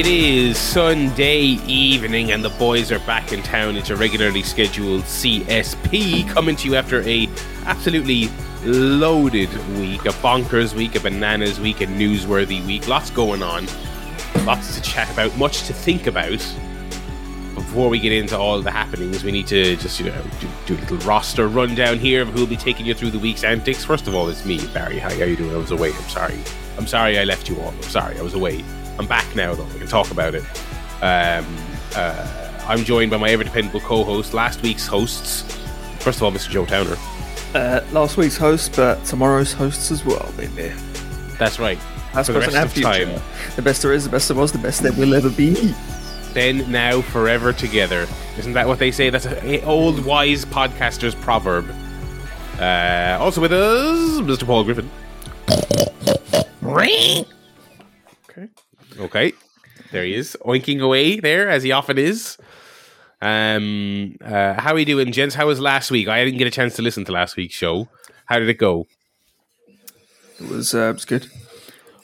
It is Sunday evening, and the boys are back in town. It's a regularly scheduled CSP coming to you after a absolutely loaded week, a bonkers week, a bananas week, a newsworthy week. Lots going on, lots to chat about, much to think about. Before we get into all the happenings, we need to just you know do, do a little roster rundown here of who will be taking you through the week's antics. First of all, it's me, Barry. How, are you doing? I was away. I'm sorry. I'm sorry I left you all. I'm sorry. I was away. I'm back now, though. We can talk about it. Um, uh, I'm joined by my ever dependable co host, last week's hosts. First of all, Mr. Joe Towner. Uh, last week's host, but tomorrow's hosts as well, baby. That's right. That's For the present rest and of future. time. The best there is, the best there was, the best there will ever be. Then, now, forever together. Isn't that what they say? That's an old wise podcaster's proverb. Uh, also with us, Mr. Paul Griffin. Okay. There he is, oinking away there as he often is. Um, uh, how are you doing, gents? How was last week? I didn't get a chance to listen to last week's show. How did it go? It was, uh, it was good.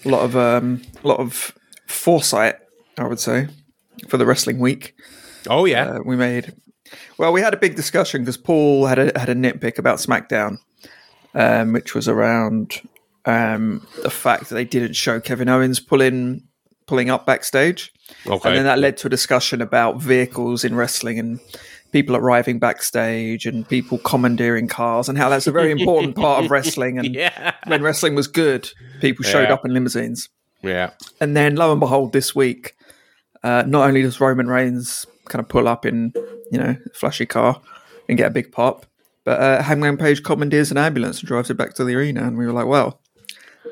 A lot of um, a lot of foresight, I would say, for the wrestling week. Oh yeah, Uh, we made well. We had a big discussion because Paul had a had a nitpick about SmackDown, um, which was around um, the fact that they didn't show Kevin Owens pulling pulling up backstage. okay. And then that led to a discussion about vehicles in wrestling and people arriving backstage and people commandeering cars and how that's a very important part of wrestling. And yeah, when wrestling was good, people showed Yeah. up in limousines. yeah. And then lo and behold, this week, uh, not only does Roman Reigns kind of pull up in, you know, a flashy car and get a big pop, but uh, Hangman Page commandeers an ambulance and drives it back to the arena. And we were like, well,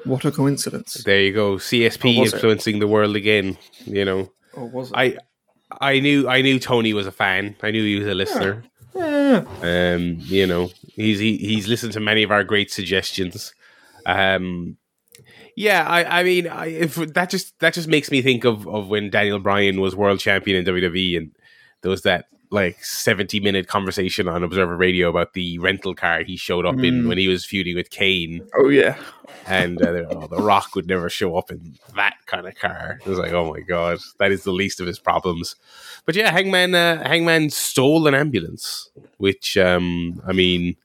what a coincidence. There you go. CSP was it? influencing the world again. You know, Or was it? I, I knew, I knew Tony was a fan. I knew he was a listener. Yeah. Um, you know, he's he, he's listened to many of our great suggestions. Um, yeah, I, I mean, I, if that just that just makes me think of of when Daniel Bryan was world champion in WWE, and there was that like seventy minute conversation on Observer Radio about the rental car he showed up in Mm. when he was feuding with Kane, Oh, yeah. and uh, oh, the Rock would never show up in that kind of car. It was like, oh my god, that is the least of his problems. But yeah, Hangman, uh, Hangman stole an ambulance, which um, I mean,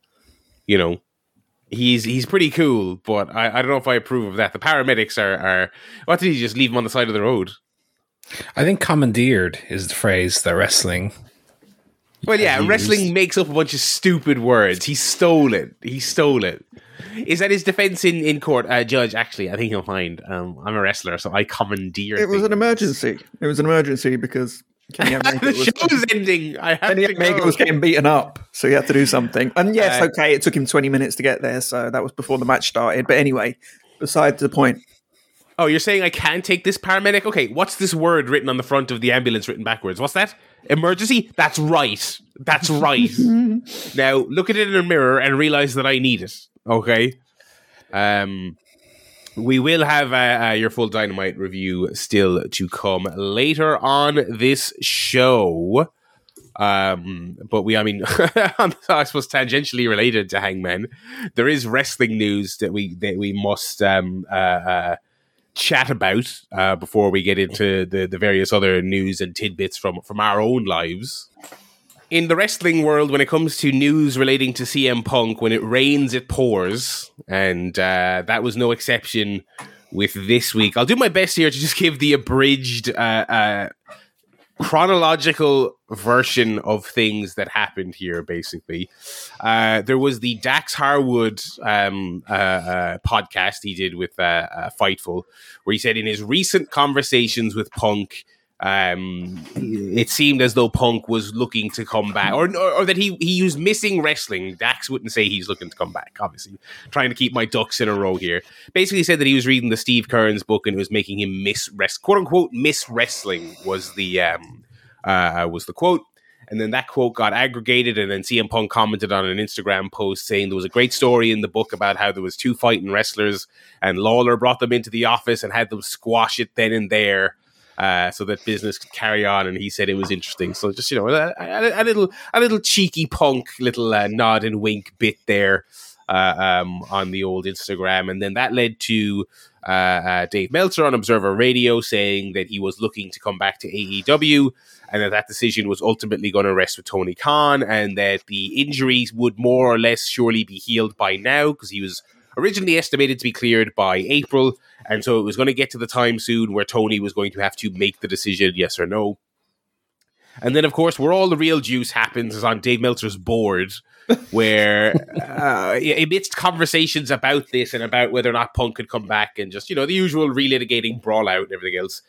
you know, he's he's pretty cool, but I, I don't know if I approve of that. The paramedics are are what did he just leave him on the side of the road? I think commandeered is the phrase that wrestling. Well, yeah, wrestling used- makes up a bunch of stupid words. He stole it. He stole it. Is that his defense in, in court? Uh, judge, actually, I think he'll find um, I'm a wrestler, so I commandeer. It was an emergency. It was an emergency because Kenny Omega the was, show's ending. I have Kenny Omega was getting beaten up, so he had to do something. And yes, Uh, okay, it took him 20 minutes to get there, so that was before the match started. But anyway, beside the point. Oh, you're saying I can't take this paramedic? Okay, what's this word written on the front of the ambulance written backwards? What's that? Emergency? That's right. That's right. now look at it in a mirror and realize that I need it. Okay. Um, we will have uh, uh, your full dynamite review still to come later on this show. Um, but we, I mean, I suppose tangentially related to Hangman, there is wrestling news that we that we must um uh, uh chat about uh, before we get into the, the various other news and tidbits from, from our own lives. In the wrestling world, when it comes to news relating to CM Punk, when it rains, it pours. And uh, that was no exception with this week. I'll do my best here to just give the abridged, uh, uh, chronological version of things that happened here, basically. Uh, there was the Dax Harwood um, uh, uh, podcast he did with uh, uh, Fightful, where he said in his recent conversations with Punk, um, it seemed as though Punk was looking to come back, or, or, or that he he was missing wrestling. Dax wouldn't say he's looking to come back. Obviously, trying to keep my ducks in a row here. Basically, said that he was reading the Steve Keirn's book and it was making him miss rest, quote unquote, miss wrestling was the um, uh, was the quote. And then that quote got aggregated, and then CM Punk commented on an Instagram post saying there was a great story in the book about how there was two fighting wrestlers, and Lawler brought them into the office and had them squash it then and there, uh, so that business could carry on. And he said it was interesting. So just you know, a, a, a little a little cheeky Punk little uh, nod and wink bit there uh, um, on the old Instagram, and then that led to uh, uh, Dave Meltzer on Observer Radio saying that he was looking to come back to AEW and that that decision was ultimately going to rest with Tony Khan and that the injuries would more or less surely be healed by now because he was originally estimated to be cleared by April. And so it was going to get to the time soon where Tony was going to have to make the decision, yes or no. And then, of course, where all the real juice happens is on Dave Meltzer's board, where uh, amidst conversations about this and about whether or not Punk could come back and just, you know, the usual relitigating brawl out and everything else,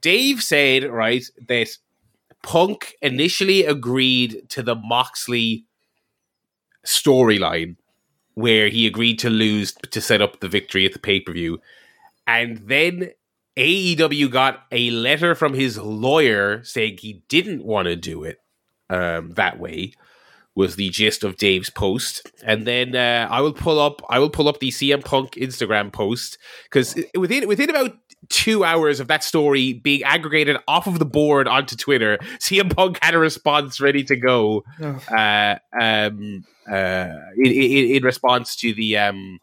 Dave said, right, that Punk initially agreed to the Moxley storyline where he agreed to lose to set up the victory at the pay per view. And then AEW got a letter from his lawyer saying he didn't want to do it um, that way. Was the gist of Dave's post, and then uh, I will pull up. I will pull up the CM Punk Instagram post because within within about two hours of that story being aggregated off of the board onto Twitter, CM Punk had a response ready to go. Oh. Uh, um, uh, in, in, in, response to the um,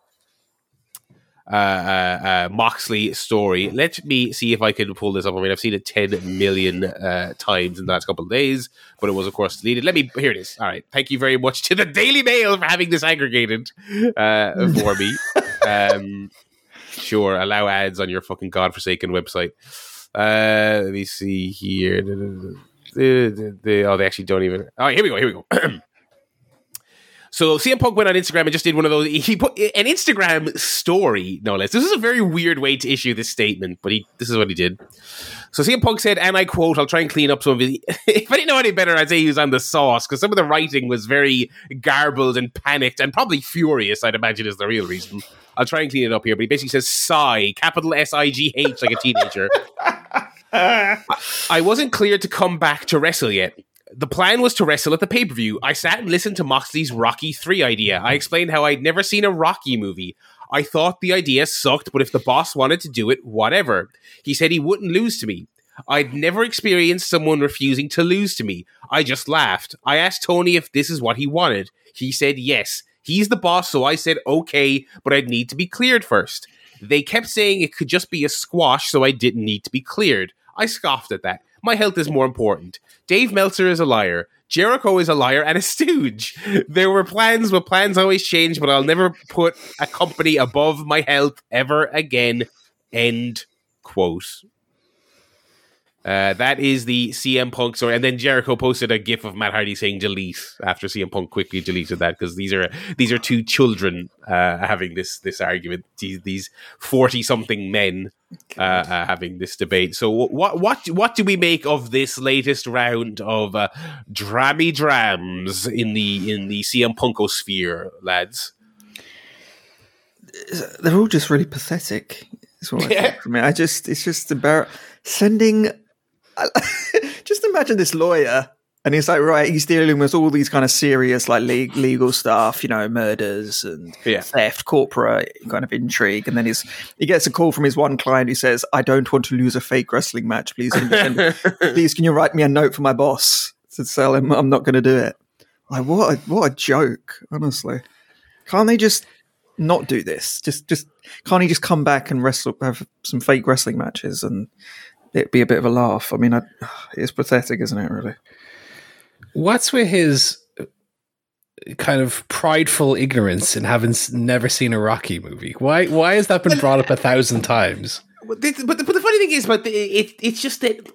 uh, uh, uh, Moxley story. Let me see if I can pull this up. I mean, I've seen it 10 million uh, times in the last couple of days, but it was, of course, deleted. Let me, here it is. All right. Thank you very much to the Daily Mail for having this aggregated uh, for me. Um, sure, allow ads on your fucking godforsaken website. Uh, let me see here. oh, they actually don't even. Oh, here we go. Here we go. So CM Punk went on Instagram and just did one of those. He put an Instagram story, no less. This is a very weird way to issue this statement, but he this is what he did. So CM Punk said, and I quote, I'll try and clean up some of his. if I didn't know any better, I'd say he was on the sauce because some of the writing was very garbled and panicked and probably furious, I'd imagine is the real reason. I'll try and clean it up here, but he basically says sigh, capital S I G H, like a teenager. I wasn't cleared to come back to wrestle yet the plan was to wrestle at the pay per view. I sat and listened to Moxley's Rocky 3 idea. I explained how I'd never seen a Rocky movie. I thought the idea sucked, but if the boss wanted to do it, whatever. He said he wouldn't lose to me. I'd never experienced someone refusing to lose to me. I just laughed. I asked Tony if this is what he wanted. He said yes. He's the boss, so I said okay, but I'd need to be cleared first. They kept saying it could just be a squash, so I didn't need to be cleared. I scoffed at that. My health is more important. Dave Meltzer is a liar. Jericho is a liar and a stooge. There were plans, but plans always change, but I'll never put a company above my health ever again. End quote. Uh, that is the CM Punk story. And then Jericho posted a gif of Matt Hardy saying delete after CM Punk quickly deleted that because these are these are two children uh, having this this argument. These forty something men uh, uh, having this debate. So what what what do we make of this latest round of uh, drammy drams in the in the CM Punkosphere, lads? They're all just really pathetic. Is what I yeah. think. I mean, I just it's just about sending just imagine this lawyer and he's like, right, he's dealing with all these kind of serious, like legal stuff, you know, murders and yeah. theft, corporate kind of intrigue. And then he's he gets a call from his one client who says, "I don't want to lose a fake wrestling match. Please, can you, please, can you write me a note for my boss to tell him I'm not going to do it?" Like, what a what a joke, honestly. Can't they just not do this? Just just can't he just come back and wrestle, have some fake wrestling matches and it'd be a bit of a laugh. I mean, I, it's pathetic, isn't it? Really. What's with his kind of prideful ignorance in having never seen a Rocky movie? Why? Why has that been brought up a thousand times? But the, but the, but the funny thing is, but it, it's just that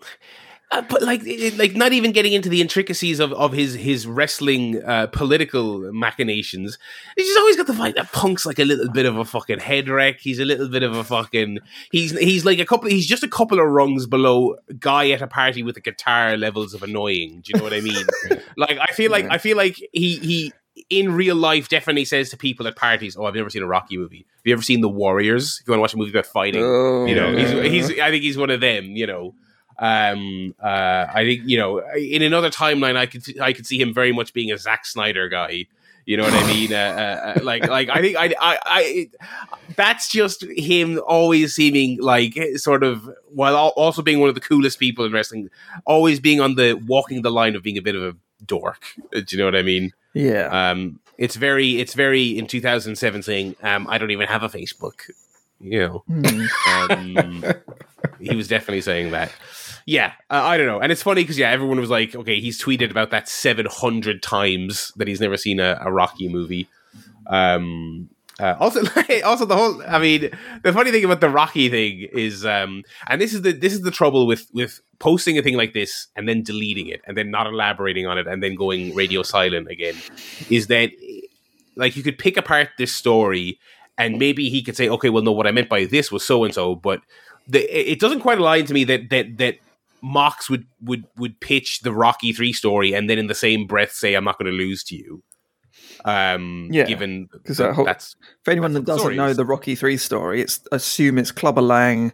uh, but like, it, like not even getting into the intricacies of, of his his wrestling uh, political machinations. He's always got the fight that Punk's like a little bit of a fucking head wreck. He's a little bit of a fucking. He's he's like a couple. He's just a couple of rungs below guy at a party with a guitar levels of annoying. Do you know what I mean? like I feel like I feel like he he in real life definitely says to people at parties, "Oh, I've never seen a Rocky movie. Have you ever seen The Warriors? If you want to watch a movie about fighting, oh, you know, yeah. he's, he's I think he's one of them. You know." Um, uh, I think you know, in another timeline, I could I could see him very much being a Zack Snyder guy. You know what I mean? Uh, uh, uh, like, like I think I, I, I, that's just him always seeming like sort of, while also being one of the coolest people in wrestling, always being on the walking the line of being a bit of a dork. Do you know what I mean? Yeah. Um, it's very, it's very in 2007 saying, um, I don't even have a Facebook. You know, um, he was definitely saying that. Yeah, I don't know. And it's funny because yeah, everyone was like, okay, he's tweeted about that seven hundred times that he's never seen a, a Rocky movie. Um, uh, also, also the whole. I mean, the funny thing about the Rocky thing is, um, and this is the this is the trouble with with posting a thing like this and then deleting it and then not elaborating on it and then going radio silent again, is that like you could pick apart this story and maybe he could say, okay, well, no, what I meant by this was so and so, but the, it doesn't quite align to me that that that Mox would would would pitch the Rocky three story and then in the same breath say, I'm not going to lose to you. Um, Yeah, given 'cause that that that's For anyone that That's the doesn't know the Rocky Three story, it's assume it's Clubber Lang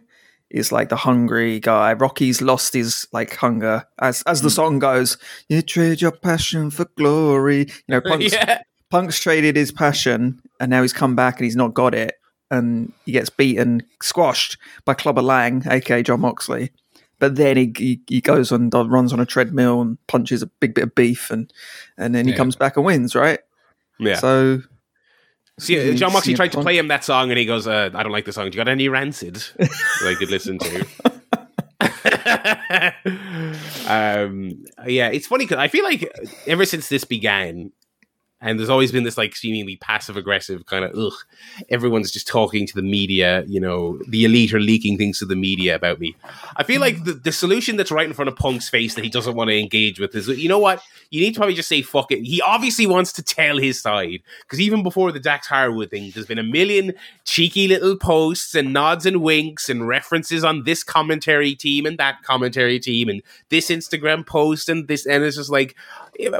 is like the hungry guy. Rocky's lost his like hunger. As as Hmm. the song goes, you trade your passion for glory. You know, Punk's, yeah. Punk's traded his passion, and now he's come back and he's not got it, and he gets beaten, squashed by Clubber Lang, aka Jon Moxley. But then he, he, he goes and runs on a treadmill and punches a big bit of beef, and and then he Yeah. comes back and wins, right? Yeah. So See, uh, Jon Moxley tried to play him that song, and he goes, uh, "I don't like the song. Do you got any Rancid that I could listen to?" um, yeah, it's funny because I feel like ever since this began, and there's always been this like seemingly passive aggressive kind of ugh. Everyone's just talking to the media. You know, the elite are leaking things to the media about me. I feel like the, the solution that's right in front of Punk's face that he doesn't want to engage with is, you know what? You need to probably just say fuck it. He obviously wants to tell his side because even before the Dax Harwood thing, there's been a million cheeky little posts and nods and winks and references on this commentary team and that commentary team and this Instagram post and this, and it's just like,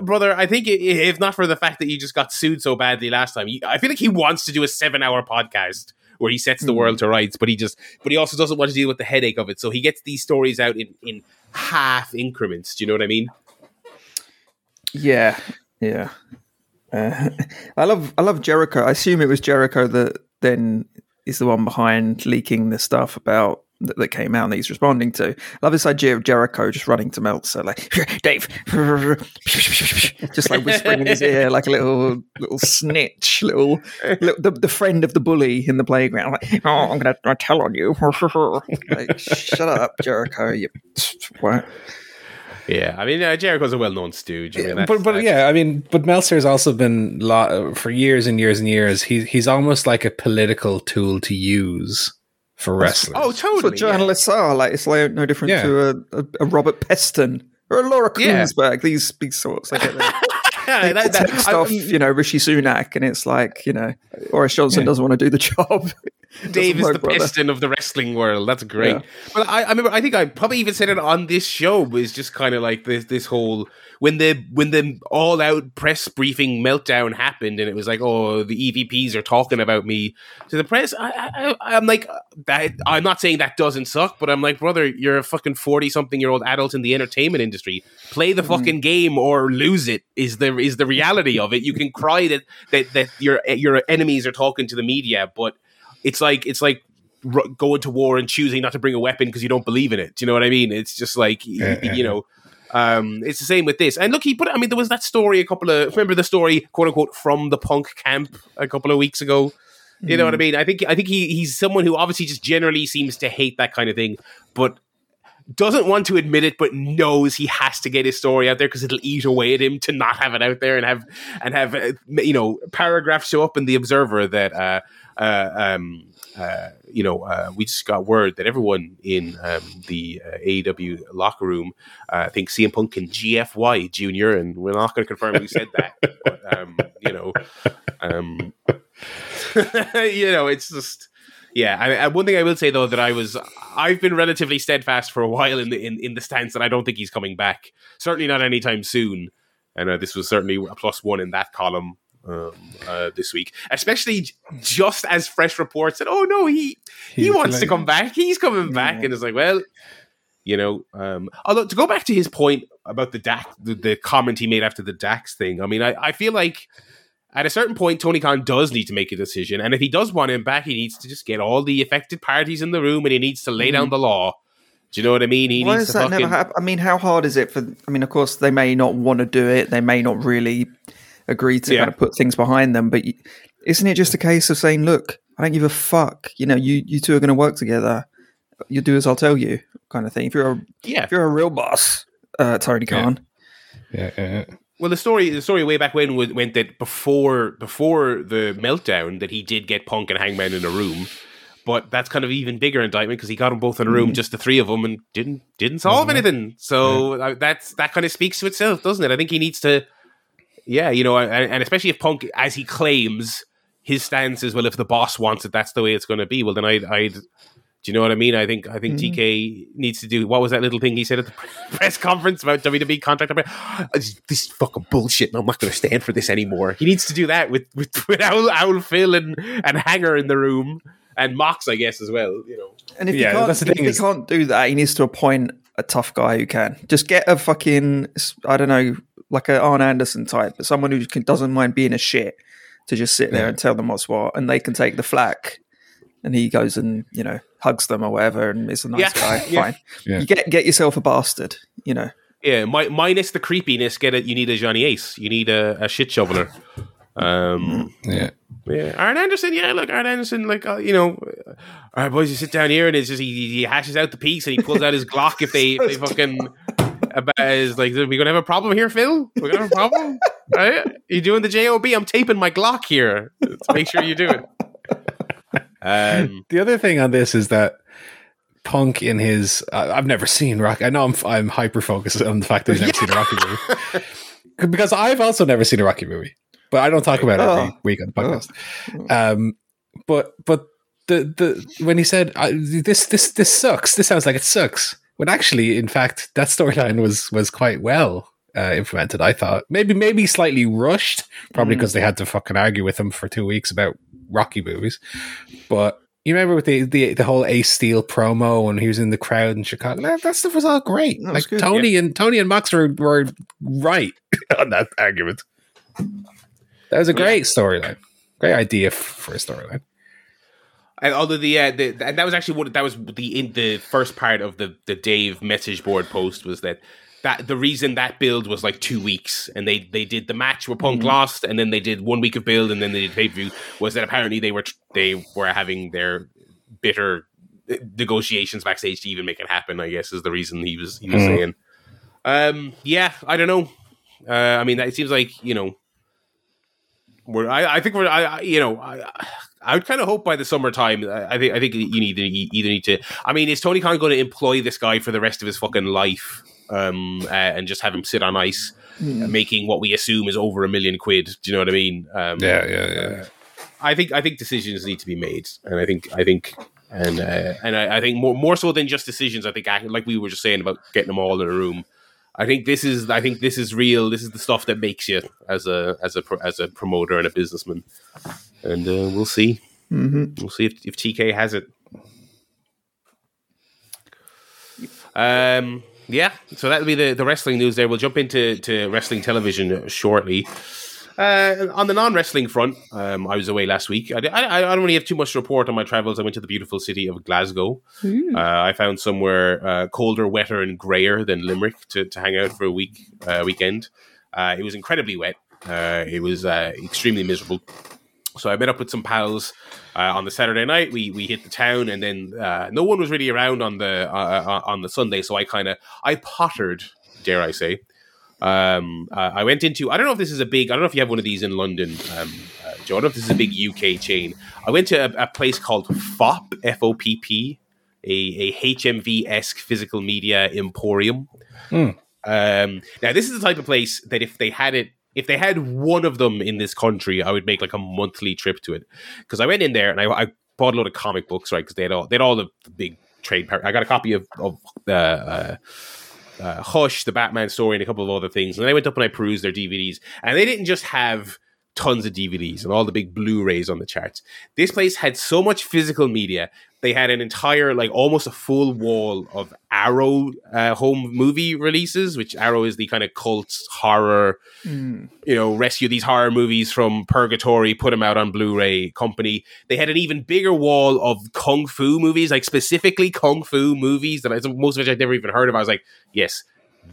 brother, I think if not for the fact that you just got sued so badly last time, I feel like he wants to do a seven-hour podcast where he sets the world to rights, but he just, but he also doesn't want to deal with the headache of it. So he gets these stories out in in half increments. Do you know what I mean? Yeah, yeah. Uh, I love I love Jericho. I assume it was Jericho that then is the one behind leaking the stuff about that, that came out and that he's responding to. I love this idea of Jericho just running to Meltzer like Dave, just like whispering in his ear like a little little snitch, little, little the, the friend of the bully in the playground. Like, oh, I'm gonna I tell on you. like, shut up, Jericho. You what? Yeah, I mean uh, Jericho's a well-known stooge. I mean, that's- but but that's- yeah, I mean, but Meltzer's also been lo- for years and years and years. He he's almost like a political tool to use for wrestling. Oh, That's totally. what journalists are. Like it's like no different Yeah. to a, a, a Robert Peston or a Laura Yeah. Kuenssberg. These big sorts. They get their yeah. that- that- text I- off, you know, Rishi Sunak, and it's like you know, Boris Johnson Yeah. doesn't want to do the job. Dave is the brother. Peston of the wrestling world. That's great. Yeah. Well, I, I remember. I think I probably even said it on this show. Was just kind of like this. This whole when the when the all out press briefing meltdown happened, and it was like, oh, the EVPs are talking about me to the press. I, I, I'm like, uh, that. I'm not saying that doesn't suck, but I'm like, brother, you're a fucking forty something year old adult in the entertainment industry. Play the mm-hmm. fucking game or lose it. Is the is the reality of it. You can cry that that that your your enemies are talking to the media, but it's like it's like r- going to war and choosing not to bring a weapon because you don't believe in it. Do you know what I mean? It's just like Yeah, yeah, you know. Um, it's the same with this. And look, he put. I mean, there was that story a couple of. Remember the story, quote unquote, from the punk camp a couple of weeks ago. You know what I mean? I think I think he he's someone who obviously just generally seems to hate that kind of thing, but doesn't want to admit it, but knows he has to get his story out there because it'll eat away at him to not have it out there and have and have uh, you know paragraphs show up in the Observer that uh, uh, um, uh, you know uh, we just got word that everyone in um, the uh, AEW locker room uh, thinks CM Punk can GFY Junior, and we're not going to confirm who said that, but um, you know, um, you know, it's just. Yeah, I, I, one thing I will say though that I was I've been relatively steadfast for a while in the in, in the stance that I don't think he's coming back. Certainly not anytime soon. And uh, this was certainly a plus one in that column um, uh, this week, especially just as fresh reports said, "Oh no, he he, He- wants to come back. He's coming back." And it's like, well, you know. Um, although to go back to his point about the Dax, the, the comment he made after the Dax thing, I mean, I, I feel like at a certain point, Tony Khan does need to make a decision. And if he does want him back, he needs to just get all the affected parties in the room and he needs to lay down the law. Do you know what I mean? He Mm-hmm. Why needs that fucking. never happen? I mean, how hard is it for? I mean, of course, they may not want to do it. They may not really agree to Yeah. kind of put things behind them. But you, isn't it just a case of saying, "Look, I don't give a fuck. You know, you you two are going to work together. You do as I'll tell you," kind of thing. If you're a Yeah. if you're a real boss, uh, Tony Khan. Yeah, yeah. Well, the story the story way back when was, went that before before the meltdown that he did get Punk and Hangman in a room, but that's kind of even bigger indictment because he got them both in a room, just the three of them, and didn't didn't solve anything. So uh, that's that kind of speaks to itself, doesn't it? I think he needs to, yeah, you know, and, and especially if Punk, as he claims, his stance is well, if the boss wants it, that's the way it's going to be. Well, then I'd, I'd do you know what I mean? I think I think mm-hmm. TK needs to do what was that little thing he said at the press conference about WWE contract? This, this fucking bullshit. and I'm not going to stand for this anymore. He needs to do that with with, with Owl, Owl Phil and and Hanger in the room and Mox, I guess, as well. You know, And if Yeah, he can't, that's the if thing he can't do that, he needs to appoint a tough guy who can. Just get a fucking, I don't know, like an Arn Anderson type, but someone who can, doesn't mind being a shit to just sit there and tell them what's what, and they can take the flack. And he goes and you know hugs them or whatever, and is a nice Yeah, guy. yeah. Fine, Yeah. you get get yourself a bastard. You know, yeah. Mi- minus the creepiness, get it. You need a Johnny Ace. You need a, a shit shoveler. Um, yeah. Yeah, Arn Anderson. Yeah, look, Arn Anderson. Like, uh, you know, uh, all right, boys, you sit down here, and it's just he, he hashes out the piece, and he pulls out his Glock if they, if they fucking. About is like, are we gonna have a problem here, Phil? We're gonna have a problem, right? You doing the job? I'm taping my Glock here to make sure you do it. Um, The other thing on this is that Punk in his uh, I've never seen Rock. I know I'm I'm hyper focused on the fact that he's never seen a Rocky movie because I've also never seen a Rocky movie, but I don't talk about it every Oh. week on the podcast. Um, but but the the when he said uh, this this this sucks, this sounds like it sucks. When actually, in fact, that storyline was was quite well uh, implemented. I thought maybe maybe slightly rushed, probably because they had to fucking argue with him for two weeks about Rocky movies. But you remember with the the, the whole Ace Steel promo when he was in the crowd in Chicago? That, that stuff was all great. Was like good, Tony and Tony and Mox were, were right on that argument. That was a great storyline. Great idea for a storyline. And although the, uh, the and that was actually what that was the in the first part of the the Dave message board post was that that the reason that build was like two weeks and they they did the match where Punk lost and then they did one week of build and then they did pay per view was that apparently they were they were having their bitter negotiations backstage to even make it happen. I guess is the reason he was he was Mm. saying. Um, yeah, I don't know. Uh, I mean, it seems like you know we're I, I think we're I, I you know I I would kind of hope by the summertime I I think I think you need you either need to I mean is Tony Khan going to employ this guy for the rest of his fucking life um uh, and just have him sit on ice uh, making what we assume is over a million quid? Do you know what I mean? Um Yeah, yeah, yeah. I think I think decisions need to be made and I think I think and uh, and I, I think more more so than just decisions I think like we were just saying about getting them all in a room I think this is I think this is real. This is the stuff that makes you as a as a as a promoter and a businessman. And uh, we'll see. Mm-hmm. We'll see if, if TK has it. Um. Yeah. So that'll be the, the wrestling news. There. We'll jump into to wrestling television shortly. Uh, on the non wrestling front, um, I was away last week. I, I, I don't really have too much to report on my travels. I went to the beautiful city of Glasgow. Uh, I found somewhere uh, colder, wetter, and grayer than Limerick to, to hang out for a week uh, weekend. Uh, it was incredibly wet. Uh, it was uh, extremely miserable. So I met up with some pals uh, on the Saturday night. We we hit the town, and then uh, no one was really around on the on the Sunday. So I kind of I pottered, dare I say. Um, uh, I went into I don't know if this is a big I don't know if you have one of these in London, um, uh, Joe. I don't know if this is a big UK chain. I went to a, a place called Fopp F O P P, a a HMV esque physical media emporium. Hmm. Um, now this is the type of place that if they had it, if they had one of them in this country, I would make like a monthly trip to it. Because I went in there and I, I bought a load of comic books, right? Because they had all they had all the, the big trade. Par- I got a copy of of uh, uh, Hush, the Batman story, and a couple of other things. And I went up and I perused their DVDs, and they didn't just have tons of DVDs and all the big Blu-rays on the charts. This place had so much physical media. They had an entire, like, almost a full wall of Arrow uh, home movie releases, which Arrow is the kind of cult horror, you know, rescue these horror movies from purgatory, put them out on Blu-ray company. They had an even bigger wall of kung fu movies, like specifically kung fu movies that I, most of which I'd never even heard of. I was like, yes,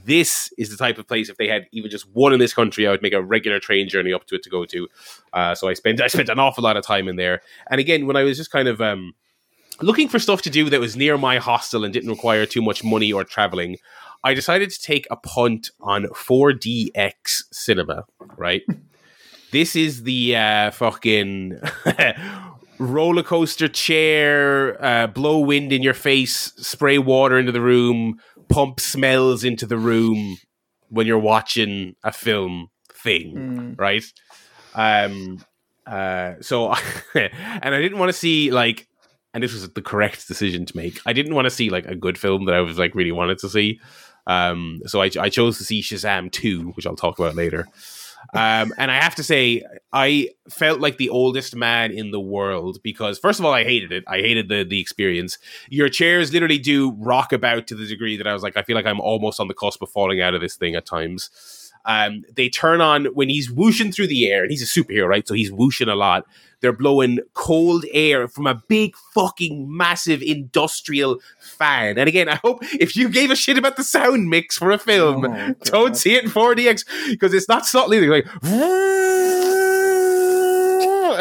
this is the type of place if they had even just one in this country, I would make a regular train journey up to it to go to. Uh, so I spent I spent an awful lot of time in there. And again, when I was just kind of um, looking for stuff to do that was near my hostel and didn't require too much money or traveling, I decided to take a punt on 4DX cinema. Right. this is the uh, fucking roller coaster chair, uh, blow wind in your face, spray water into the room, pump smells into the room when you're watching a film thing, Mm. right? Um, uh, so, and I didn't want to see like, and this was the correct decision to make. I didn't want to see like a good film that I was like really wanted to see. Um, so I, I chose to see Shazam 2, which I'll talk about later. Um, and I have to say, I felt like the oldest man in the world because, first of all, I hated it. I hated the the experience. Your chairs literally do rock about to the degree that I was like, I feel like I'm almost on the cusp of falling out of this thing at times. Um, they turn on when he's whooshing through the air, and he's a superhero, right? So he's whooshing a lot. They're blowing cold air from a big fucking massive industrial fan. And again, I hope if you gave a shit about the sound mix for a film, Oh, don't see it in 4DX because it's not subtle either. Like,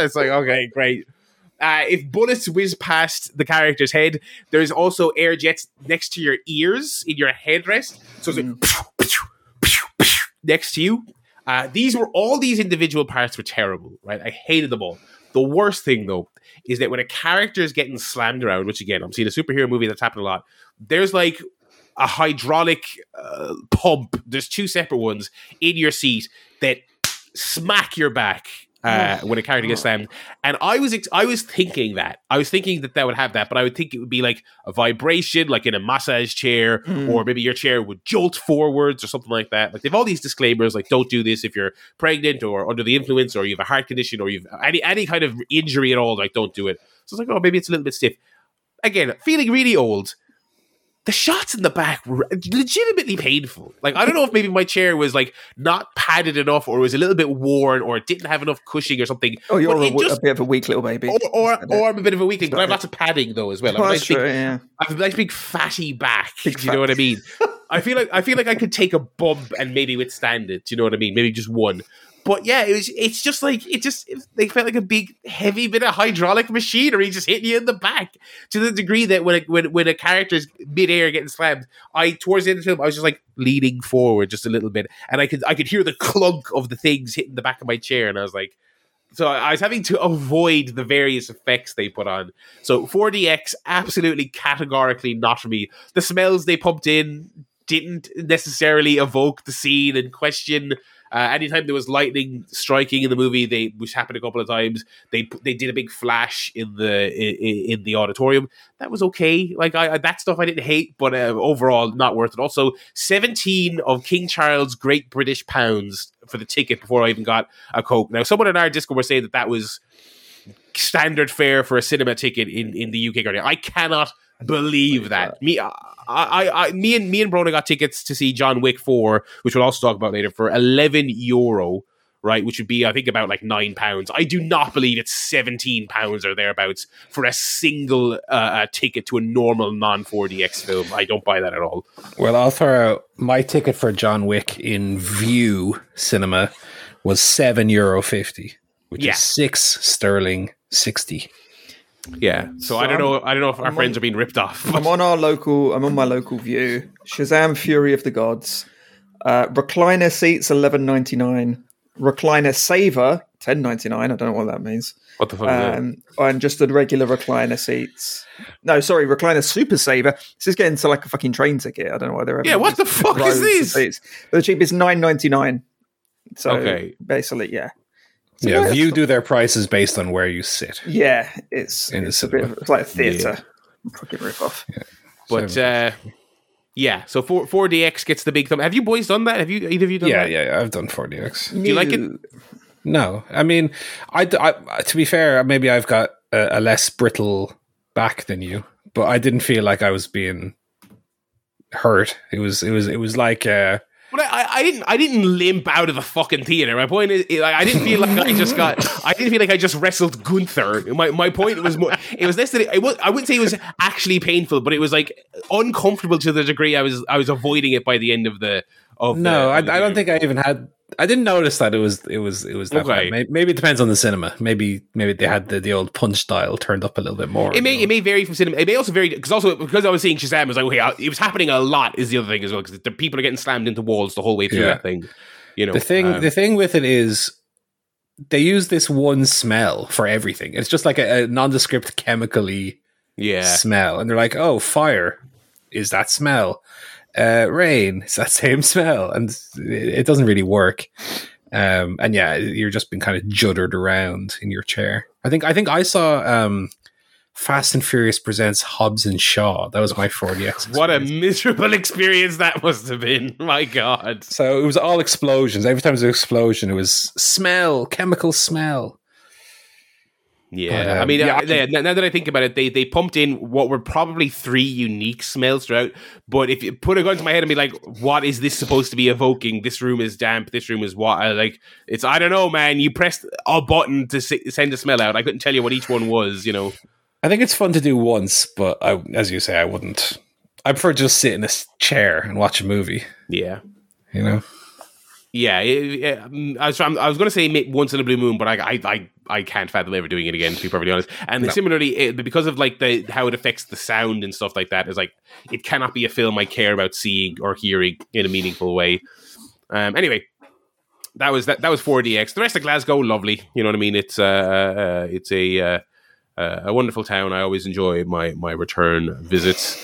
it's like, okay, great. Uh, if bullets whiz past the character's head, there's also air jets next to your ears in your headrest. So it's like next to you. Uh, these were all these individual parts were terrible, right? I hated them all. The worst thing though is that when a character is getting slammed around, which again I'm seeing a superhero movie that's happened a lot. There's like a hydraulic uh, pump. There's two separate ones in your seat that smack your back uh, when a character gets slammed. And I was ex- I was thinking that I was thinking that that would have that, but I would think it would be like a vibration, like in a massage chair, Mm. or maybe your chair would jolt forwards or something like that. Like they've all these disclaimers, like don't do this if you're pregnant or under the influence, or you have a heart condition, or you've any any kind of injury at all. Like don't do it. So it's like, oh, maybe it's a little bit stiff. Again, feeling really old. The shots in the back were legitimately painful. Like I don't know if maybe my chair was like not padded enough, or was a little bit worn, or it didn't have enough cushioning or something. Oh, you're a, just- a bit of a weak little baby. Or, or, or I'm a bit of a weakling, but I have lots of padding though as well. I have, a nice big, yeah. I have a nice big fatty back. Big do you know what I mean? I feel like I feel like I could take a bump and maybe withstand it. Do you know what I mean? Maybe just one. But yeah, it was. It's just like it just. They felt like a big, heavy bit of hydraulic machinery just hitting you in the back to the degree that when a, when when a character's midair getting slammed, I towards the end of the film I was just like leaning forward just a little bit, and I could I could hear the clunk of the things hitting the back of my chair, and I was like, so I was having to avoid the various effects they put on. So 4DX absolutely categorically not for me. The smells they pumped in didn't necessarily evoke the scene and question. Uh, anytime there was lightning striking in the movie, they which happened a couple of times, they they did a big flash in the in, in the auditorium. That was okay. Like I, I that stuff I didn't hate, but uh, overall not worth it. Also, seventeen of King Charles' Great British pounds for the ticket before I even got a coke. Now, someone in our Discord were saying that that was standard fare for a cinema ticket in, in the UK. Guardian. I cannot believe that. Me, I, I, I, me and me and Brona got tickets to see John Wick four, which we'll also talk about later, for eleven euro. Right, which would be I think about like nine pounds. I do not believe it's seventeen pounds or thereabouts for a single uh, uh, ticket to a normal non 4DX film. I don't buy that at all. Well, I'll throw out my ticket for John Wick in Vue Cinema was seven euro fifty, which Yeah. is six sterling sixty. Yeah, so, I don't I'm- know. I don't know if our I'm friends on- are being ripped off. I'm on our local. I'm on my local Vue. Shazam: Fury of the Gods. Uh, recliner seats eleven ninety nine. Recliner saver ten ninety nine. I don't know what that means. what the fuck is that? Um, and just the regular recliner seats. No, sorry, recliner super saver. This is getting to like a fucking train ticket. I don't know why they're. Yeah, what the fuck is this? The cheapest nine ninety nine. So Okay. basically, yeah, So yeah, yeah, Vue do their prices based on where you sit. yeah. It's In the it's a bit. cinema. Of, it's like a theatre. Fucking rip off. But uh, yeah, so four four DX gets the big thumb. Have you boys done that? Have you either of you done yeah, that? yeah, yeah, I've done 4DX. Do you like it? No, I mean, I, I- to be fair, maybe I've got a, a less brittle back than you, but I didn't feel like I was being hurt. It was, it was, it was like, uh, But I, I didn't. I didn't limp out of the fucking theater. My point is, I didn't feel like I just got. I didn't feel like I just wrestled Gunther. My my point was more. It was less that it, it was. I wouldn't say it was actually painful, but it was like uncomfortable to the degree I was. I was avoiding it by the end of the. Of No, I, I don't think I even had. I didn't notice that it was it was it was that Okay. Maybe, maybe it depends on the cinema. Maybe maybe they had the, the old punch dial turned up a little bit more. It may know? it may vary from cinema. It may also vary because also because I was seeing Shazam, I was like, okay, I- it was happening a lot. Is the other thing as well because the people are getting slammed into walls the whole way through Yeah. that thing. You know, the thing um, the thing with it is they use this one smell for everything. It's just like a, a nondescript chemically yeah, smell, and they're like, "Oh, fire is that smell? Uh, rain. It's that same smell?" And it, it doesn't really work. Um, and yeah, you're just been kind of juddered around in your chair. I think I think I saw um, Fast and Furious presents Hobbs and Shaw. That was my 4DX. what a miserable experience that must have been. My God. So it was all explosions. Every time there was an explosion, it was smell, chemical smell. Yeah, But, um, I mean, yeah, uh, yeah, now that I think about it, they they pumped in what were probably three unique smells throughout. But if you put a gun to my head and be like, "What is this supposed to be evoking?" This room is damp. This room is what? Like it's I don't know, man. You pressed a button to s- send a smell out. I couldn't tell you what each one was. You know, I think it's fun to do once, but I, as you say, I wouldn't. I prefer just sit in a chair and watch a movie. yeah. You know, Yeah, it- it- um, I was, I was going to say once in a blue moon, but I, I, I, I can't fathom ever doing it again. To be perfectly honest, and No. similarly, it, because of like the how it affects the sound and stuff like that, is like it cannot be a film I care about seeing or hearing in a meaningful way. Um, anyway, that was that. That was 4DX. The rest of Glasgow, lovely. You know what I mean? It's uh, uh it's a uh, uh, a wonderful town. I always enjoy my my return visits.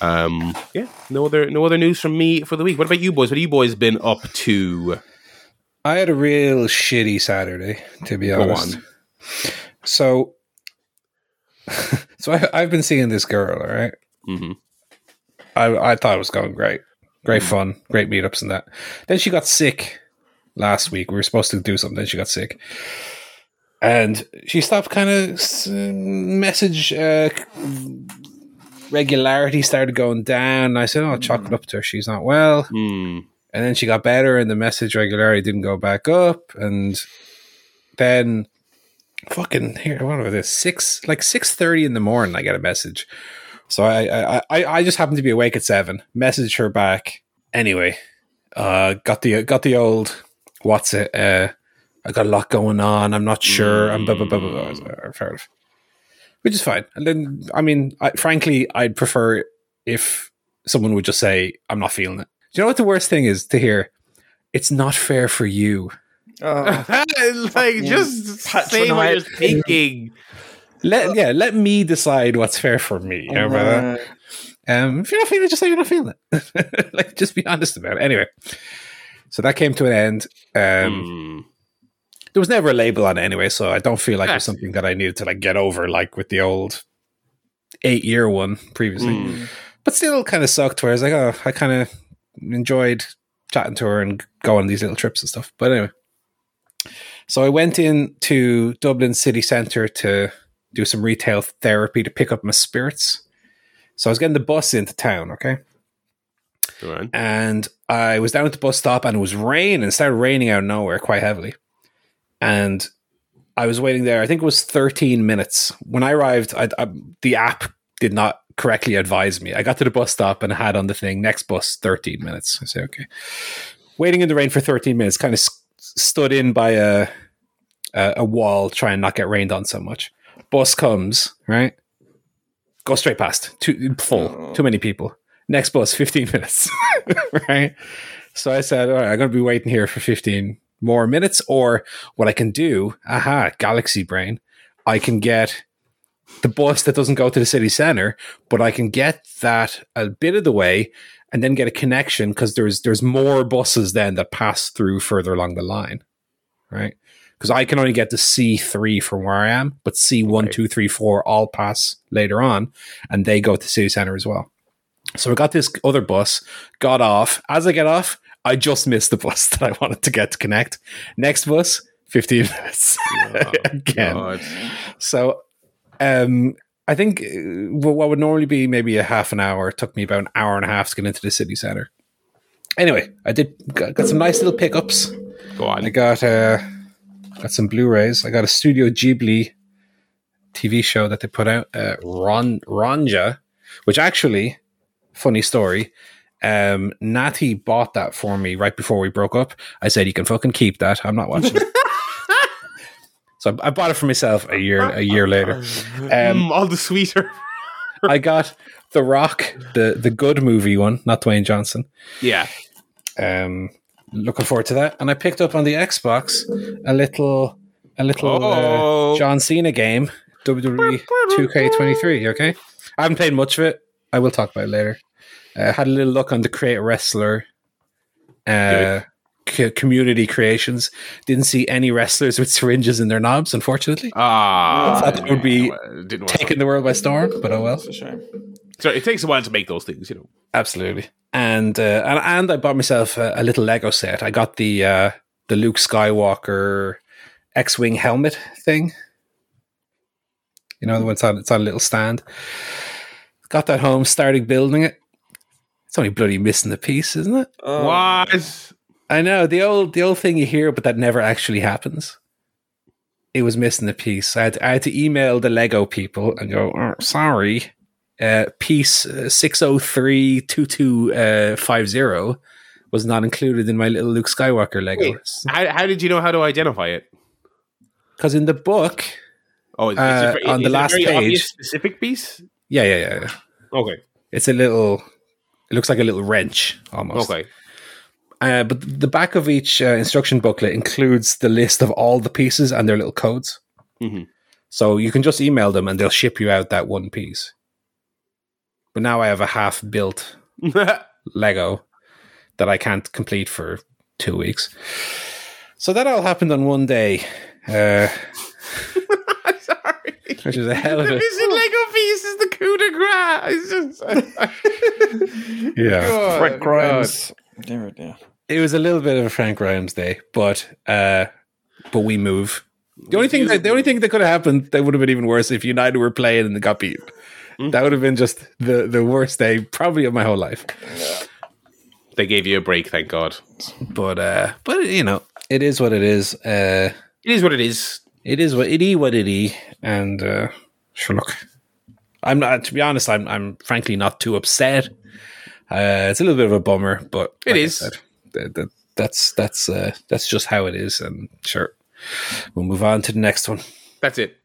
Um, yeah, no other no other news from me for the week. What about you boys? What have you boys been up to? I had a real shitty Saturday, to be honest. on. So, so I, I've been seeing this girl. All right, hmm I, I thought it was going great, great fun, great meetups and that. Then she got sick last week. We were supposed to do something. Then she got sick, and she stopped kind of message uh, regularity started going down. I said, "Oh, I'll chalk it up to her. She's not well." Mm. And then she got better and the message regularity didn't go back up. And then fucking here what was this? Six like 6.30 in the morning i get a message. So I, I i just happened to be awake at seven message her back. Anyway uh got the got the old what's it uh i got a lot going on i'm not sure i'm blah blah blah blah, blah. I was like, "Oh, fair enough. Which is fine. And then i mean I, frankly i'd prefer if someone would just say i'm not feeling it you know what the worst thing is to hear? It's not fair for you. Oh, like just say what you're thinking. Let yeah, let me decide what's fair for me. You know, brother? uh, Um, if you're not feeling it, just say you're not feeling it. like, just be honest about it. Anyway, so that came to an end. Um, Mm. There was never a label on it anyway, so I don't feel like it was something that I needed to like get over, like with the old eight year one previously. Mm. But still, kind of sucked. Where I was like, oh, I kind of enjoyed chatting to her and going on these little trips and stuff. But anyway, so I went in to Dublin city centre to do some retail therapy to pick up my spirits. So I was getting the bus into town, okay? And I was down at the bus stop and it was raining. It started raining out of nowhere quite heavily. And I was waiting there. I think it was 13 minutes. When I arrived, I, I, the app did not correctly advised me. I got to the bus stop and I had on the thing, next bus, 13 minutes. I say, okay. Waiting in the rain for 13 minutes, kind of s- stood in by a, a, a wall, trying not to get rained on so much. Bus comes, right? Go straight past. Too full. Oh. Too many people. Next bus, 15 minutes. right? So I said, all right, I'm going to be waiting here for 15 more minutes. Or what I can do, aha, galaxy brain, I can get the bus that doesn't go to the city center, but I can get that a bit of the way and then get a connection because there's there's more buses then that pass through further along the line. Right? Because I can only get to C3 from where I am, but C1, Right. 2, 3, 4 all pass later on, and they go to city center as well. So I got this other bus, got off. As I get off, I just missed the bus that I wanted to get to connect. Next bus, 15 minutes again. God. So um, I think uh, what would normally be maybe a half an hour took me about an hour and a half to get into the city center. anyway, I did got, got some nice little pickups. Go on. I got uh, got some Blu-rays. I got a Studio Ghibli TV show that they put out, uh, Ron Ronja, which actually, funny story. Um, Natty bought that for me right before we broke up. I said, "You can fucking keep that. I'm not watching." it. so I, I bought it for myself a year a year later. Um, Mm, all the sweeter. I got The Rock, the the good movie one, not Dwayne Johnson. Yeah. Um, looking forward to that. And I picked up on the Xbox a little a little Oh. uh, John Cena game, WWE 2K23. Okay, I haven't played much of it. I will talk about it later. Uh, had a little look on the Create Wrestler uh, c- community creations. Didn't see any wrestlers with syringes in their knobs, unfortunately. Ah, Thought that would be didn't Taking the world by storm, but oh well. It's a shame. So it takes a while to make those things, you know. Absolutely. And uh, and and I bought myself a, a little Lego set. I got the uh, the Luke Skywalker X-wing helmet thing. You know the one it's on it's on a little stand. Got that home, started building it. It's only bloody missing the piece, isn't it? Oh, What? I know the old the old thing you hear, but that never actually happens. It was missing the piece. I had, I had to email the Lego people and go, oh, sorry, uh, piece six zero three two two uh, was not included in my little Luke Skywalker Lego. Wait. How, how did you know how to identify it? Because in the book, Oh, is, Uh, on the a last very page- specific piece. yeah, yeah, yeah, yeah. Okay, It's a little. It looks like a little wrench almost. okay. Uh, but the back of each uh, instruction booklet includes the list of all the pieces and their little codes. Mhm. So you can just email them and they'll ship you out that one piece. But now I have a half built Lego that I can't complete for two weeks. So that all happened on one day, uh, I'm sorry. which is a hell of a missing Lego piece is the coup de grace. It's just, yeah. God, Frank Grimes. Dear, oh dear. It was a little bit of a Frank Grimes day, but uh, but we move. The only thing that the only thing that could have happened that would have been even worse if United were playing and they got beat. That would have been just the the worst day probably of my whole life. They gave you a break, thank God. But uh, but you know, it is what it is. Uh, It is what it is. it is what it is what it is, and uh, sure look. I'm not to be honest. I'm I'm frankly not too upset. Uh, it's a little bit of a bummer, but It like is. said, that, that, that's that's uh, that's just how it is, and sure, we'll move on to the next one. That's it.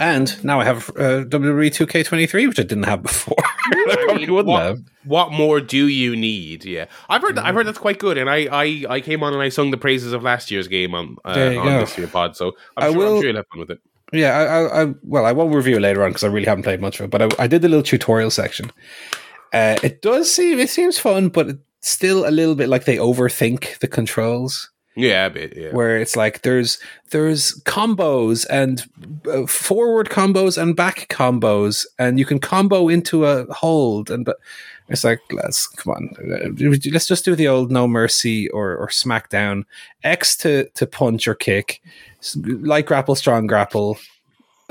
And now I have uh, WWE 2K23, which I didn't have before. I probably wouldn't what, have. what more do you need? Yeah, I've heard. That, I've heard that's quite good, and I, I, I came on and I sung the praises of last year's game on uh, on go. this year's pod. So I'm, I sure, will- I'm sure you'll have fun with it. Yeah, I, I, I well, I won't review it later on because I really haven't played much of it. But I, I did the little tutorial section. Uh, it does seem it seems fun, but it's still a little bit like they overthink the controls. Yeah, a bit. Yeah. where it's like there's there's combos and uh, forward combos and back combos and you can combo into a hold and but it's like let's come on uh, let's just do the old no mercy or or smackdown x to to punch or kick light grapple strong grapple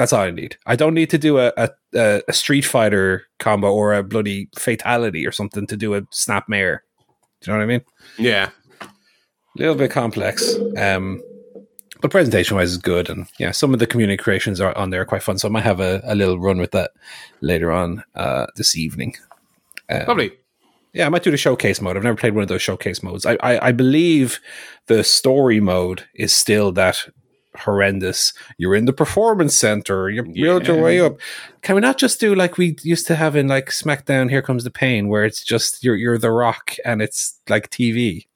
that's all i need i don't need to do a, a a street fighter combo or a bloody fatality or something to do a snap mare do you know what i mean yeah. a little bit complex. Um, but presentation wise is good, and yeah, some of the community creations are on there are quite fun. So I might have a, a little run with that later on uh, this evening. Um, Lovely. Yeah, I might do the showcase mode. I've never played one of those showcase modes. I, I, I believe the story mode is still that horrendous. You're in the performance center. You build your Yeah. way up. Can we not just do like we used to have in like SmackDown? Here comes the pain, where it's just you're you're the Rock and it's like TV.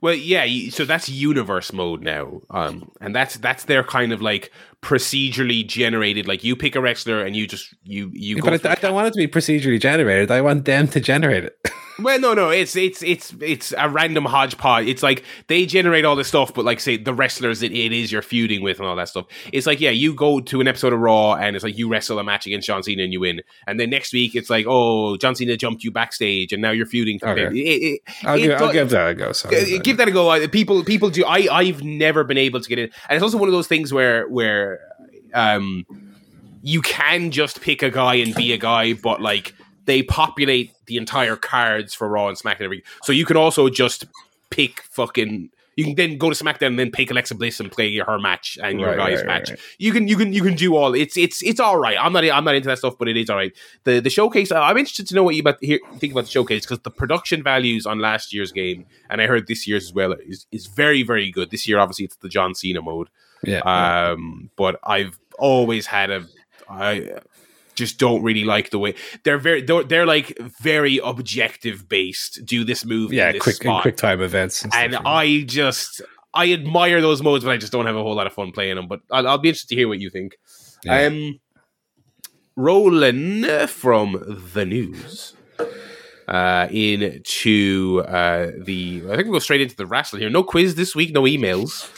Well, yeah. So that's universe mode now, um, and that's that's their kind of like procedurally generated. Like you pick a wrestler and you just you you go. but I, I don't want it to be procedurally generated. I want them to generate it. Well, no, no, it's it's it's it's a random hodgepodge. It's like they generate all this stuff, but like say the wrestlers that it is you're feuding with and all that stuff. It's like yeah, you go to an episode of Raw and it's like you wrestle a match against John Cena and you win, and then next week it's like oh John Cena jumped you backstage and now you're feuding. Okay. it, it, I'll, it give, I'll give that a go. So uh, give that a go. People, people do. I, I've never been able to get in, and it's also one of those things where, where, um, you can just pick a guy and be a guy, but like they populate the entire cards for Raw and SmackDown every. So you can also just pick fucking. You can then go to SmackDown and then pick Alexa Bliss and play her match and your Right, guys' right, match. right. You can you can you can do all. It's it's it's all right. I'm not I'm not into that stuff, but it is all right. The the showcase. I'm interested to know what you about hear, think about the showcase because the production values on last year's game and I heard this year's as well is is very very good. This year, obviously, it's the John Cena mode. Yeah. Um, but I've always had a I just don't really like the way they're very they're, they're like very objective based. Do this move, yeah, in this quick quick time events. And, and I just I admire those modes, but I just don't have a whole lot of fun playing them. But I'll, I'll be interested to hear what you think. Yeah. Um, rolling from the news uh, into uh, the. I think we'll go straight into the wrestling here. No quiz this week. No emails.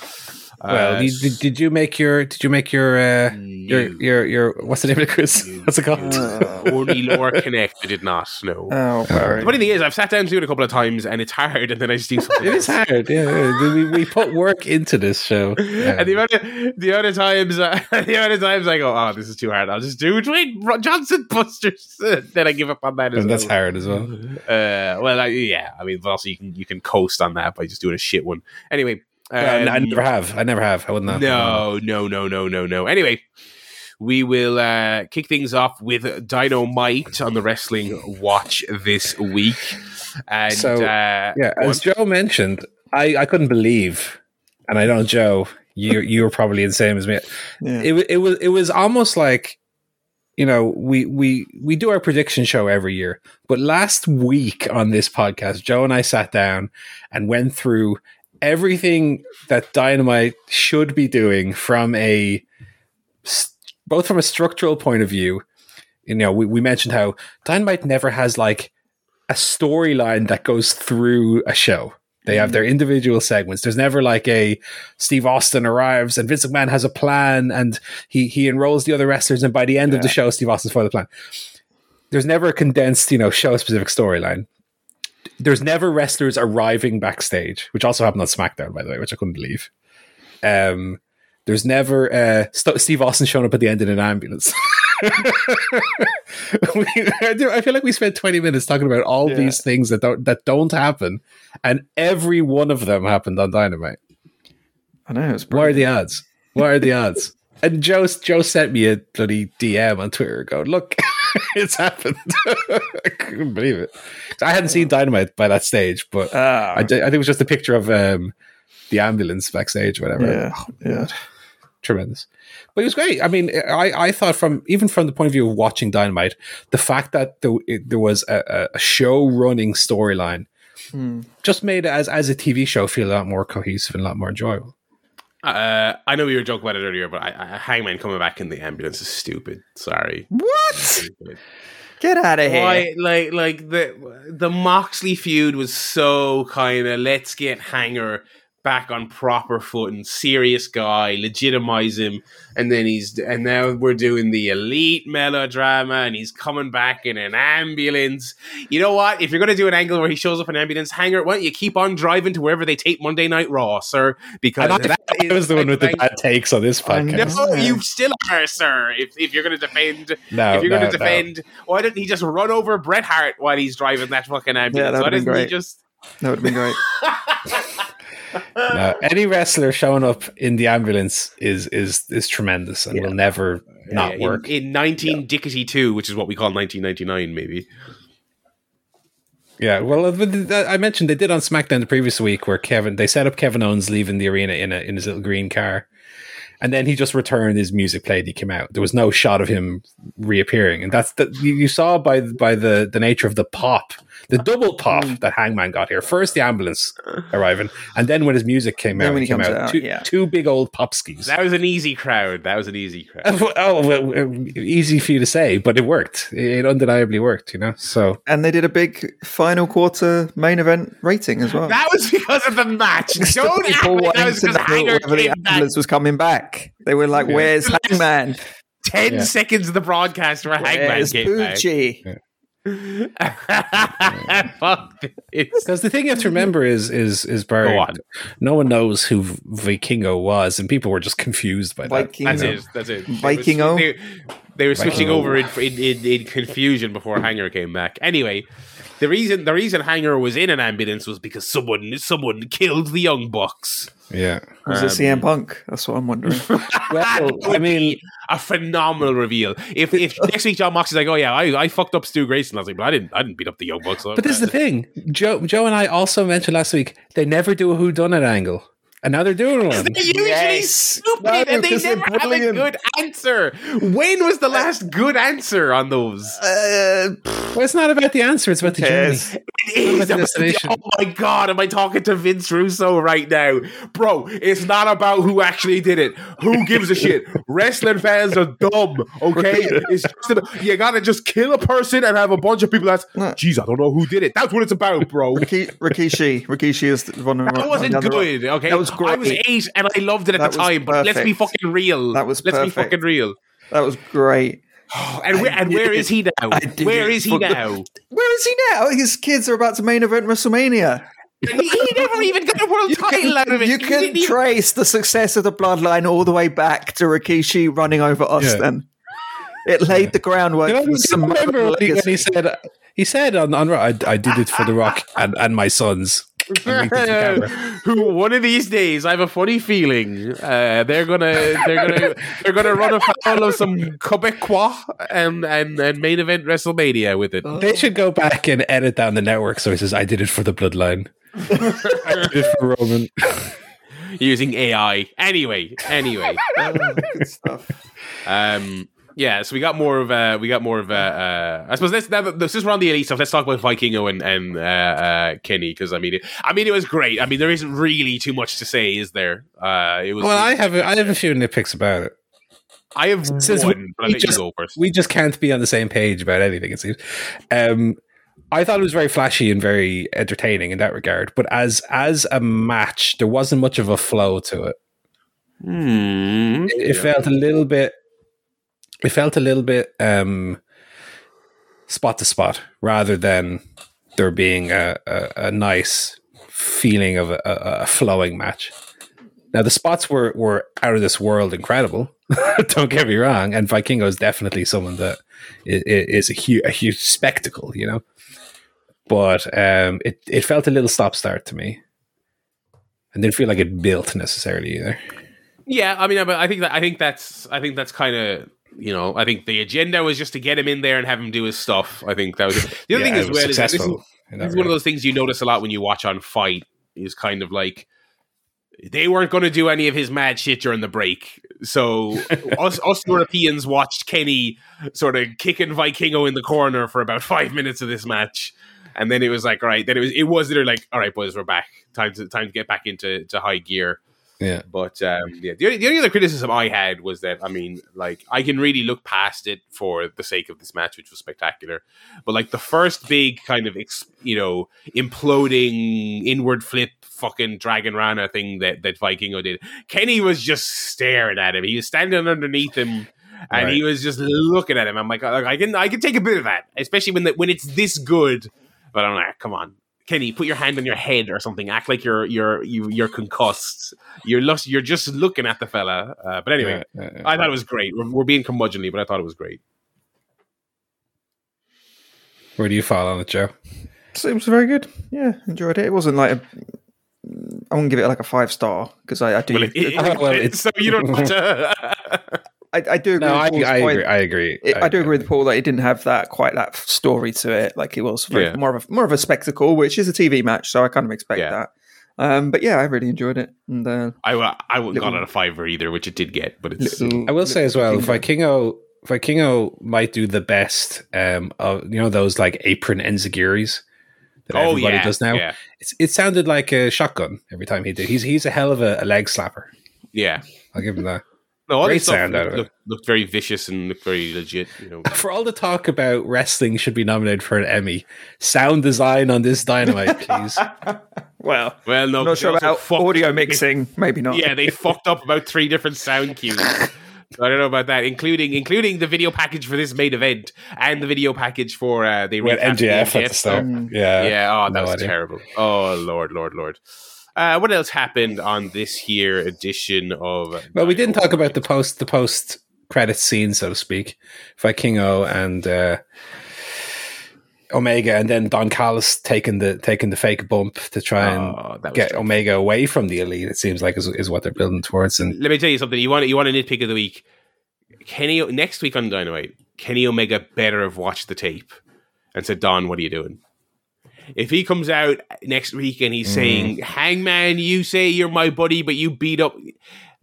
Well, Uh, did, did, did you make your did you make your uh, your no. your your what's the name of the quiz? What's it called? Uh, only lower connect. I did not. know. Oh, the funny thing is, I've sat down to do it a couple of times, and it's hard, and then I just do something. It is else. hard. Yeah, yeah. We, we put work into this show. and the amount of the amount of times uh, the amount of times I go, oh, this is too hard. I'll just do Dwayne Johnson Busters. then I give up on that as and that's hard as well. Uh, well, I, yeah. I mean, but also you can you can coast on that by just doing a shit one. Anyway, Yeah, I um, never have. I never have. I wouldn't have. no, no, no, no, no, no. Anyway, we will uh, kick things off with Dynamite on the Wrestling Watch this week. And So, uh, Yeah, as Joe mentioned, I, I couldn't believe, and I know Joe, you you were probably the same as me. Yeah. It wa- it was it was almost like, you know, we we we do our prediction show every year, but last week on this podcast, Joe and I sat down and went through everything that Dynamite should be doing from a both from a structural point of view. You know, we, we mentioned how Dynamite never has like a storyline that goes through a show. They have mm-hmm. their individual segments. There's never like a Steve Austin arrives and Vince McMahon has a plan and he he enrolls the other wrestlers and by the end of the show, Steve Austin's for the plan. There's never a condensed, you know, show specific storyline. There's never wrestlers arriving backstage, which also happened on SmackDown, by the way, which I couldn't believe. Um, there's never uh, St- Steve Austin showing up at the end in an ambulance. I, feel like we spent 20 minutes talking about all Yeah. these things that don't that don't happen, and every one of them happened on Dynamite. I know it's What are the odds? What are the odds? And Joe Joe sent me a bloody DM on Twitter going, look, it's happened. I couldn't believe it. I hadn't seen Dynamite by that stage, but Ah, I, d- I think it was just a picture of um, the ambulance backstage or whatever. yeah, yeah. Tremendous. But it was great. I mean, I, I thought from even from the point of view of watching Dynamite, the fact that there, it, there was a, a show running storyline Hmm. just made it as as a TV show feel a lot more cohesive and a lot more enjoyable. Uh, I know we were joking about it earlier, but I, I, Hangman coming back in the ambulance is stupid. Sorry. What? Get out of here! Why, like, like the the Moxley feud was so kind of let's get Hanger back on proper footing, serious guy, legitimize him, and then he's and now we're doing the elite melodrama, and he's coming back in an ambulance. You know what? If you're gonna do an angle where he shows up in an ambulance, Hanger, why don't you keep on driving to wherever they tape Monday Night Raw, sir? Because And I, that I was the one with the bad takes on this podcast. no, you still are, sir. If, if you're going to defend, No, if you're no, going to no. defend, why didn't he just run over Bret Hart while he's driving that fucking ambulance? that why would've doesn't been he just? that would have been great. No, any wrestler showing up in the ambulance is is is tremendous and will never not Yeah, work. in, in 19 Dickety 2, which is what we call 1999, maybe. Yeah, well, uh, I mentioned they did on SmackDown the previous week where Kevin they set up Kevin Owens leaving the arena in a in his little green car, and then he just returned. His music played. He came out. There was no shot of him reappearing, and that's that you, you saw by by the the nature of the pop, the double pop Mm. that Hangman got here. First the ambulance arriving, and then when his music came Then out, when he he came out, out, two, yeah. two big old pop skis. That was an easy crowd. That was an easy crowd. oh, well, uh, easy for you to say, but it worked. It undeniably worked, you know. So And they did a big final quarter main event rating as well. that was because of the match. Don't act People like that was wanting because know Hanger the came back ambulance was coming back. They were like, Yeah. "Where's Hangman? 10 Yeah. seconds of the broadcast where Hangman Where's came back. Poochie?" Fuck this. Because the thing you have to remember is is is Barry. Go on. No one knows who Vikingo was, and people were just confused by that. Viking. That's it. That's it. Vikingo? They- They were switching oh. over in, in, in, in confusion before Hanger came back. Anyway, the reason the reason Hanger was in an ambulance was because someone someone killed the Young Bucks. Yeah. Was it CM um, Punk? That's what I'm wondering. Well, I mean, a phenomenal reveal. If if next week Jon Moxley's like, oh yeah, I, I fucked up Stu Grayson, I was like, but I didn't I didn't beat up the Young Bucks. but this is the thing. Joe, Joe, and I also mentioned last week they never do a who done it angle, and now they're doing one. They're usually Yes. stupid No, and they're never have a good answer. When was the last good answer on those? uh, Well, it's not about the answer; it's about the journey. It is about the about- destination? oh my god, am I talking to Vince Russo right now? Bro, it's not about who actually did it. Who gives a shit? Wrestling fans are dumb, okay? It's just about, you gotta just kill a person and have a bunch of people that's, geez, I don't know who did it. That's what it's about, bro. Riki- Rikishi. Rikishi is the one. That wasn't good, okay? That was I was eight and I loved it at That the was time, but let's be fucking real. That was let's be fucking real. That was great. And where, and where is he now? I did Where it is he now? Where is he now? His kids are about to main event WrestleMania. he, he never even got a world title out of it. You He can didn't even- trace the success of the bloodline all the way back to Rikishi running over Austin. It laid the groundwork You know, for some remember when he, when he said he said on, on I, I did it for the Rock and, and my sons. And winked at the camera. Who one of these days I have a funny feeling uh, they're gonna they're gonna they're gonna run afoul of some Quebecois and, and and main event WrestleMania with it. They should go back and edit down the network so he says, I did it for the bloodline. I did it for Roman. using AI. Anyway, anyway. Oh, good stuff. Um, yeah, so we got more of uh, we got more of uh, uh, I suppose let's now that since we're on the elite stuff, let's talk about Vikingo and and uh, uh, Kenny because I mean, it, I mean, it was great. I mean, there isn't really too much to say, is there? Uh, it was. Well, I have a, I have a few nitpicks about it. I have Since one, we- but I'll we let just- you go first. We just can't be on the same page about anything, it seems. Um, I thought it was very flashy and very entertaining in that regard, but as as a match, there wasn't much of a flow to it. Hmm. It, it felt a little bit. It felt a little bit um, spot to spot rather than there being a, a, a nice feeling of a, a, flowing match. Now the spots were were out of this world, incredible. Don't get me wrong, and Vikingo is definitely someone that i- i- is a huge a huge spectacle, you know. But um, it it felt a little stop start to me, and didn't feel like it built necessarily either. Yeah, I mean, I think that I think that's I think that's kind of you know I think the agenda was just to get him in there and have him do his stuff. I think that was it. the other Yeah, thing as well is this is, successful in that this is one of those things you notice a lot when you watch on FITE is kind of like they weren't going to do any of his mad shit during the break. So us, us Europeans watched Kenny sort of kicking Vikingo in the corner for about five minutes of this match. And then it was like, all right, then it was it was literally like, all right, boys, we're back. Time to time to get back into to high gear. Yeah. But um, yeah, the only, the only other criticism I had was that I mean, like, I can really look past it for the sake of this match, which was spectacular. But like the first big kind of ex- you know imploding inward flip fucking Dragon Rana thing that that Vikingo did, Kenny was just staring at him. He was standing underneath him. And he was just looking at him. I'm like, I can, I can take a bit of that, especially when the, when it's this good. But I'm like, come on, Kenny, put your hand on your head or something. Act like you're you're you, you're concussed. You're lost. You're just looking at the fella. Uh, but anyway, Yeah, yeah, yeah. I thought it was great. We're, we're being curmudgeonly, but I thought it was great. Where do you fall on the show? it, Joe? Seems very good. Yeah, enjoyed it. It wasn't like a. I wouldn't give it like a five star because I, I do. Well, it, it- Uh, well, it's- so you don't want to. I, I do agree. No, with I, Paul's I point. agree. I agree. It, I do agree with Paul that it didn't have that quite that story to it. Like it was very, Yeah. more of a more of a spectacle, which is a TV match, so I kind of expect Yeah. that. Um, but yeah, I really enjoyed it. And uh, I I wouldn't Little- got it a fiver either, which it did get, but it's little- I will say as well, little- Vikingo Vikingo might do the best um of you know those like apron enzuigiris that oh everybody yeah, does now. yeah, It's, it sounded like a shotgun every time he did. He's he's a hell of a, a leg slapper. yeah. I'll give him that. No, all Great this stuff sound out of looked, it. looked, looked very vicious and looked very legit. You know, For all the talk about wrestling should be nominated for an Emmy, sound design on this dynamite, please. well, well, no, I'm not sure about fucked- audio mixing. Maybe not. Yeah, they fucked up about three different sound cues. I don't know about that, including including the video package for this main event and the video package for uh, they With recast the MJF at the stuff. start. Yeah. Yeah, oh, that no was idea. terrible. Oh, lord, lord, lord. Uh, what else happened on this here edition of? Well, we didn't talk about the post the post credit scene, so to speak. Vikingo and uh, Omega, and then Don Callis taking the taking the fake bump to try and Oh, get dreadful. Omega away from the elite. It seems like is, is what they're building towards. And Let me tell you something. You want you want a nitpick of the week? Kenny next week on Dynamite, Kenny Omega better have watched the tape and said, "Don, what are you doing?" If he comes out next week and he's saying, "Hangman, you say you're my buddy, but you beat up,"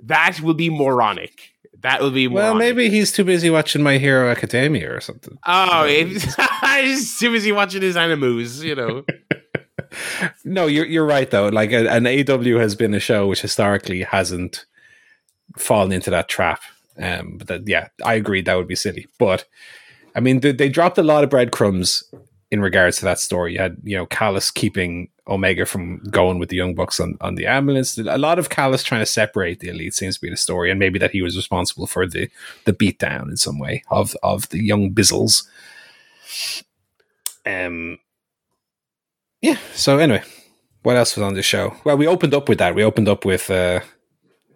that will be moronic. That will be well, maybe he's too busy watching My Hero Academia or something. Oh, he's too busy watching his animus, you know. No, you're you're right though. Like an AW has been a show which historically hasn't fallen into that trap. Um, but that, yeah, I agree that would be silly. But I mean, they, they dropped a lot of breadcrumbs in regards to that story. You had you know Callis keeping Omega from going with the Young Bucks on, on the ambulance. A lot of Callis trying to separate the elite seems to be the story, and maybe that he was responsible for the the beatdown in some way of of the young Bizzles. Um. Yeah. So anyway, what else was on the show? Well, we opened up with that. We opened up with uh,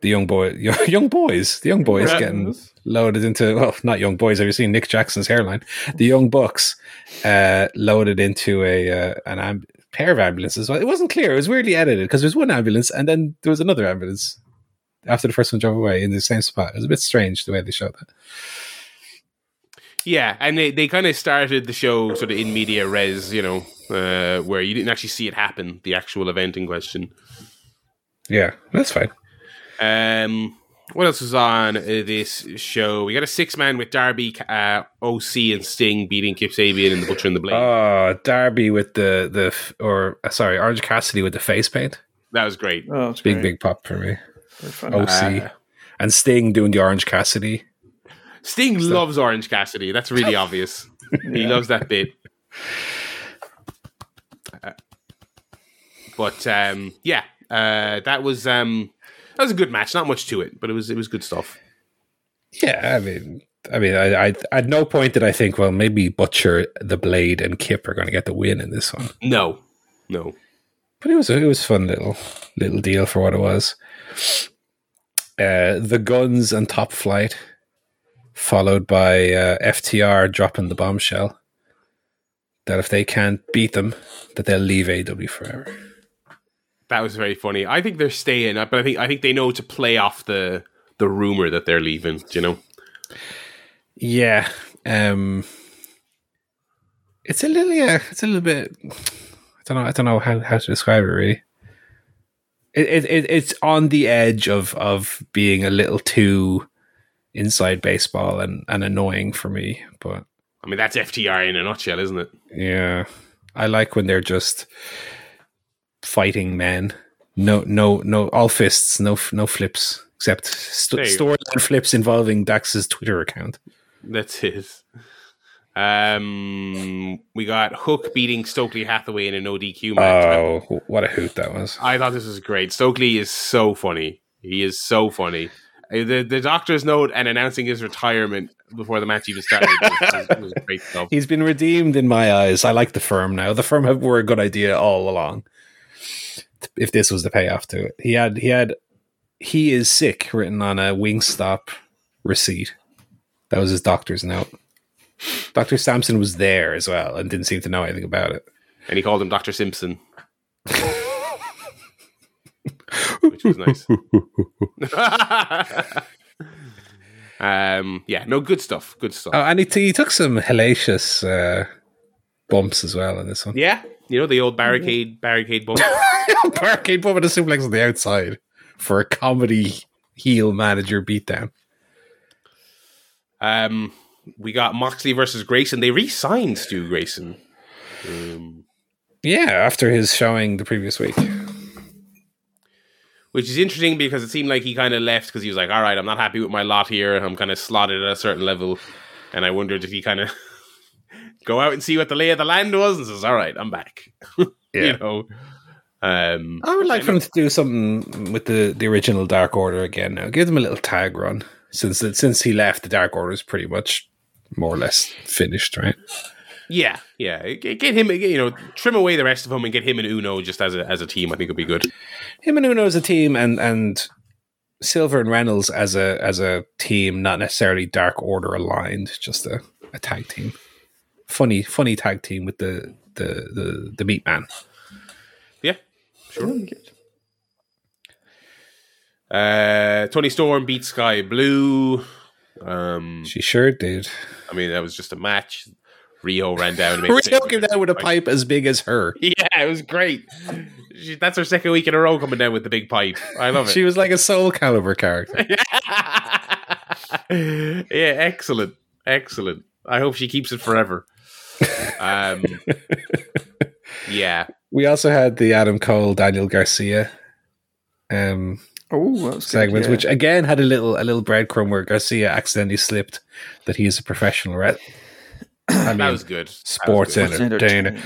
the young boy, young boys, the young boys getting loaded into well, not young boys. Have you seen Nick Jackson's hairline? The young bucks uh, loaded into a uh, an amb- pair of ambulances. Well, it wasn't clear. It was weirdly edited because there was one ambulance and then there was another ambulance after the first one drove away in the same spot. It was a bit strange the way they showed that. Yeah, and they, they kind of started the show sort of in media res, you know, uh, where you didn't actually see it happen, the actual event in question. Yeah, that's fine. Um, what else was on uh, this show? We got a six man with Darby, uh, OC, and Sting beating Kip Sabian and the Butcher and the Blade. Oh, Darby with the the or uh, sorry, Orange Cassidy with the face paint. that was great. Oh, it's Big great. big pop for me. Very fun. OC Uh, and Sting doing the Orange Cassidy. Sting loves Orange Cassidy. That's really obvious. He loves that bit. Uh, but um, yeah, uh, that was um, that was a good match. Not much to it, but it was it was good stuff. Yeah, I mean, I mean, I, I at no point did I think, well, maybe Butcher, the Blade, and Kip are going to get the win in this one. No, no. But it was a, it was fun little little deal for what it was. Uh, the guns and top flight, followed by uh, FTR dropping the bombshell that if they can't beat them, that they'll leave AW forever. That was very funny. I think they're staying, but I think I think they know to play off the the rumor that they're leaving. do You know, Yeah, um, it's a little yeah, it's a little bit. I don't know. I don't know how, how to describe it really. It, it, it it's on the edge of of being a little too inside baseball and, and annoying for me, but I mean that's FTR in a nutshell, isn't it? yeah, I like when they're just fighting men. No, no, no, all fists, no, no flips, except st- storyline flips involving Dax's Twitter account. That's it. Um, we got Hook beating Stokely Hathaway in an ODQ match. Oh, what a hoot that was! I thought this was great. Stokely is so funny. He is so funny. Uh, The the doctor's note and announcing his retirement before the match even started was, was, was great stuff. He's been redeemed in my eyes. I like the firm now. The firm have, were a good idea all along. If this was the payoff to it, he had he had he is sick written on a Wingstop receipt. That was his doctor's note. Doctor Sampson was there as well and didn't seem to know anything about it. And he called him Doctor Simpson, which was nice. um, yeah, no, good stuff. Good stuff. Oh, and he, t- he took some hellacious uh, bumps as well in this one. yeah, you know the old barricade barricade bump. Barricade bump and a suplex on the outside for a comedy heel manager beatdown. Um, we got Moxley versus Grayson. They re-signed Stu Grayson. Um, Yeah, after his showing the previous week. which is interesting because it seemed like he kind of left because he was like, "All right, I'm not happy with my lot here. I'm kind of slotted at a certain level," and I wondered if he kind of go out and see what the lay of the land was, and says, "All right, I'm back." you know, um, I would like for him to do something with the, the original Dark Order again now. Give them a little tag run. Since since he left, the Dark Order is pretty much more or less finished, right? yeah, yeah, get get him, you know, trim away the rest of them and get him and Uno just as a as a team. I think would be good. Him and Uno as a team and and Silver and Reynolds as a as a team, not necessarily Dark Order aligned, just a, a tag team. Funny, funny tag team with the the the, the Meat Man. Yeah, sure. Yeah, good. Uh, Toni Storm beat Skye Blue. Um, She sure did. I mean, that was just a match. Rio ran down. and Rio came down with a pipe as big as her. Yeah, it was great. She, that's her second week in a row coming down with the big pipe. I love it. She was like a Soulcalibur character. yeah, excellent, excellent. I hope she keeps it forever. Um, yeah, We also had the Adam Cole Daniel Garcia um, Oh, that was good, segments, yeah. which again had a little a little breadcrumb where Garcia accidentally slipped that he is a professional. Re- I that mean, was good. That was sports good. Entertainer.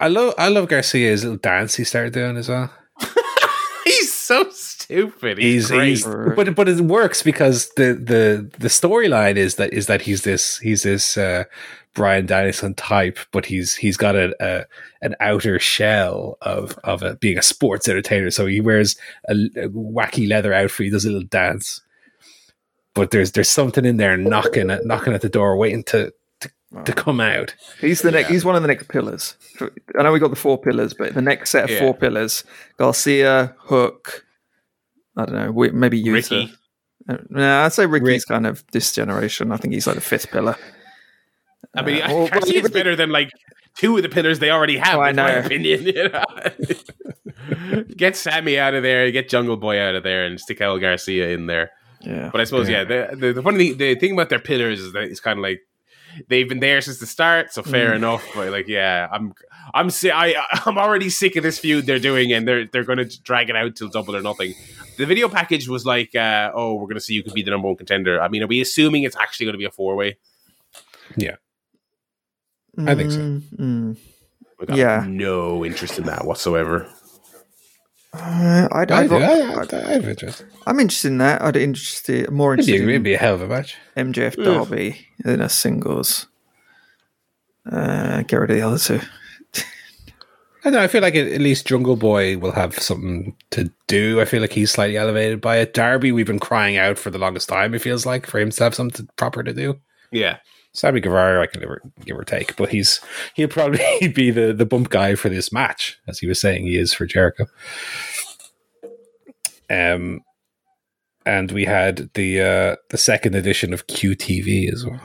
I love I love Garcia's little dance he started doing as well. He's so stupid. He's, He's, he's but but it works because the the the storyline is that is that he's this he's this uh, Bryan Danielson type, but he's he's got a, a an outer shell of of a, being a sports entertainer. So he wears a, a wacky leather outfit, he does a little dance, but there's there's something in there knocking at knocking at the door, waiting to to, to come out. He's the next. Yeah. He's one of the next pillars. I know we got the four pillars, but the next set of Yeah. four pillars: Garcia, Hook. I don't know. Maybe Yuta. Ricky. Uh, nah, I'd say Ricky's Rick. kind of this generation. I think he's like the fifth pillar. I mean, Uh, well, well, better than like two of the pillars they already have. Oh, in my opinion. You know? get Sammy out of there, get Jungle Boy out of there, and stick El Garcia in there. Yeah, But I suppose, yeah, the, the, the funny thing, the thing about their pillars is that it's kind of like they've been there since the start, so fair Mm. enough. But like, yeah, I'm, I'm, si- I, I'm already sick of this feud they're doing, and they're they're going to drag it out till double or nothing. The video package was like, uh, oh, we're going to see you can be the number one contender. I mean, are we assuming it's actually going to be a four way? I think so. Mm, mm. I got Yeah. no interest in that whatsoever. Uh, I'd, I, I'd, I, I'd, I, I have interest. I'm interested in that. I'd interested more It'd be, interested it'd in be a hell of a match. MJF Ugh. Darby in a singles. Uh, get rid of the other two. I don't know. I feel like at at least Jungle Boy will have something to do. I feel like he's slightly elevated by it. Darby, we've been crying out for the longest time. It feels like for him to have something proper to do. Yeah, Sammy Guevara, I can never give or take, but he's he'll probably be the the bump guy for this match, as he was saying he is for Jericho. Um, and we had the uh the second edition of QTV as well.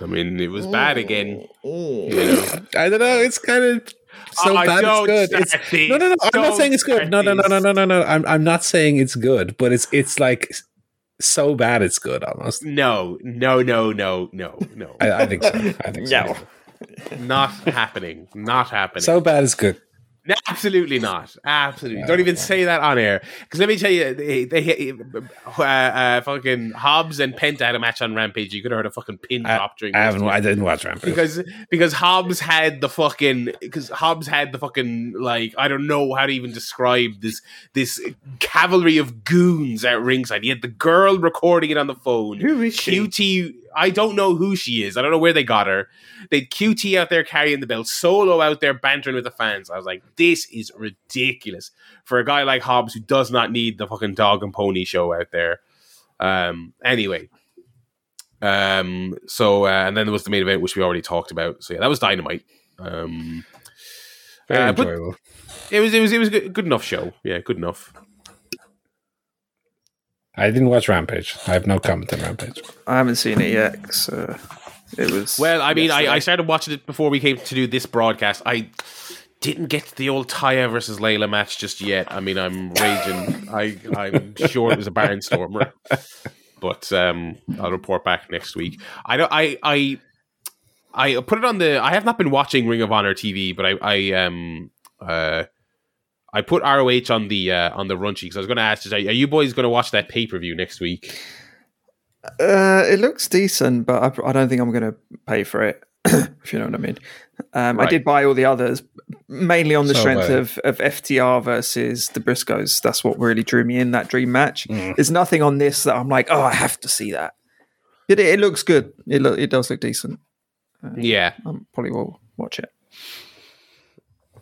I mean, it was bad again. You know, I don't know. It's kind of so Oh, bad it's good. It's, no, no, no. I'm not saying it's good. No, no, no, no, no, no, no. I'm I'm not saying it's good, but it's it's like so bad it's good almost. no, no, no, no, no, no, I, I think so. I think so. not happening. Not happening. So bad it's good. No, absolutely not. Absolutely. Don't even say that on air. Because let me tell you, they, they uh, uh, fucking Hobbs and Penta had a match on Rampage. You could have heard a fucking pin I, drop during I haven't. I didn't watch Rampage. because because Hobbs had the fucking because Hobbs had the fucking like I don't know how to even describe this this cavalry of goons at ringside. He had the girl recording it on the phone. Who is she? QT, I don't know who she is. I don't know where they got her. They'd QT out there carrying the belt, Solo out there bantering with the fans. I was like, this is ridiculous for a guy like Hobbs who does not need the fucking dog and pony show out there. Um, anyway. Um, so, uh, and then there was the main event, which we already talked about. So, yeah, that was Dynamite. Um, Very uh, enjoyable. it was, it was, it was a good, good enough show. Yeah, good enough. I didn't watch Rampage. I have no comment on Rampage. I haven't seen it yet. So it was. Well, I mean, I, I started watching it before we came to do this broadcast. I didn't get the old Taya versus Leyla match just yet. I mean, I'm raging. I, I'm sure it was a barnstormer, but um, I'll report back next week. I don't. I I I put it on the. I have not been watching Ring of Honor TV, but I I um uh. I put ROH on the uh, on the run sheet because I was going to ask, are are you boys going to watch that pay per view next week? Uh, it looks decent, but I, I don't think I'm going to pay for it. if you know what I mean. Um, I did buy all the others mainly on the So, strength uh, of, of FTR versus the Briscoes. That's what really drew me in that dream match. Mm. There's nothing on this that I'm like, oh, I have to see that. It, it looks good. It lo- it does look decent. Yeah, I probably will watch it.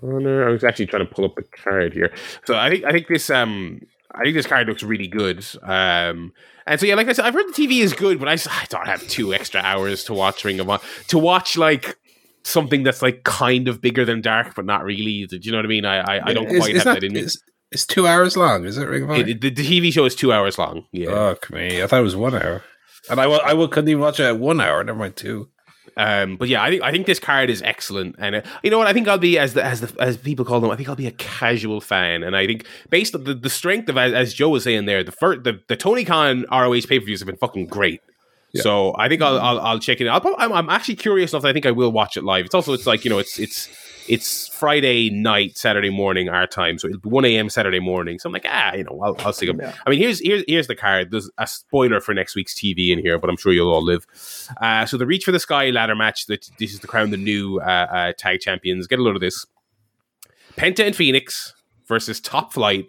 Honor. I was actually trying to pull up the card here. So I think I think this um I think this card looks really good. Um, and so yeah, like I said, I've heard the TV is good, but I, I don't have two extra hours to watch Ring of Honor to watch like something that's like kind of bigger than Dark, but not really. Do you know what I mean? I I, I don't Is- quite is have that- that in me. is- It's two hours long, is it? Ring of Honor? It- the, the TV show is two hours long. Yeah. Fuck me! I thought it was one hour, and I I couldn't even watch it at one hour. Never mind two. Um, but yeah, I think I think this card is excellent, and uh, you know what? I think I'll be as the as the as people call them. I think I'll be a casual fan, and I think based on the, the strength of as, as Joe was saying there, the first the, the Tony Khan ROH pay per views have been fucking great. Yeah. So I think I'll, I'll I'll check it out. I'll, prob- I'm, I'm actually curious enough. That I think I will watch it live. It's also it's like you know it's it's it's Friday night, Saturday morning our time, so it'll be one a.m. Saturday morning. So I'm like ah, you know, I'll, I'll stick up. Yeah. I mean, here's here's here's the card. There's a spoiler for next week's TV in here, but I'm sure you'll all live. Uh, so the Reach for the Sky ladder match. That this is the crown the new uh, uh, tag champions. Get a load of this. Penta and Phoenix versus Top Flight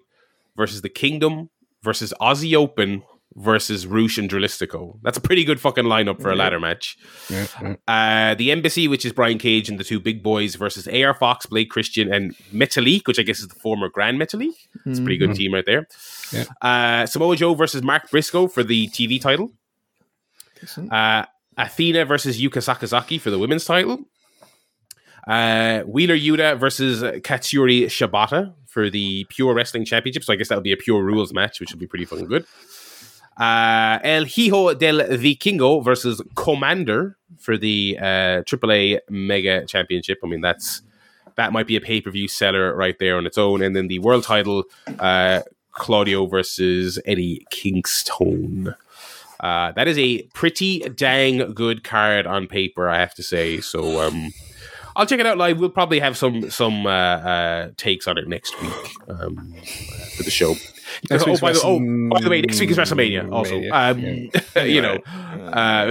versus the Kingdom versus Aussie Open versus Roosh and Dralistico. That's a pretty good fucking lineup for a ladder match. Uh, the Embassy, which is Brian Cage and the two big boys versus AR Fox, Blake Christian, and Metalik, which I guess is the former Grand Metalik. It's a pretty good team right there. Yeah. Uh, Samoa Joe versus Mark Briscoe for the TV title. Uh, Athena versus Yuka Sakazaki for the women's title. Uh, Wheeler Yuta versus Katsuyori Shibata for the Pure Wrestling Championship. So I guess that would be a pure rules match, which will be pretty fucking good. Uh, El Hijo del Vikingo versus Komander for the uh, AAA Mega Championship. I mean, that's that might be a pay per view seller right there on its own. And then the world title, uh, Claudio versus Eddie Kingston. Uh, that is a pretty dang good card on paper, I have to say. So um, I'll check it out live. We'll probably have some some uh, uh, takes on it next week um, for the show. Oh, by the, oh, by the way, next week is WrestleMania. Also, um, you know, uh,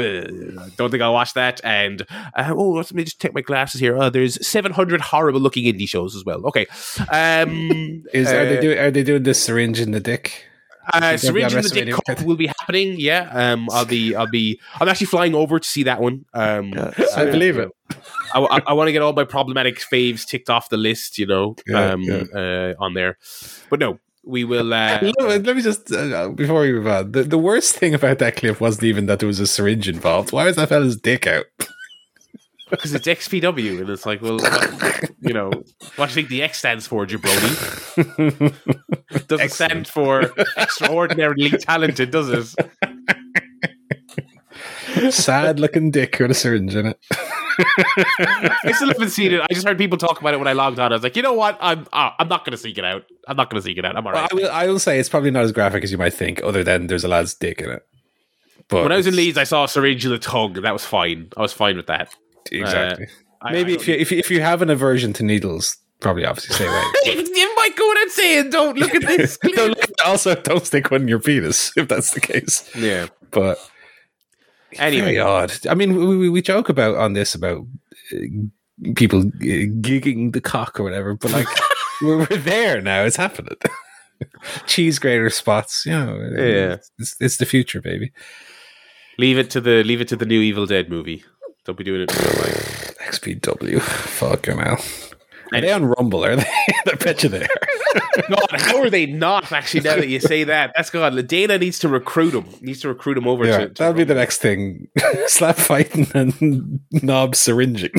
don't think I'll watch that. And uh, oh, let me just take my glasses here. Uh, there's 700 horrible looking indie shows as well. Okay, um, Is are they uh, doing are they doing this syringe in the dick? uh, Think they'll be on Syringe in the Dick Cup will be happening. Yeah, um, I'll be, I'll be, I'm actually flying over to see that one. Um, Yeah. I believe it. I, want to get all my problematic faves ticked off the list, you know, Yeah, um, yeah. Uh, on there. But no, we will. Uh, Let let me just uh, before we move on. The, the worst thing about that clip wasn't even that there was a syringe involved. Why was that fella's dick out? because it's XPW, and it's like, well, what, you know, what do you think the X stands for, jabroni? Doesn't Excellent. stand for extraordinarily talented, does it? Sad looking dick with a syringe in it. I still haven't seen it. I just heard people talk about it when I logged on. I was like, you know what? I'm uh, I'm not going to seek it out. I'm not going to seek it out. I'm all Well. I will, I will say it's probably not as graphic as you might think, other than there's a lad's dick in it. But when I was in Leeds, I saw a syringe in the and That was fine. I was fine with that. exactly. I- Maybe I if you if you, if you have an aversion to needles, probably obviously stay away. you might go and say, don't look at this. don't, also, don't stick one in your penis if that's the case. yeah. But Anyway, very odd. I mean, we, we, we joke about on this about uh, people uh, gigging the cock or whatever, but like we're, we're there now. It's happening. Cheese grater spots, you know. Yeah. it's, it's the future, baby. leave it to the leave it to the new Evil Dead movie. Don't be doing it in real life. XPW, fuck them out. Are they on Rumble? Are they? I bet you they are. God, how are they not? Actually, now that you say that, that's God. Dana needs to recruit him. Needs to recruit him over Yeah, to. to that'll be the next thing: slap fighting and knob syringing.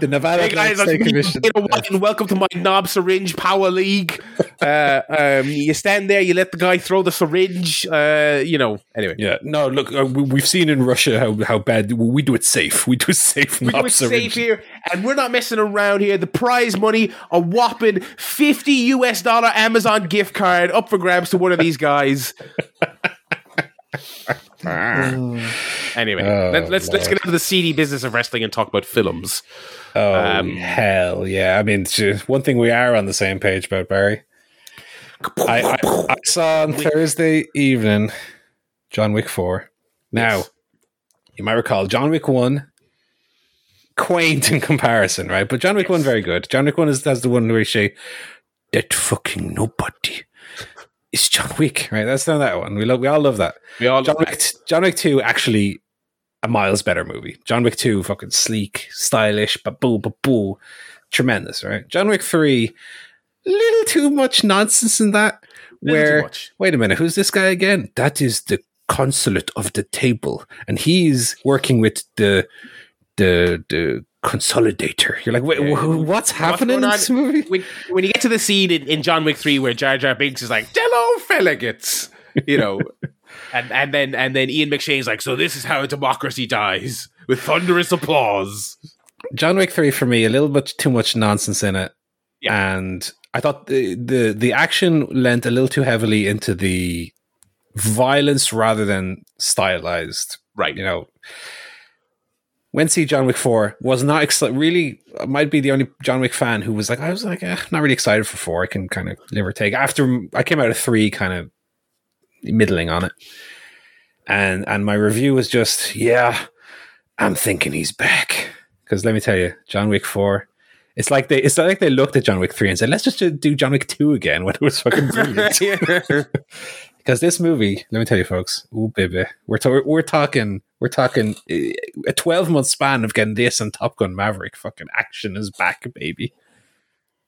The Nevada Hey guys, State Commission. Dana White, and welcome to my knob syringe power league. Uh, um, you stand there, you let the guy throw the syringe. Uh, you know. Anyway, Yeah, no. Look, uh, we, we've seen in Russia how how bad we do it safe. We do it safe. we do knob it safe syringe. here, and we're not messing around here. The prize money, a whopping fifty US dollar Amazon gift card, up for grabs to one of these guys. Anyway, Oh, let's let's, let's get into the seedy business of wrestling and talk about films. Oh Um, hell yeah! I mean, one thing we are on the same page about Barry. I, I, I saw on Thursday evening John Wick four. Now, Yes. you might recall John Wick one. Quaint in comparison, right? But John Wick one very good. John Wick one is that's the one where you say that fucking nobody is John Wick, right? That's not that one. We love, we all love that. We all John Wick, John Wick 2 actually a miles better movie. John Wick 2 fucking sleek, stylish, baboo baboo, tremendous, right? John Wick 3 little too much nonsense in that. Where wait a minute, who's this guy again? That is the consulate of the table, and he's working with the the the consolidator. You're like, wait, Yeah. wh- what's happening in this movie? when, when you get to the scene in, in John Wick 3 where Jar Jar Binks is like, Dello Feligates, you know, and, and then and then Ian McShane's like, so this is how a democracy dies with thunderous applause. John Wick three for me, a little bit too much nonsense in it, Yeah. and I thought the the the action lent a little too heavily into the violence rather than stylized. Right. You know, went to see John Wick four was not exci- really might be the only John Wick fan who was like I was like eh, not really excited for four. I can kind of live or take. After I came out of three, kind of middling on it, and and my review was just yeah, I'm thinking he's back because let me tell you, John Wick four. It's like they it's not like they looked at John Wick three and said let's just do John Wick two again when it was fucking brilliant. Because this movie, let me tell you, folks, ooh baby, we're ta- we're talking we're talking eh, a twelve month span of getting this and Top Gun Maverick. Fucking action is back, baby.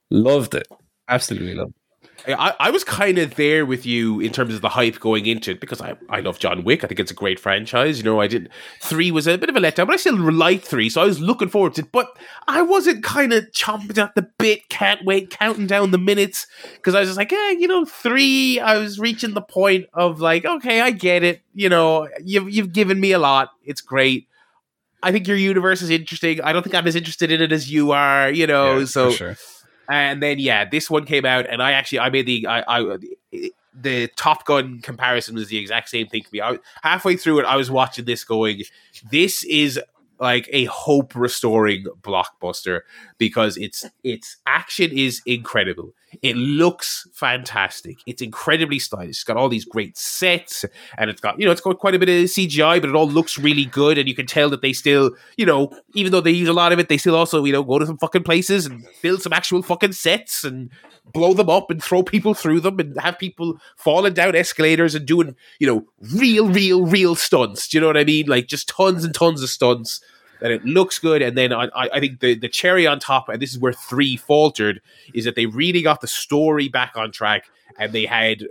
Loved it, absolutely loved. it. I, I was kind of there with you in terms of the hype going into it because I, I love John Wick. I think it's a great franchise. You know, I did three was a bit of a letdown, but I still liked three, so I was looking forward to it. But I wasn't kind of chomping at the bit, can't wait, counting down the minutes because I was just like, yeah, you know, three. I was reaching the point of like, okay, I get it. You know, you've you've given me a lot. It's great. I think your universe is interesting. I don't think I'm as interested in it as you are. You know, Yeah, so for sure. And then yeah, this one came out, and I actually I made the I, I the Top Gun comparison was the exact same thing for me. I halfway through it, I was watching this, going, "This is like a hope restoring blockbuster because its its action is incredible. It looks fantastic. It's incredibly stylish. It's got all these great sets, and it's got you know it's got quite a bit of CGI, but it all looks really good, and you can tell that they still you know even though they use a lot of it, they still also you know go to some fucking places and build some actual fucking sets and blow them up and throw people through them and have people falling down escalators and doing you know real real real stunts. Do you know what I mean? Like just tons and tons of stunts. And it looks good, and then I, I I think the, the cherry on top, and this is where three faltered, is that they really got the story back on track, and they had,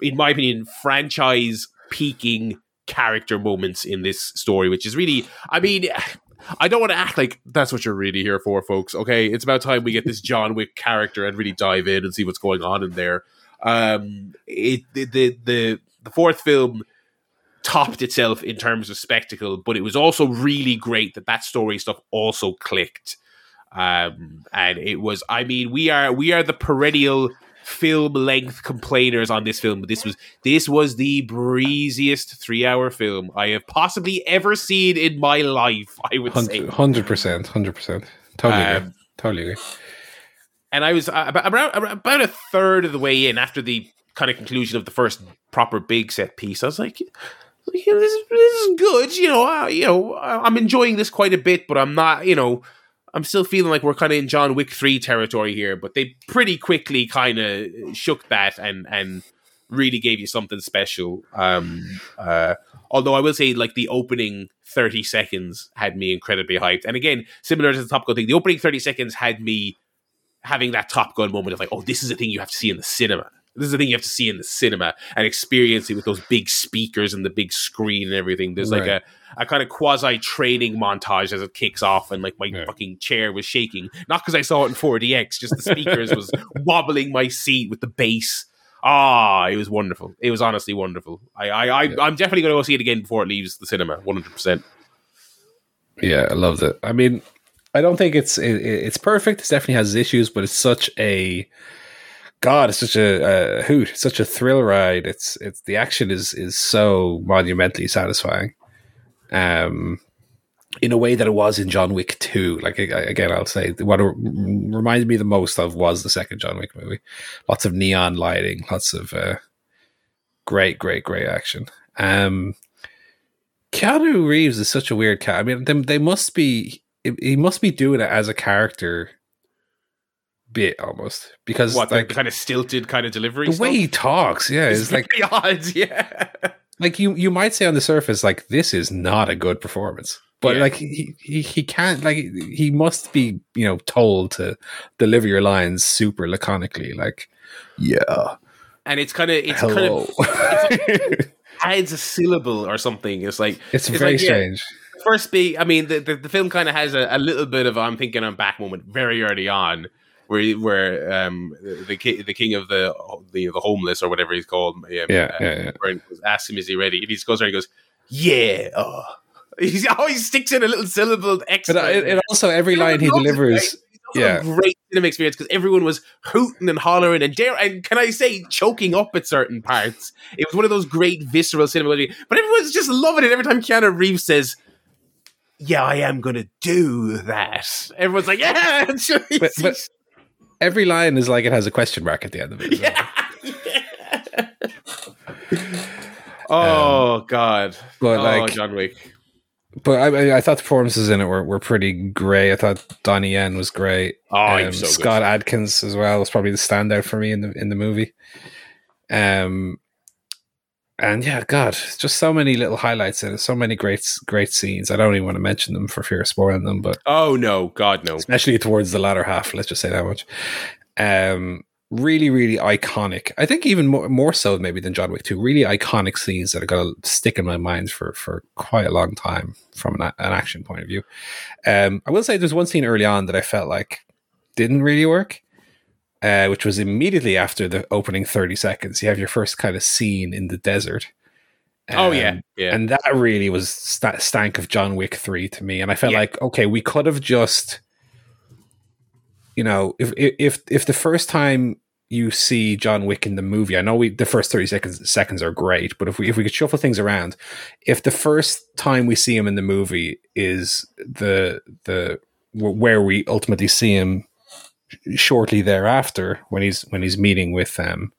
in my opinion, franchise peaking character moments in this story, which is really, I mean, I don't want to act like that's what you're really here for, folks. Okay, it's about time we get this John Wick character and really dive in and see what's going on in there. Um, it the the the, the fourth film topped itself in terms of spectacle, but it was also really great that that story stuff also clicked. Um, and it was, I mean, we are we are the perennial film length complainers on this film, but this was this was the breeziest three hour film I have possibly ever seen in my life. I would say, Hundred percent, hundred percent. Totally agree. Um, Totally agree. and I was uh, about, about about a third of the way in after the kind of conclusion of the first proper big set piece. I was like, this, is, this is good. You know, uh, you know, I- I'm enjoying this quite a bit, but I'm not. You know, I'm still feeling like we're kind of in John Wick three territory here. But they pretty quickly kind of shook that and and really gave you something special. Um, uh, although I will say, like the opening thirty seconds had me incredibly hyped, and again, similar to the Top Gun thing, the opening thirty seconds had me having that Top Gun moment of like, oh, this is the thing you have to see in the cinema. This is the thing you have to see in the cinema and experience it with those big speakers and the big screen and everything. There's like a, a kind of quasi training montage as it kicks off, and like my Yeah. fucking chair was shaking. Not because I saw it in 4DX, just the speakers was wobbling my seat with the bass. Ah, it was wonderful. It was honestly wonderful. I, I, I Yeah. I'm definitely going to go see it again before it leaves the cinema. 100. percent Yeah, I loved it. I mean, I don't think it's it, it's perfect. It definitely has its issues, but it's such a God. It's such a, a hoot. Such a thrill ride. It's it's the action is is so monumentally satisfying. Um, in a way that it was in John Wick Two. Like again, I'll say what reminded me the most of was the second John Wick movie. Lots of neon lighting, lots of uh, great, great, great action. Um, Keanu Reeves is such a weird cat. I mean, they, they must be he must be doing it as a character bit almost because What like the kind of stilted kind of delivery? the way he talks, yeah, it's it's like odd. Yeah. like you you might say on the surface like this is not a good performance. but Yeah. like he, he he can't like he must be you know told to deliver your lines super laconically like yeah and it's kind of it's kind of adds a syllable or something. It's like it's, it's very like, yeah, strange first big. I mean, the, the, the film kind of has a, a little bit of I'm thinking I'm back moment very early on, where where um the ki- the king of the the, the homeless or whatever he's called, um, yeah uh, yeah, yeah. Asks him is he ready, and he just goes there and he goes yeah. Oh. He's always sticks in a little syllable extra. but uh, it, it also every line he Everyone it, delivers right? It's also yeah. a great cinema experience because everyone was hooting and hollering and dare and can I say choking up at certain parts. It was one of those great visceral cinema, but everyone's just loving it every time Keanu Reeves says, "Yeah, I am going to do that." Everyone's like, "Yeah!" But- but- every line is like it has a question mark at the end of it well. oh God! but oh, like John Wick. but I, I- I thought the performances in it were, were pretty great. I thought Donnie Yen was great. Oh, Um, so good. Scott Adkins as well was probably the standout for me in the in the movie. Um, and yeah, God, just so many little highlights in it. So many great great scenes. I don't even want to mention them for fear of spoiling them, but Oh no, God no! especially towards the latter half. Let's just say that much. Um, really, really iconic. I think even more, more so maybe than John Wick Two. Really iconic scenes that are going to stick in my mind for for quite a long time from an, an action point of view. Um, I will say there's one scene early on that I felt like didn't really work. Uh, which was immediately after the opening 30 seconds. You have your first kind of scene in the desert. oh Um, yeah, yeah. and that really was st- stank of John Wick 3 to me and I felt Yeah. like okay we could have just you know if if if the first time you see John Wick in the movie I know we the first 30 seconds seconds are great but if we if we could shuffle things around if the first time we see him in the movie is the the where we ultimately see him shortly thereafter when he's when he's meeting with um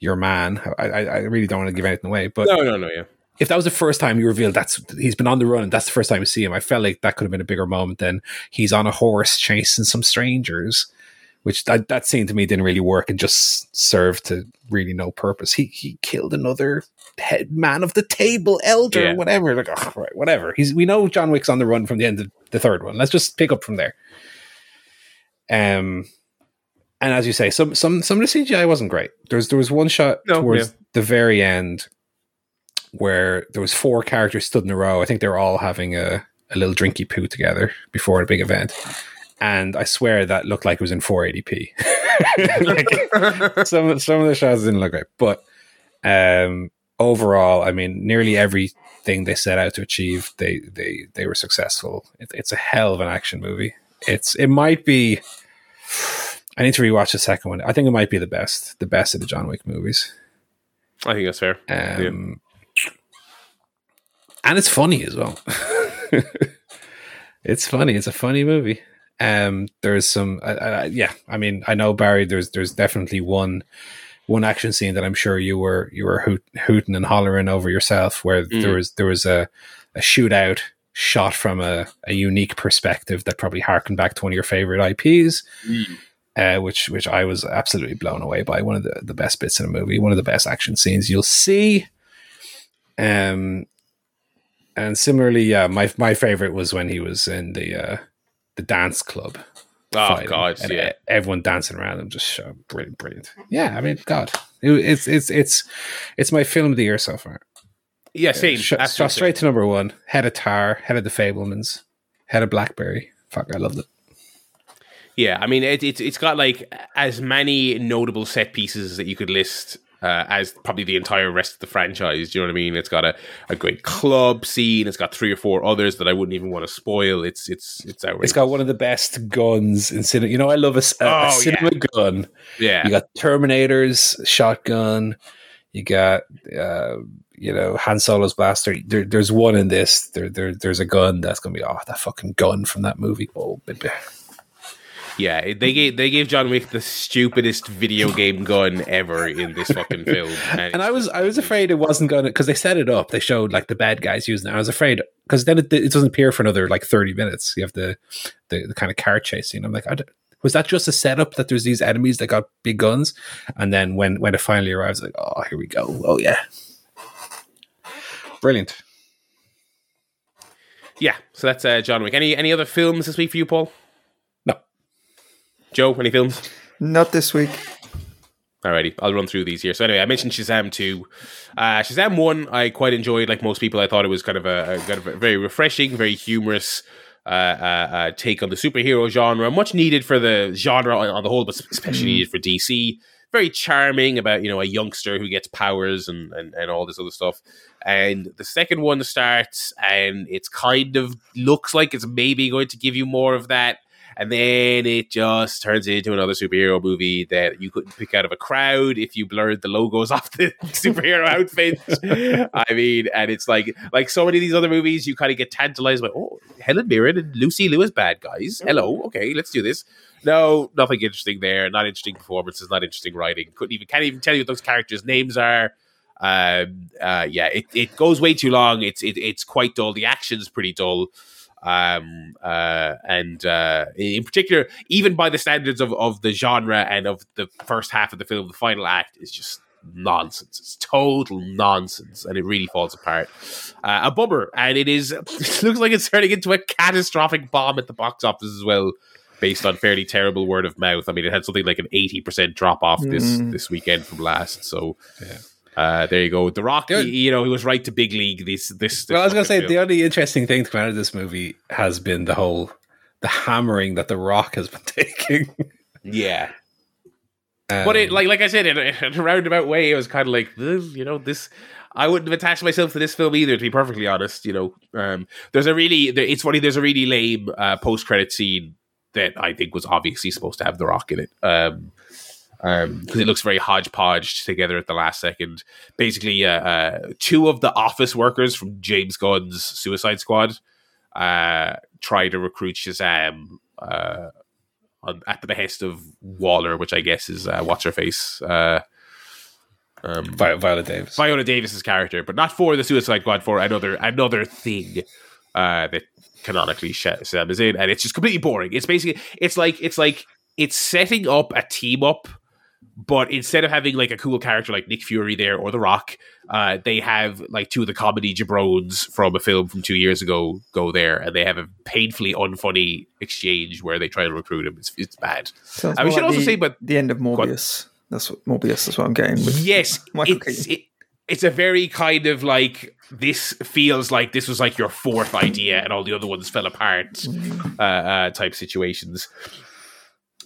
your man I I, really don't want to give anything away but no, no, no, yeah. if that was the first time you revealed that's he's been on the run and that's the first time you see him, I felt like that could have been a bigger moment than he's on a horse chasing some strangers, which that, that scene to me didn't really work and just served to really no purpose. He he killed another head man of the table, elder, Yeah. whatever. Like ugh, right, whatever. He's we know John Wick's on the run from the end of the third one. Let's just pick up from there. Um. And as you say, some some some of the CGI wasn't great. There was there was one shot No, towards yeah. the very end where there was four characters stood in a row. I think they were all having a, a little drinky poo together before a big event. And I swear that looked like it was in 480p. like, some some of the shots didn't look great, but um, overall, I mean, nearly everything they set out to achieve, they they they were successful. It, it's a hell of an action movie. It's it might be. I need to rewatch the second one. I think it might be the best, the best of the John Wick movies. I think that's fair. Um, And it's funny as well. it's funny. It's a funny movie. Um, there's some, uh, uh, yeah. I mean, I know Barry. There's there's definitely one one action scene that I'm sure you were you were hoot, hooting and hollering over yourself, where Mm. there was there was a a shootout shot from a, a unique perspective that probably harkened back to one of your favorite IPs uh, which which I was absolutely blown away by. One of the, the best bits in a movie, one of the best action scenes you'll see. Um, and similarly, yeah, my my favorite was when he was in the uh, the dance club. Oh fighting, God, yeah. everyone dancing around him, just uh, brilliant, brilliant. Yeah, I mean, God, it, it's it's it's it's my film of the year so far. Yeah, same. Sh- absolutely. straight to number one. Head of Tar, head of the Fabelmans, head of Blackberry. Fuck, I loved it. Yeah, I mean, it, it's it's got like as many notable set pieces that you could list uh, as probably the entire rest of the franchise. Do you know what I mean? It's got a, a great club scene. It's got three or four others that I wouldn't even want to spoil. It's it's it's outrageous. It's got one of the best guns in cinema. You know, I love a Oh, cinema gun. yeah, You got Terminators, shotgun. You got, uh, you know, Han Solo's blaster. There, there's one in this. There, there, there's a gun that's gonna be oh that fucking gun from that movie. Oh, baby. yeah. They gave they gave John Wick the stupidest video game gun ever in this fucking film. And I was, I was afraid it wasn't gonna because they set it up. They showed like the bad guys using it. I was afraid because then it, it doesn't appear for another like 30 minutes. You have the, the, the kind of car chasing. I'm like, was that just a setup that there's these enemies that got big guns? And then when when it finally arrives, like, oh, here we go. Oh yeah, brilliant. Yeah, so that's uh, John Wick. Any any other films this week for you, Paul? No. Joe, any films? Not this week. Alrighty, I'll run through these here. So anyway, I mentioned Shazam two. Uh, Shazam one, I quite enjoyed. Like most people, I thought it was kind of a, a kind of a very refreshing, very humorous uh, uh, uh, take on the superhero genre. Much needed for the genre on, on the whole, but especially needed for DC. Very charming about you know a youngster who gets powers and, and and all this other stuff. And the second one starts, and it's kind of looks like it's maybe going to give you more of that and then it just turns into another superhero movie that you couldn't pick out of a crowd if you blurred the logos off the superhero outfits. I mean, and it's like like so many of these other movies, you kind of get tantalized by oh, Helen Mirren and Lucy Liu bad guys. Hello, okay, let's do this. No, nothing interesting there. Not interesting performances. Not interesting writing. Couldn't even can't even tell you what those characters' names are. Um, uh, yeah, it, it goes way too long. It's it, it's quite dull. The action's pretty dull um, uh, and uh, in particular, even by the standards of, of the genre and of the first half of the film, the final act is just nonsense. It's total nonsense, and it really falls apart. Uh, a bummer, and it is. It looks like it's turning into a catastrophic bomb at the box office as well, based on fairly terrible word of mouth. I mean, it had something like an eighty percent drop off this Mm. this weekend from last. So. Yeah. Uh, there you go. The Rock, you know, he was right to big league. This, this. this Well, I was going to say fucking the only interesting thing to come out of this movie has been the whole the hammering that the Rock has been taking. yeah, Um, But it, like, like I said, in a, in a roundabout way, it was kind of like, you know, this. I wouldn't have attached myself to this film either, to be perfectly honest. You know, um, there's a really, there, it's funny. There's a really lame uh, post credit scene that I think was obviously supposed to have The Rock in it. Um, because it looks very hodgepodge together at the last second. Basically, uh, uh, two of the office workers from James Gunn's Suicide Squad uh, try to recruit Shazam uh, on, at the behest of Waller, which I guess is uh, what's her face. Uh, um, Vi- Viola Davis. Viola Davis's character, but not for the Suicide Squad, for another another thing uh, that canonically Shazam is in, and it's just completely boring. It's basically it's like it's like it's setting up a team up, but instead of having like a cool character like Nick Fury there or The Rock, uh, they have like two of the comedy jabrones from a film from two years ago go there, and they have a painfully unfunny exchange where they try to recruit him. It's, it's bad. Sounds Uh, we should like also the, say, but- the end of. Morbius. That's what Morbius is what I'm getting with. yes Michael it's, it, it's a very kind of like this feels like this was like your fourth idea and all the other ones fell apart uh, uh, type situations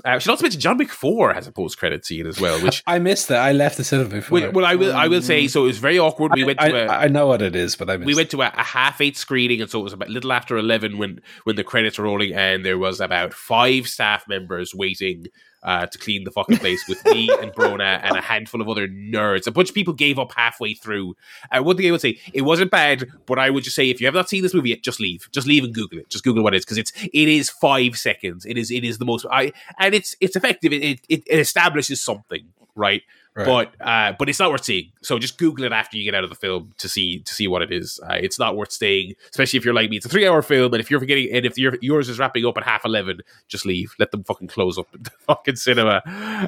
uh, I should also mention John 4 has a post credit scene as well which I missed that. I left the cinema before. well, well I will I will say so it was very awkward we went I, to a I, I know what it is, but I missed we went to a, a half eight screening, and so it was about little after eleven when when the credits were rolling, and there was about five staff members waiting uh, to clean the fucking place with me and Brona and a handful of other nerds. A bunch of people gave up halfway through. Uh, one thing I would say, it wasn't bad, but I would just say if you have not seen this movie yet, just leave, just leave and Google it. Just Google what it is because it's it is five seconds. It is it is the most I and it's it's effective. It it, it establishes something right. Right. But uh, but it's not worth seeing. So just Google it after you get out of the film to see to see what it is. Uh, it's not worth staying, especially if you're like me. It's a three hour film, and if you're forgetting, and if your yours is wrapping up at half eleven, just leave. Let them fucking close up the fucking cinema.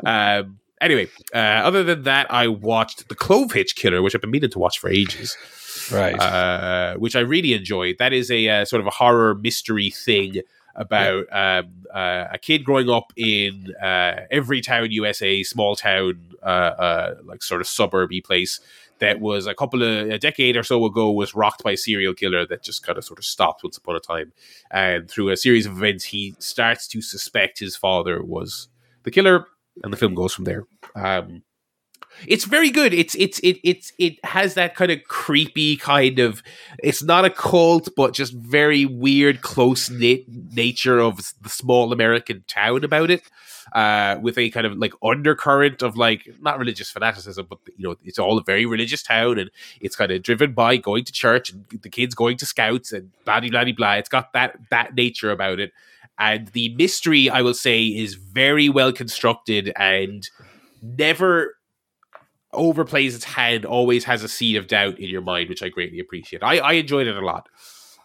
Um, anyway, uh, other than that, I watched The Clovehitch Killer, which I've been meaning to watch for ages right. uh, which I really enjoyed. That is a uh, sort of a horror mystery thing about um, uh, a kid growing up in uh, every town USA, small town, uh, uh, like sort of suburby place that was a couple of a decade or so ago was rocked by a serial killer that just kind of sort of stopped once upon a time, and through a series of events, he starts to suspect his father was the killer, and the film goes from there. Um, it's very good. It's it's it it's it has that kind of creepy kind of. It's not a cult, but just very weird, close knit nature of the small American town about it. Uh, with a kind of like undercurrent of like not religious fanaticism, but you know it's all a very religious town, and it's kind of driven by going to church and the kids going to scouts and blah blah blah blah. It's got that that nature about it, and the mystery I will say is very well constructed and never overplays its hand, always has a seed of doubt in your mind, which I greatly appreciate. I, I enjoyed it a lot.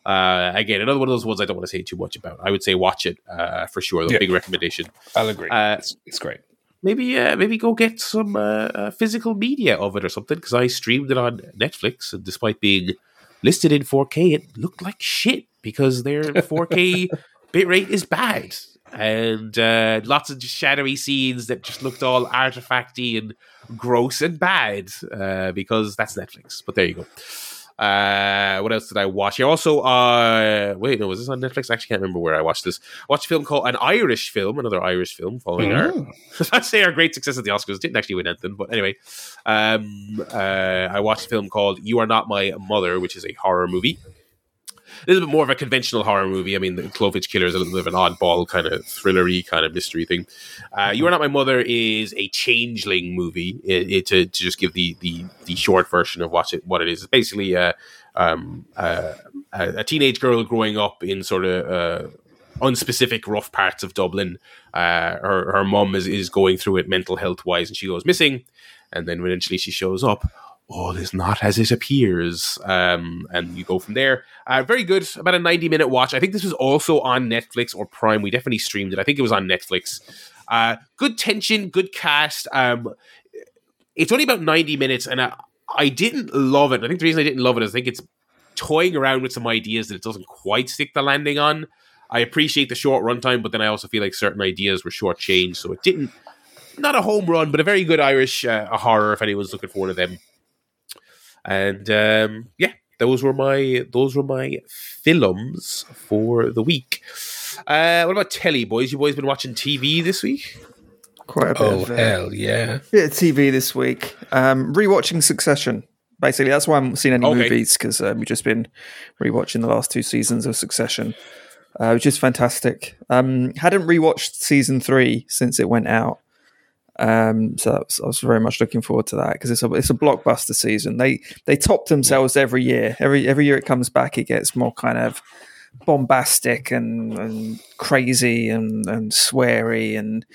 Uh, again, another one of those ones I don't want to say too much about. I would say watch it uh, for sure. The Yeah. big recommendation. I'll agree. Uh, it's, it's great. Maybe uh, maybe go get some uh, uh, physical media of it or something because I streamed it on Netflix, and despite being listed in 4K, it looked like shit because their 4K bitrate is bad. And uh, lots of just shadowy scenes that just looked all artifacty and gross and bad uh, because that's Netflix. But there you go. Uh, what else did I watch? Yeah, also, uh, wait, no, was this on Netflix? I actually can't remember where I watched this. I watched a film called an Irish film, another Irish film following our, I'd say our great success at the Oscars. Didn't actually win anything, but anyway, um, uh, I watched a film called "You Are Not My Mother," which is a horror movie a little bit more of a conventional horror movie. I mean, the Cloverfield Killer is a little bit of an oddball kind of thrillery kind of mystery thing. Uh, you Are Not My Mother is a changeling movie. It, it, to, to just give the, the the short version of what it what it is. It's basically a, um, a, a teenage girl growing up in sort of. Uh, unspecific rough parts of Dublin. Uh, her her mom is, is going through it mental health wise, and she goes missing. And then eventually she shows up all is not as it appears. Um, and you go from there. Uh, very good. About a 90 minute watch. I think this was also on Netflix or Prime. We definitely streamed it. I think it was on Netflix. Uh, good tension, good cast. Um, it's only about 90 minutes, and I, I didn't love it. I think the reason I didn't love it is I think it's toying around with some ideas that it doesn't quite stick the landing on. I appreciate the short runtime, but then I also feel like certain ideas were shortchanged, so it didn't. Not a home run, but a very good Irish uh, horror if anyone's looking for one of them. And um, yeah, those were my those were my films for the week. Uh, what about telly, boys? You boys been watching TV this week? Quite a bit. Oh of, uh, hell yeah! bit of TV this week. Um, rewatching Succession. Basically, that's why I haven't seen any Okay. movies because um, we've just been rewatching the last two seasons of Succession, uh, which is fantastic. Um, hadn't rewatched season three since it went out, um, so was, I was very much looking forward to that because it's a it's a blockbuster season. They they top themselves every year. Every every year it comes back, it gets more kind of bombastic and, and crazy and, and sweary and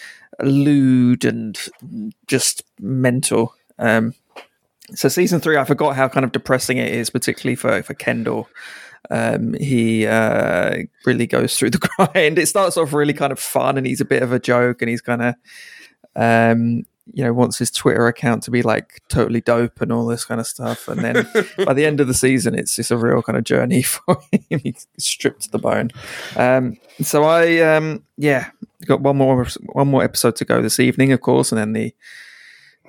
lewd and just mental. Um, so season three, I forgot how kind of depressing it is, particularly for for Kendall. Um, he uh, really goes through the grind. It starts off really kind of fun, and he's a bit of a joke, and he's kind of um, you know wants his Twitter account to be like totally dope and all this kind of stuff. And then by the end of the season, it's just a real kind of journey for him. He's stripped to the bone. Um, so I, um, yeah, got one more one more episode to go this evening, of course, and then the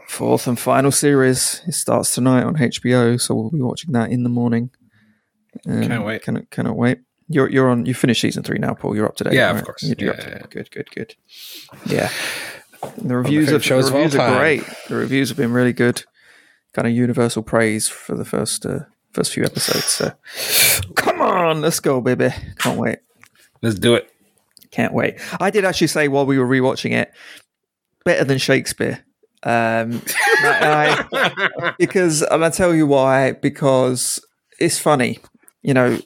fourth and final series it starts tonight on HBO. So we'll be watching that in the morning. Um, Can't wait. Cannot, cannot wait. You're you're on. You finished season three now, Paul. You're up to date. Yeah, of course. You're, you're Yeah, up to yeah. Good, good, good. Yeah. The reviews, the shows of are great. The reviews have been really good. Kind of universal praise for the first uh, first few episodes. So, come on, let's go, baby! Can't wait. Let's do it. Can't wait. I did actually say while we were rewatching it, better than Shakespeare. Um, I- because, and I tell you why. Because it's funny. You know,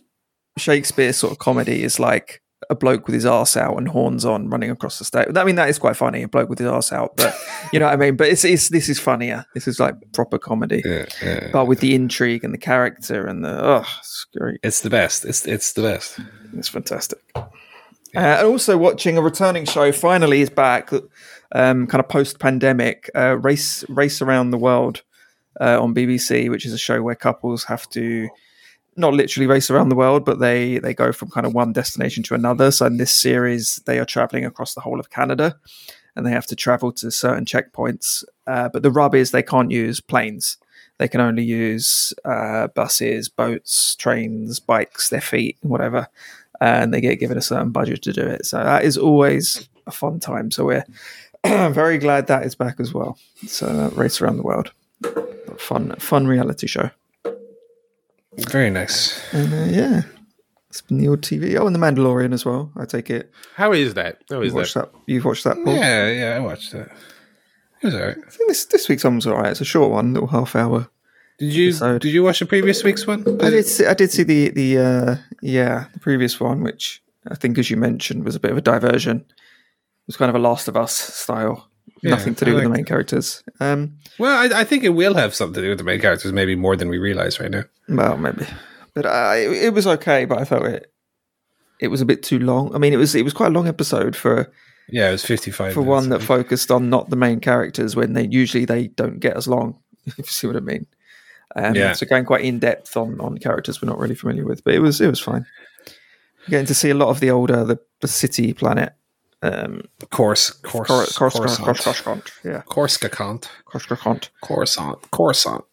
Shakespeare sort of comedy is like a bloke with his ass out and horns on running across the stage. I mean, that is quite funny. A bloke with his ass out, but you know what I mean. But it's, it's this is funnier. This is like proper comedy, Yeah, yeah. but with the intrigue and the character and the oh, it's great. It's the best. It's it's the best. It's fantastic. Uh, and also watching a returning show finally is back, um, kind of post pandemic. Uh, race race around the world uh, on BBC, which is a show where couples have to not literally race around the world, but they they go from kind of one destination to another. So in this series, they are traveling across the whole of Canada, and they have to travel to certain checkpoints. Uh, but the rub is they can't use planes. They can only use uh, buses, boats, trains, bikes, their feet, whatever and they get given a certain budget to do it. So that is always a fun time. So we're very glad that is back as well. So uh, race around the world, fun, fun reality show. Very nice. And uh, yeah, it's been the old TV. Oh, and the Mandalorian as well. I take it. How is that? How is You've watched that? that. You've watched that. Paul? Yeah, yeah. I watched that. It was alright. I think this this week's one was alright. It's a short one, little half hour. Did you Episode. did you watch the previous week's one? I did. See, I did see the the uh, yeah the previous one, which I think, as you mentioned, was a bit of a diversion. It was kind of a Last of Us style. Yeah, Nothing to I do with the liked main characters. Um, Well, I, I think it will have something to do with the main characters, maybe more than we realize right now. Well, maybe, but uh, it, it was okay. But I felt it it was a bit too long. I mean, it was it was quite a long episode for Yeah, it was fifty five. for one that focused on not the main characters when they usually they don't get as long. If you see what I mean. Um, Yeah. So going quite in depth on on characters we're not really familiar with, but it was it was fine. getting to see a lot of the older the, the city planet. Um, Course, course, Cor- Cor- Cor- Coruscant. Coruscant, yeah, Coruscant. Coruscant. Coruscant. Coruscant.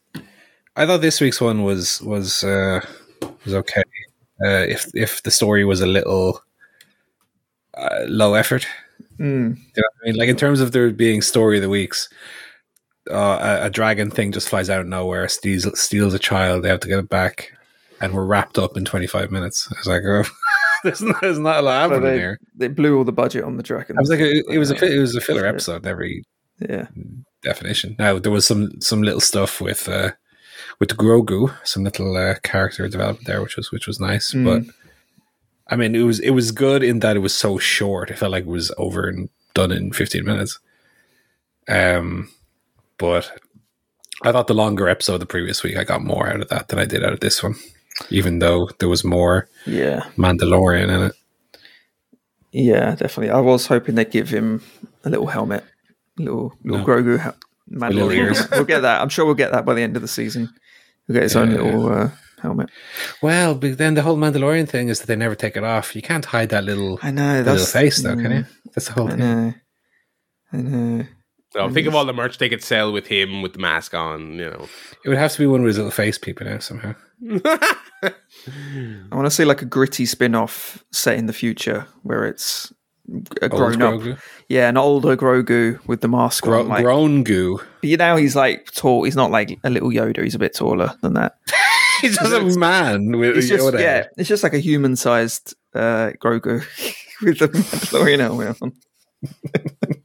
I thought this week's one was was uh, was okay. Uh, if if the story was a little uh, low effort, Mm. you know what I mean? Like in terms of there being story of the weeks, uh, a, a dragon thing just flies out of nowhere, steals steals a child. They have to get it back, and we're wrapped up in twenty five minutes. I was like, oh, there's, not, there's not a lot happening they, here. they blew all the budget on the dragon. I was like, it, it was a it was a filler episode. Every yeah, definition. Now there was some some little stuff with uh, with Grogu, some little uh, character development there, which was which was nice. Mm. But I mean, it was it was good in that it was so short. It felt like it was over and done in fifteen minutes. Um, but I thought the longer episode the previous week, I got more out of that than I did out of this one, even though there was more yeah, Mandalorian in it. yeah, definitely. I was hoping they'd give him a little helmet, little little No. Grogu ha- Mandalorian. we'll get that. I'm sure we'll get that by the end of the season. We'll get his own Yeah. little uh, helmet. Well, but then the whole Mandalorian thing is that they never take it off. You can't hide that little, I know the little face, though, can mm, you? That's the whole I thing. know. I know. So think of all the merch they could sell with him with the mask on. You know, It would have to be one with his little face peeping out somehow. I want to see like a gritty spin-off set in the future where it's a Old grown up, Grogu. yeah, an older Grogu with the mask Gro- on. Like, grown goo. but you know he's like tall. He's not like a little Yoda. He's a bit taller than that. He's just a man with It's just Yoda. yeah, it's just like a human-sized uh, Grogu with the Mandalorian helmet on.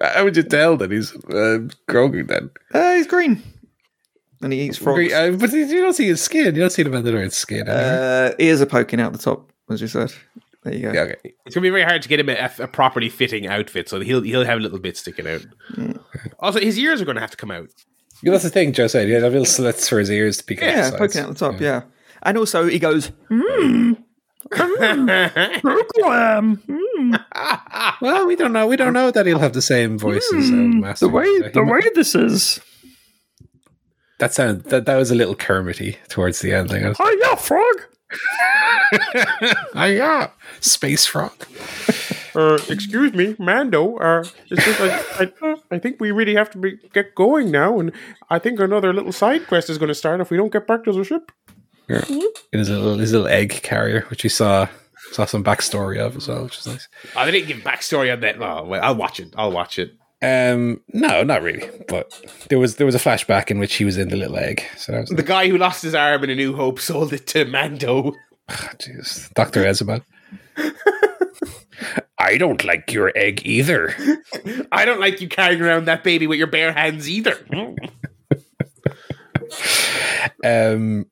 How would you tell that he's uh, Grogu then? Uh, he's green, and he eats frogs. Uh, but you don't see his skin. You don't see the Mandalorian skin. Uh, ears are poking out the top, as you said. There you go. yeah, okay. it's gonna be very hard to get him a, a properly fitting outfit, so he'll he'll have little bits sticking out. Also, his ears are going to have to come out. Yeah, that's the thing Joe said. Yeah, had little slits for his ears to peek out. Yeah, poking out the top. Yeah, and also he goes, "Hmm, Grogu, hmm, Well, we don't know. We don't know that he'll have the same voice as uh, Master. the way the way this is." That sound that, that was a little Kermity towards the end. Thing. Oh yeah, frog. Ah, yeah, space frog. Uh, excuse me, Mando. Uh, it's just, I, I, I think we really have to be, get going now, and I think another little side quest is going to start if we don't get back to the ship. Yeah. In his little his little egg carrier, which we saw saw some backstory of as well, which is nice. Oh, they didn't give backstory on that. Oh, well, I'll watch it. I'll watch it. Um, no, not really. But there was there was a flashback in which he was in the little egg. So that was The guy who lost his arm in A New Hope sold it to Mando. jeez, Doctor Ezebel. I don't like your egg either. I don't like you carrying around that baby with your bare hands either. Um,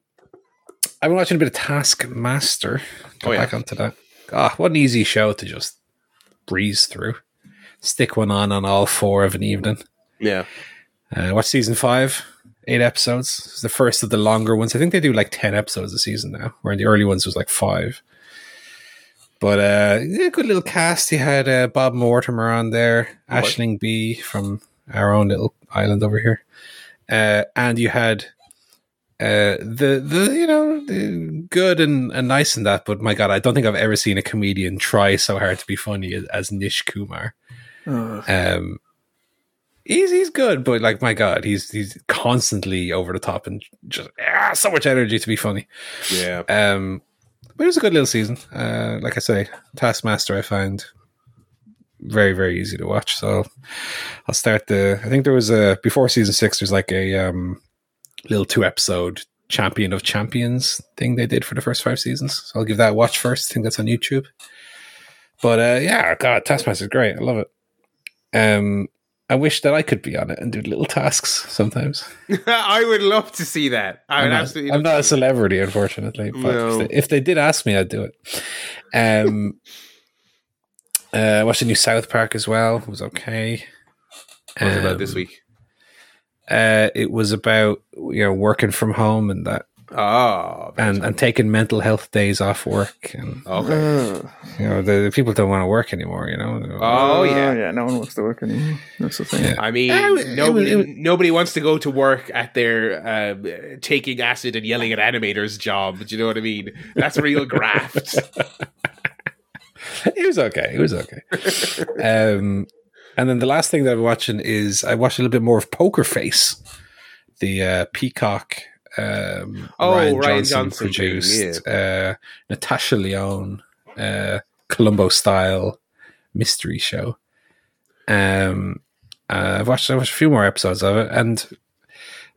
I've been watching a bit of Taskmaster. Go Oh, yeah. back onto that. Ah, what an easy show to just breeze through. Stick one on on all four of an evening. yeah. Uh, watch season five, eight episodes. It's the first of the longer ones. I think they do like ten episodes a season now, where in the early ones was like five. But uh, yeah, good little cast. You had uh, Bob Mortimer on there, right. Aisling Bea from our own little island over here, uh, and you had uh, the the you know the good and, and nice in that. But my God, I don't think I've ever seen a comedian try so hard to be funny as, as Nish Kumar. Ugh. Um, he's he's good, but like my god, he's he's constantly over the top and just ah, so much energy to be funny. Yeah. Um, but it was a good little season. Uh, like I say, Taskmaster I find very very easy to watch. So I'll start the. I think there was a before season six. There's like a um little two episode champion of champions thing they did for the first five seasons. So I'll give that a watch first. I think that's on YouTube. But uh, yeah, God, Taskmaster's great. I love it. Um, I wish that I could be on it and do little tasks sometimes. I would love to see that. I I'm would not, absolutely. I'm not a to see celebrity, unfortunately. But No. if, they, if they did ask me, I'd do it. Um, uh, watched the new South Park as well. It was okay. that. What was about Um, this week? Uh, it was about you know working from home and that Oh, and and taking mental health days off work, and okay. You know the, the people don't want to work anymore. You know. Oh, yeah. yeah. No one wants to work anymore. That's the thing. Yeah. I mean, Yeah, it it nobody, was- it was- nobody wants to go to work at their uh, taking acid and yelling at animators job. Do you know what I mean? That's real graft. it was okay. It was okay. um, and then the last thing that I'm watching is I watched a little bit more of Poker Face, the uh, Peacock. Um, Oh, Rian, Rian Johnson, Johnson thing, produced uh, Natasha Lyonne, uh, Columbo style mystery show. Um, uh, I've watched I watched a few more episodes of it, and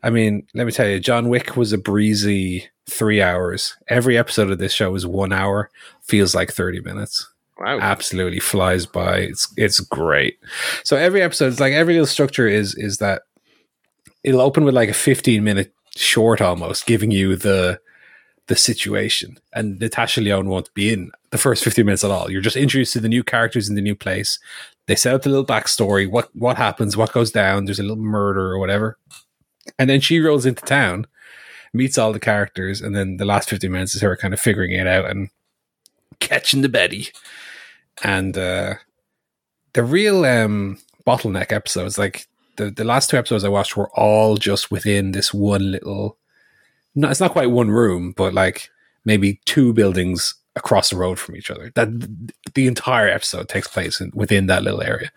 I mean, let me tell you, John Wick was a breezy three hours. Every episode of this show is one hour, feels like thirty minutes Wow. absolutely flies by. It's it's great. So every episode, it's like every little structure is is that it'll open with like a fifteen minute short almost, giving you the the situation. And Natasha Lyonne won't be in the first fifteen minutes at all. You're just introduced to the new characters in the new place. They set up the little backstory, what what happens, what goes down. There's a little murder or whatever, and then she rolls into town, meets all the characters, and then the last fifteen minutes is her kind of figuring it out and catching the Betty and uh, the real um, bottleneck episodes, like the the last two episodes I watched, were all just within this one little. No, it's not quite one room, but like maybe two buildings across the road from each other. That the entire episode takes place in, within that little area.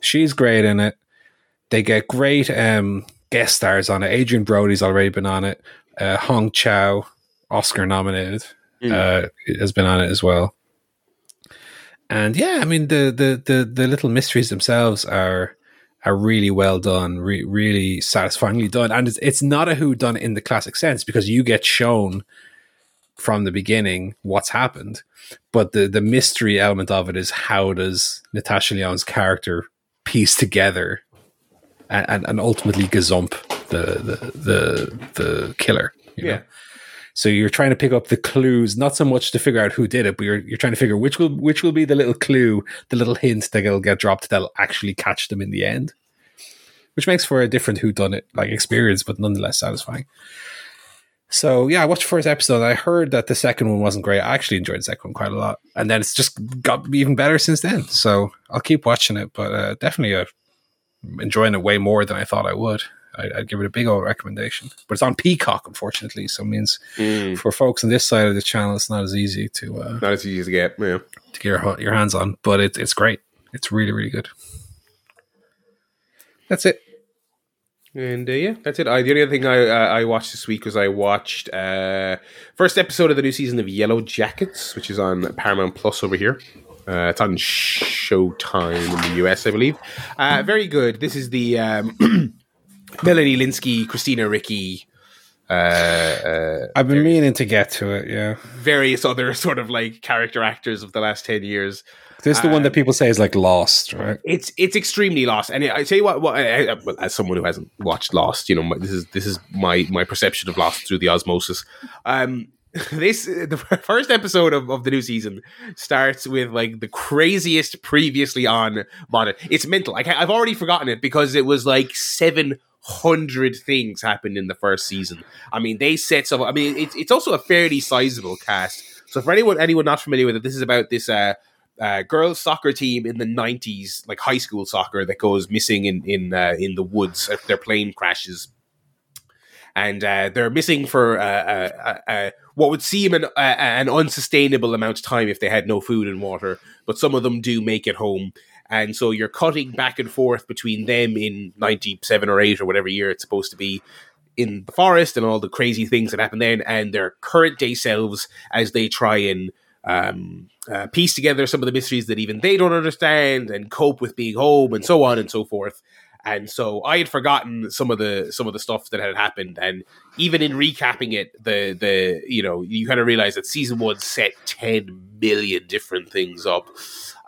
She's great in it. They get great um, guest stars on it. Adrien Brody's already been on it. Uh, Hong Chau, Oscar nominated, Mm. uh, has been on it as well and yeah, I mean the the the the little mysteries themselves are are really well done, re- really satisfyingly done, and it's it's not a who done in the classic sense because you get shown from the beginning what's happened, but the the mystery element of it is how does Natasha Lyonne's character piece together and and, and ultimately gazump the the the the killer. you know? So you're trying to pick up the clues, not so much to figure out who did it, but you're you're trying to figure which will which will be the little clue, the little hint that'll get dropped that'll actually catch them in the end. Which makes for a different who done it like experience, but nonetheless satisfying. So yeah, I watched the first episode. I heard that the second one wasn't great. I actually enjoyed the second one quite a lot, and then it's just got even better since then. So I'll keep watching it, but uh, definitely uh, enjoying it way more than I thought I would. I, I'd give it a big old recommendation, but it's on Peacock, unfortunately. So it means Mm. for folks on this side of the channel, it's not as easy to uh, Not as easy to get. Yeah. to get your, your hands on, but it, it's great. It's really really good. That's it. And uh, yeah, that's it. I, the only other thing I uh, I watched this week was I watched uh, first episode of the new season of Yellowjackets, which is on Paramount Plus over here. Uh, it's on Showtime in the US, I believe. Uh, very good. This is the um, Melanie Lynskey, Christina Ricci, uh, uh, I've been meaning to get to it. Yeah, various other sort of like character actors of the last ten years. this is the one that people say is like lost, right? It's it's extremely lost, and I tell you what. what I, I, well, as someone who hasn't watched Lost, you know, my, this is this is my my perception of Lost through the osmosis. Um, this the first episode of, of the new season starts with like the craziest previously on bonnet. It's mental. Like I've already forgotten it because it was like seven hundred things happened in the first season. I mean, they set some. I mean, it's it's also a fairly sizable cast. So for anyone anyone not familiar with it, this is about this. Uh, uh, girls soccer team in the 90s like high school soccer that goes missing in in uh, in the woods their plane crashes and uh, they're missing for uh, uh, uh, uh, what would seem an, uh, an unsustainable amount of time if they had no food and water but some of them do make it home and so you're cutting back and forth between them in 97 or 8 or whatever year it's supposed to be in the forest and all the crazy things that happen then and their current day selves as they try and um, uh, piece together some of the mysteries that even they don't understand and cope with being home and so on and so forth. And so I had forgotten some of the some of the stuff that had happened, and even in recapping it, the the you know you kind of realize that season one set ten million different things up.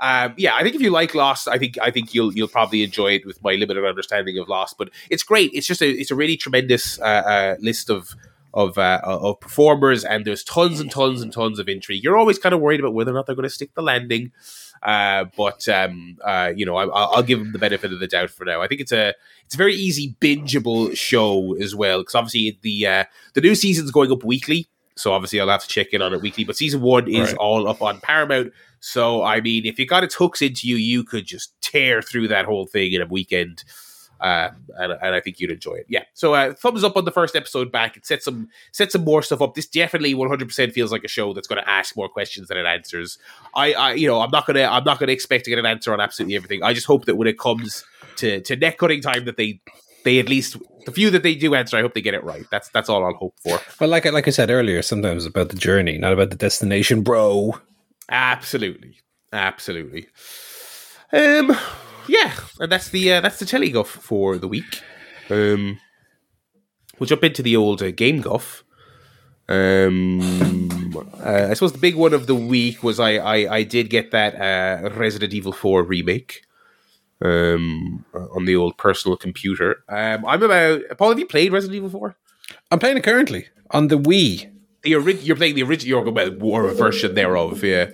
Um, yeah, I think if you like Lost, I think I think you'll you'll probably enjoy it with my limited understanding of Lost. But it's great. It's just a it's a really tremendous uh, uh, list of of uh, of performers, and there's tons and tons and tons of intrigue. You're always kind of worried about whether or not they're going to stick the landing. Uh, but um, uh, you know, I, I'll I'll give them the benefit of the doubt for now. I think it's a it's a very easy bingeable show as well because obviously the uh, the new season's going up weekly. So obviously I'll have to check in on it weekly. But season one is Right. all up on Paramount. So I mean, if it got its hooks into you, you could just tear through that whole thing in a weekend. Uh, and, and I think you'd enjoy it. Yeah. So uh, thumbs up on the first episode back. It sets some set some more stuff up. This definitely 100% feels like a show that's going to ask more questions than it answers. I, I, you know, I'm not gonna I'm not gonna expect to get an answer on absolutely everything. I just hope that when it comes to to neck cutting time, that they they at least the few that they do answer, I hope they get it right. That's that's all I'll hope for. But like I- like I said earlier, sometimes it's about the journey, not about the destination, bro. Absolutely, absolutely. Um, yeah, and that's the uh, that's the telly guff for the week. Um, we'll jump into the old uh, game guff. Um, uh, I suppose the big one of the week was I I, I did get that uh, Resident Evil Four remake. Um, on the old personal computer. Um, I'm about. Paul, have you played Resident Evil Four? I'm playing it currently on the Wii. The ori- you're playing the original, you're well, war version thereof. Yeah.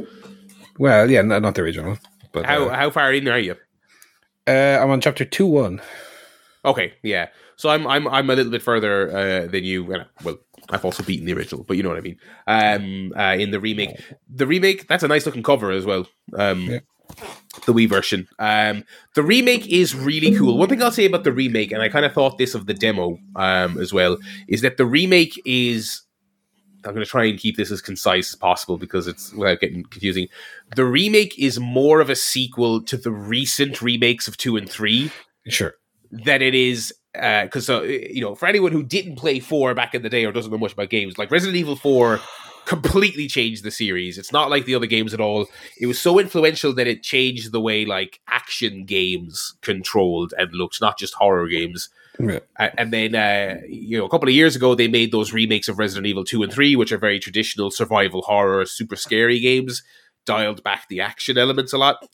Well, yeah, no, not the original. But How uh, how far in are you? Uh, I'm on chapter two one. Okay, yeah. So I'm I'm I'm a little bit further uh, than you. Well, well, I've also beaten the original, but you know what I mean. Um, uh, in the remake, the remake that's a nice looking cover as well. Um, Yeah. the Wii version. Um, the remake is really cool. One thing I'll say about the remake, and I kind of thought this of the demo um, as well, is that the remake is. I'm going to try and keep this as concise as possible because it's without getting confusing. The remake is more of a sequel to the recent remakes of two and three Sure. that it is because uh, you know for anyone who didn't play four back in the day or doesn't know much about games like resident evil 4 completely changed the series it's not like the other games at all it was so influential that it changed the way like action games controlled and looked not just horror games And then uh, you know a couple of years ago they made those remakes of resident evil 2 and 3 which are very traditional survival horror super scary games dialed back the action elements a lot.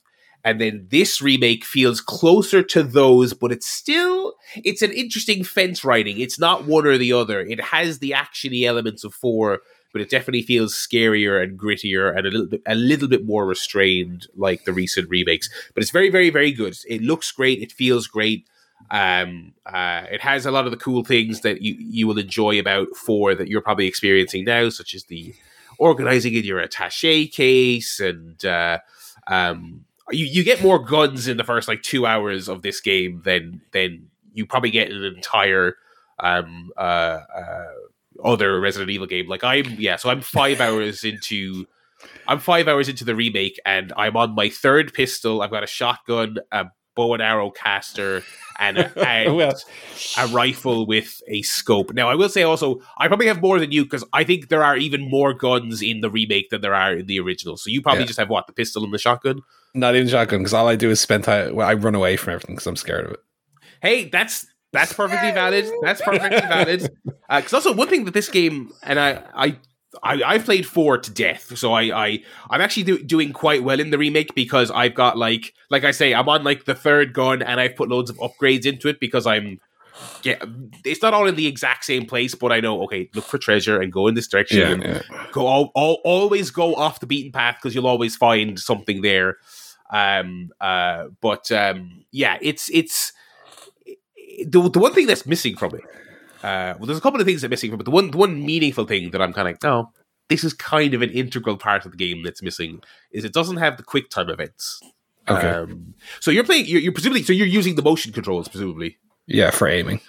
And then this remake feels closer to those but it's still it's an interesting fence riding. It's not one or the other. It has the actiony elements of four but it definitely feels scarier and grittier and a little bit a little bit more restrained like the recent remakes. But it's very very very good. It looks great. It feels great um uh it has a lot of the cool things that you you will enjoy about four that you're probably experiencing now such as the organizing in your attache case and uh um you, you get more guns in the first like two hours of this game than than you probably get in an entire um uh, uh other Resident Evil game. Like I'm yeah, so I'm five hours into I'm five hours into the remake and I'm on my third pistol. I've got a shotgun, a bow and arrow caster, and a, and Well- a rifle with a scope. Now I will say also I probably have more than you because I think there are even more guns in the remake than there are in the original. So you probably Yeah. just have what the pistol and the shotgun. Not even shotgun because all I do is spend time. Well, I run away from everything because I'm scared of it. Hey, that's that's perfectly valid. That's perfectly valid. Uh, because also one thing that this game, and I, I, I, I've played four to death, so I, I, I'm actually do, doing quite well in the remake because I've got like, like I say, I'm on like the third gun, and I've put loads of upgrades into it because I'm. Yeah, it's not all in the exact same place, but I know. Okay, look for treasure and go in this direction. and yeah. go all, all, always go off the beaten path because you'll always find something there um uh but um yeah it's it's the, the one thing that's missing from it uh well there's a couple of things that are missing but the one the one meaningful thing that i'm kind of like oh this is kind of an integral part of the game that's missing is it doesn't have the quick time events Okay. um so you're playing you're, you're presumably so you're using the motion controls presumably Yeah, for aiming.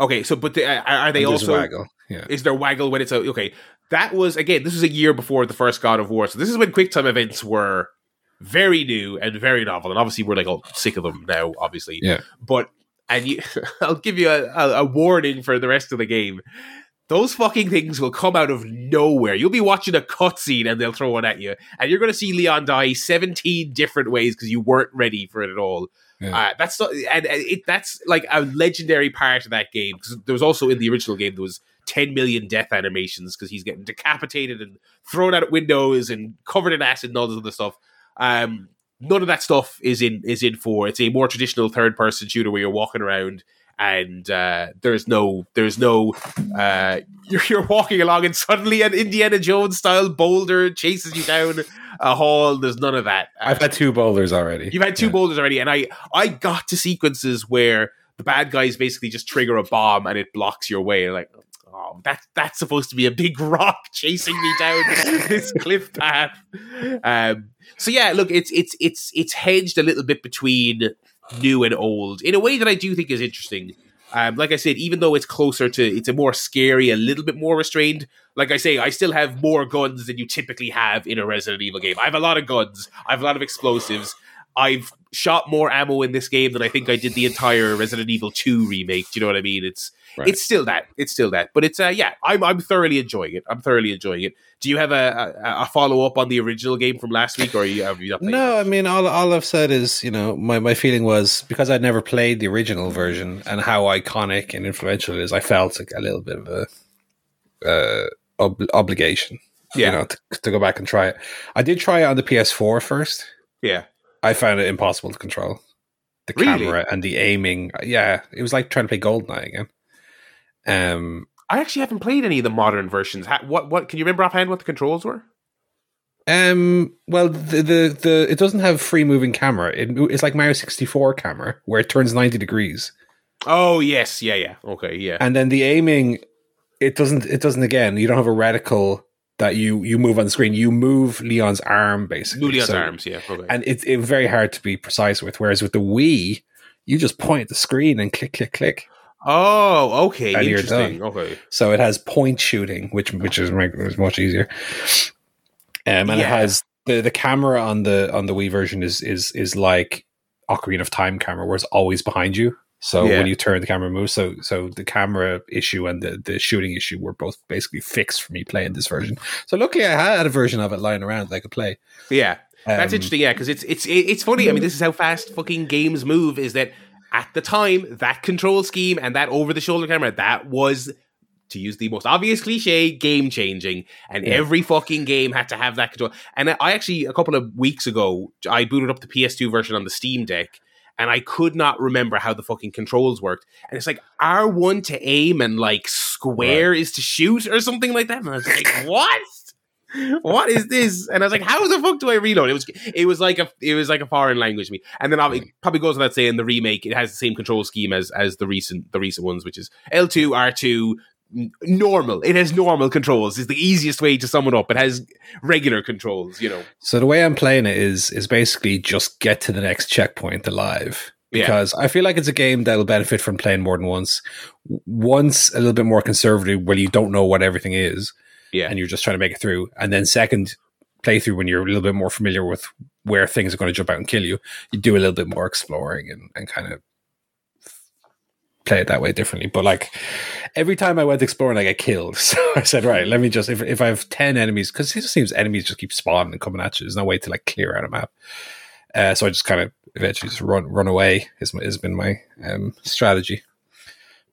okay so but the, uh, are they also waggle. Yeah. is there waggle when it's a okay that was again this was a year before the first god of war so this is when quicktime events were very new and very novel and obviously we're like all sick of them now obviously Yeah. but and you i'll give you a, a, a warning for the rest of the game those fucking things will come out of nowhere. You'll be watching a cutscene and they'll throw one at you, and you're going to see Leon die 17 different ways because you weren't ready for it at all. Yeah. Uh, that's not, and and it, that's like a legendary part of that game because there was also in the original game there was 10 million death animations because he's getting decapitated and thrown out of windows and covered in acid and all this other stuff. Um, none of that stuff is in is in four. It's a more traditional third person shooter where you're walking around and uh, there's no there's no uh, you're, you're walking along and suddenly an Indiana Jones style boulder chases you down a hall. There's none of that. I've had two boulders already. You've had two Yeah. boulders already, and I I got to sequences where the bad guys basically just trigger a bomb and it blocks your way. Like, that that's supposed to be a big rock chasing me down this cliff path. Um, so yeah, look, it's it's it's it's hedged a little bit between new and old in a way that I do think is interesting. Um, like I said, even though it's closer to, it's a more scary, a little bit more restrained. Like I say, I still have more guns than you typically have in a Resident Evil game. I have a lot of guns. I have a lot of explosives. I've shot more ammo in this game than I think I did the entire Resident Evil 2 remake. Do you know what I mean? It's Right. it's still that. It's still that. But it's uh yeah, I'm I'm thoroughly enjoying it. I'm thoroughly enjoying it. Do you have a a, a follow up on the original game from last week, or are you, have you No? I mean all all I've said is you know my, my feeling was because I'd never played the original version and how iconic and influential it is. I felt like a little bit of a uh, ob- obligation, Yeah. you know, to, to go back and try it. I did try it on the PS4 first. Yeah. I found it impossible to control the Really? camera and the aiming. Yeah, it was like trying to play Goldeneye again. Um, I actually haven't played any of the modern versions. Ha- what what can you remember offhand what the controls were? Um. Well, the the, the it doesn't have free moving camera. It, it's like Mario sixty four camera where it turns ninety degrees, Oh yes, yeah, yeah. Okay, yeah. and then the aiming, it doesn't. It doesn't. Again, you don't have a reticle that you you move on the screen. You move Leon's arm basically. Julia's So- arms, yeah. Okay. and it's it very hard to be precise with. Whereas with the Wii, you just point at the screen and click, click, click. Oh, okay. And Interesting. Okay. So it has point shooting, which which is, is much easier. Um, and it has the the camera on the on the Wii version is is is like Ocarina of Time camera, where it's always behind you. So Yeah. when you turn the camera moves, so so the camera issue and the the shooting issue were both basically fixed for me playing this version. So luckily, I had a version of it lying around that I could play. Yeah. That's Um, interesting, yeah, because it's it's it's funny. I mean, this is how fast fucking games move. Is that at the time that control scheme and that over the shoulder camera that was to use the most obvious cliche, game changing, and Yeah. every fucking game had to have that control. And I actually a couple of weeks ago I booted up the PS2 version on the Steam Deck. And I could not remember how the fucking controls worked. And it's like R1 to aim and like square is to shoot or something like that. And I was like, what? What is this? And I was like, how the fuck do I reload? It was it was like a it was like a foreign language to me. And then it probably goes without saying the remake it has the same control scheme as as the recent the recent ones, which is L two R two normal. It has normal controls. Is the easiest way to sum it up. It has regular controls. You know. So the way I'm playing it is is basically just get to the next checkpoint alive. Yeah. Because I feel like it's a game that'll benefit from playing more than once. Once a little bit more conservative, where you don't know what everything is, Yeah. and you're just trying to make it through. And then second playthrough, when you're a little bit more familiar with where things are going to jump out and kill you, you do a little bit more exploring and, and kind of play it that way differently. But like every time I went exploring, I get killed. So I said, right, let me just if if I have ten enemies, because it just seems enemies just keep spawning and coming at you. There's no way to like clear out a map. Uh, so I just kind of eventually just run run away. Has has been my um, strategy.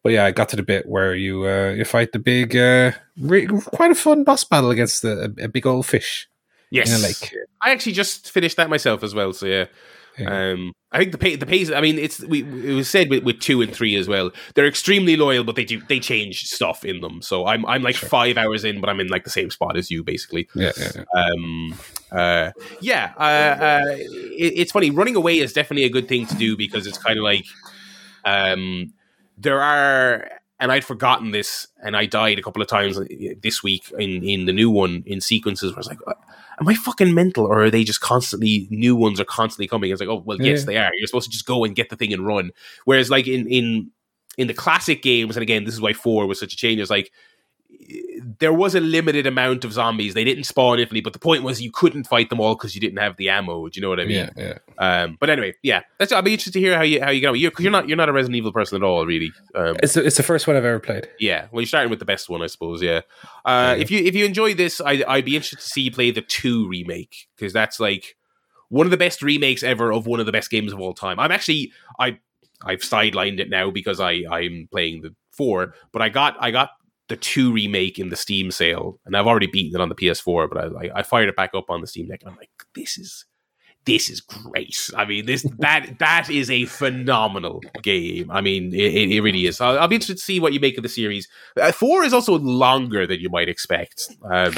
But yeah, I got to the bit where you uh, you fight the big, uh, re- quite a fun boss battle against the, a, a big old fish Yes. in a lake. I actually just finished that myself as well. So yeah. Yeah. Um, I think the pay, the pace. I mean, it's we. It was said with, with two and three as well. They're extremely loyal, but they do they change stuff in them. So I'm I'm like Sure. five hours in, but I'm in like the same spot as you, basically. Yeah, yeah, yeah. Um, uh, yeah. Uh, uh, it, it's funny. Running away is definitely a good thing to do because it's kind of like, um, there are, and I'd forgotten this, and I died a couple of times this week in in the new one in sequences where I was like. "Uh, Am I fucking mental, or are they just constantly new ones are constantly coming? It's like, oh well, yes, Yeah. they are. You're supposed to just go and get the thing and run. Whereas, like in in in the classic games, and again, this is why four was such a change. It's like there was a limited amount of zombies. They didn't spawn infinitely, but the point was you couldn't fight them all because you didn't have the ammo. Do you know what I mean? yeah, yeah. Um, but anyway, yeah, that's. I'll be interested to hear how you how you get on. You're, you're not you're not a Resident Evil person at all, really. Um, It's the, it's the first one I've ever played. yeah, well, you're starting with the best one, I suppose. Yeah. Uh, Yeah. If you if you enjoy this, I, I'd be interested to see you play the two remake because that's like one of the best remakes ever of one of the best games of all time. I'm actually I I've sidelined it now because I I'm playing the four, but I got I got the two remake in the Steam sale, and I've already beaten it on the PS4, but I I, I fired it back up on the Steam Deck, and I'm like, this is this is great. I mean, this that that is a phenomenal game. I mean, it, it really is. I'll, I'll, be interested to see what you make of the series. Uh, four is also longer than you might expect. Um,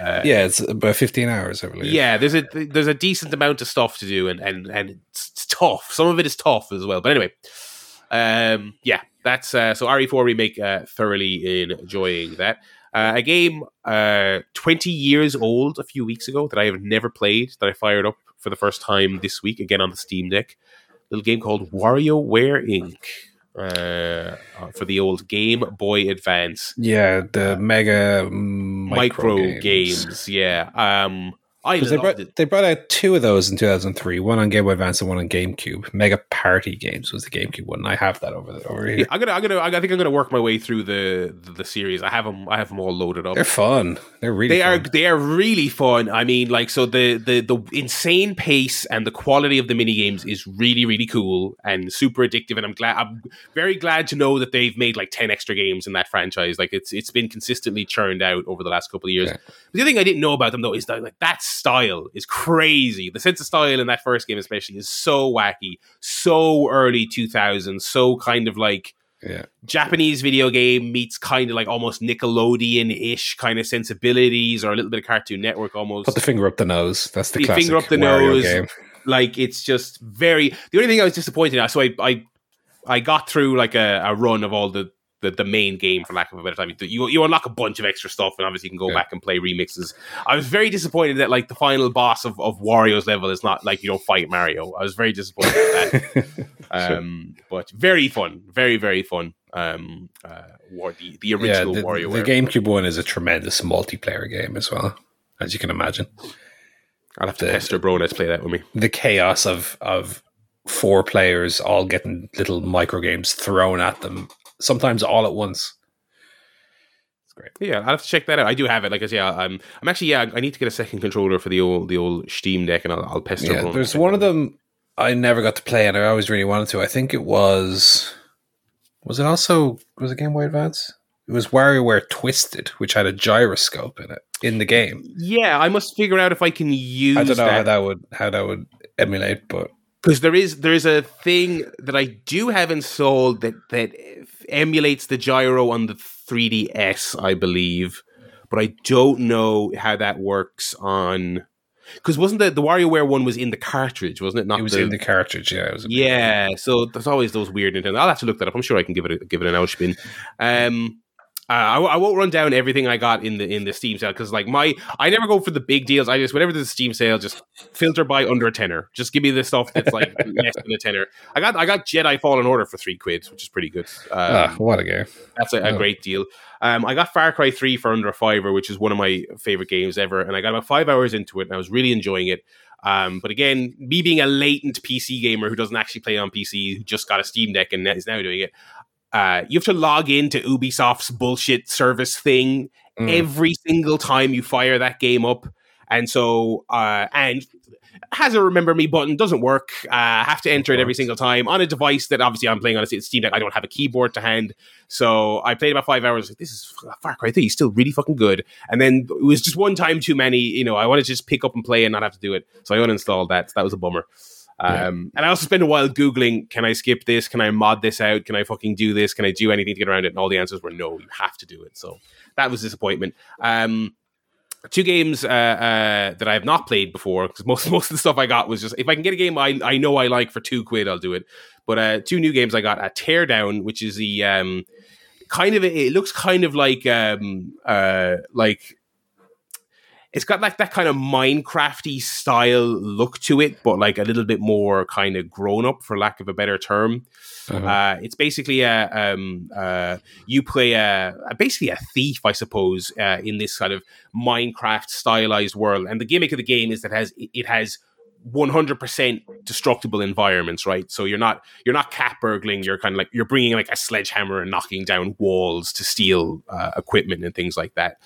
uh, yeah, it's about fifteen hours, I believe. Yeah, there's a there's a decent amount of stuff to do, and and and it's tough. Some of it is tough as well. But anyway, um, yeah, that's uh, so RE4 remake. Uh, thoroughly enjoying that. Uh, a game uh, 20 years old a few weeks ago that I have never played that I fired up for the first time this week, again on the Steam Deck. Little game called WarioWare Inc. Uh, uh, for the old Game Boy Advance. Yeah, the Mega micro, micro games. games. Yeah. Um, I they brought, it. they brought out two of those in 2003, one on Game Boy Advance and one on GameCube. Mega Party Games was the GameCube one. I have that over there, over here. Yeah, I'm gonna, I'm gonna, I think I'm gonna work my way through the, the, the series. I have them, I have them all loaded up. They're fun. They're really. They fun. are, they are really fun. I mean, like, so the the the insane pace and the quality of the mini games is really, really cool and super addictive. And I'm glad, I'm very glad to know that they've made like ten extra games in that franchise. Like, it's it's been consistently churned out over the last couple of years. Yeah. the other thing I didn't know about them though is that like that style is crazy. The sense of style in that first game, especially, is so wacky, so early 2000s, so kind of like yeah. Japanese video game meets kind of like almost Nickelodeon ish kind of sensibilities, or a little bit of Cartoon Network almost. Put the finger up the nose. That's the, the finger up the nose. Game. Like it's just very. The only thing I was disappointed in, so I I I got through like a, a run of all the the, the main game, for lack of a better time. You you unlock a bunch of extra stuff, and obviously you can go yeah. back and play remixes. I was very disappointed that like the final boss of, of Wario's level is not like you don't fight Mario. I was very disappointed that. um, sure. But very fun, very very fun. Um, uh, war, the, the original yeah, the, Wario. The GameCube one is a tremendous multiplayer game as well, as you can imagine. I'll have to the, pester Brona to play that with me. The chaos of of four players all getting little micro games thrown at them sometimes all at once. It's great. Yeah, I'll have to check that out. I do have it. Like I say, I'm I'm actually yeah. I need to get a second controller for the old the old Steam Deck, and I'll, I'll pester. Yeah, there's one of them I never got to play, and I always really wanted to. I think it was was it also was it Game Boy Advance? It was WarioWare Twisted, which had a gyroscope in it in the game. Yeah, I must figure out if I can use. I don't know that. how that would how that would emulate, but because there is there is a thing that I do have installed that that emulates the gyro on the 3DS, I believe, but I don't know how that works on. Because wasn't the the WarioWare one was in the cartridge, wasn't it? Not it was the, in the cartridge, yeah. yeah, so there's always those weird Nintendo. I'll have to look that up. I'm sure I can give it a, give it an outspin. Um, uh, I, I, won't run down everything I got in the in the Steam sale because like my I never go for the big deals. I just whenever there's a Steam sale, just filter by under a tenner. Just give me the stuff that's like less than a tenner. I got I got Jedi Fallen Order for three quid, which is pretty good. Um, ah, what a game! That's a, a oh. great deal. Um, I got Far Cry three for under a fiver, which is one of my favorite games ever, and I got about five hours into it, and I was really enjoying it. Um, but again, me being a latent PC gamer who doesn't actually play on PC, who just got a Steam Deck and is now doing it, uh, you have to log into Ubisoft's bullshit service thing mm. every single time you fire that game up. And so, uh, and has a remember me button doesn't work. Uh, I have to enter it every single time on a device that obviously I'm playing on a Steam Deck. I don't have a keyboard to hand, so I played about five hours. Like, this is Far Cry 3, still really fucking good. And then it was just one time too many. You know, I wanted to just pick up and play and not have to do it, so I uninstalled that. So that was a bummer. Um, yeah. And I also spent a while Googling, can I skip this? Can I mod this out? Can I fucking do this? Can I do anything to get around it? And all the answers were no, you have to do it. So that was disappointment. Um, two games uh, uh, that I have not played before because most most of the stuff I got was just if I can get a game I, I know I like for two quid, I'll do it. But uh, two new games I got: a Teardown, which is the um, kind of it looks kind of like um, uh, like it's got like that kind of Minecrafty style look to it, but like a little bit more kind of grown up, for lack of a better term. Uh-huh. Uh, it's basically a um, uh, you play a, a, basically a thief, I suppose, uh, in this kind of Minecraft stylized world. And the gimmick of the game is that it has it has 100% destructible environments right so you're not you're not cat burgling you're kind of like you're bringing like a sledgehammer and knocking down walls to steal uh, equipment and things like that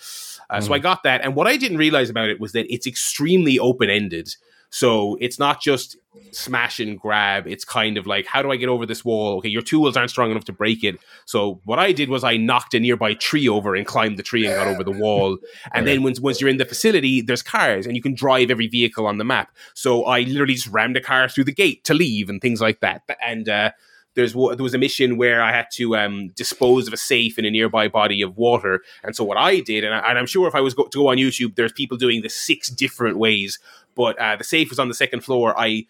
uh, mm. So I got that, and what I didn't realize about it was that it's extremely open ended. So it's not just smash and grab. It's kind of like, how do I get over this wall? Okay, your tools aren't strong enough to break it. So what I did was I knocked a nearby tree over and climbed the tree and got over the wall. And then once once you're in the facility, there's cars and you can drive every vehicle on the map. So I literally just rammed a car through the gate to leave and things like that. And uh, there's there was a mission where I had to um, dispose of a safe in a nearby body of water, and so what I did, and, I, am sure if I was go, to go on YouTube, there's people doing this six different ways. But uh, the safe was on the second floor. I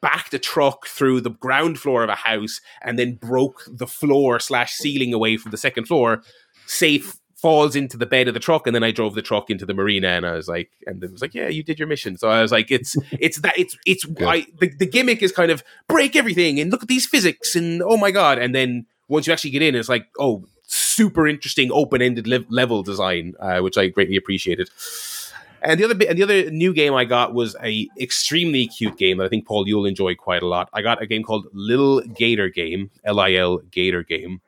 backed a truck through the ground floor of a house and then broke the floor slash ceiling away from the second floor. Safe falls into the bed of the truck and then I drove the truck into the marina and I was like and it was like yeah you did your mission. So I was like it's it's that it's it's I, the, the gimmick is kind of break everything and look at these physics and oh my god. And then once you actually get in it's like oh super interesting open-ended le- level design uh, which I greatly appreciated. And the other bit, and the other new game I got was a extremely cute game that I think Paul you'll enjoy quite a lot. I got a game called Lil Gator Game, L I L Gator Game,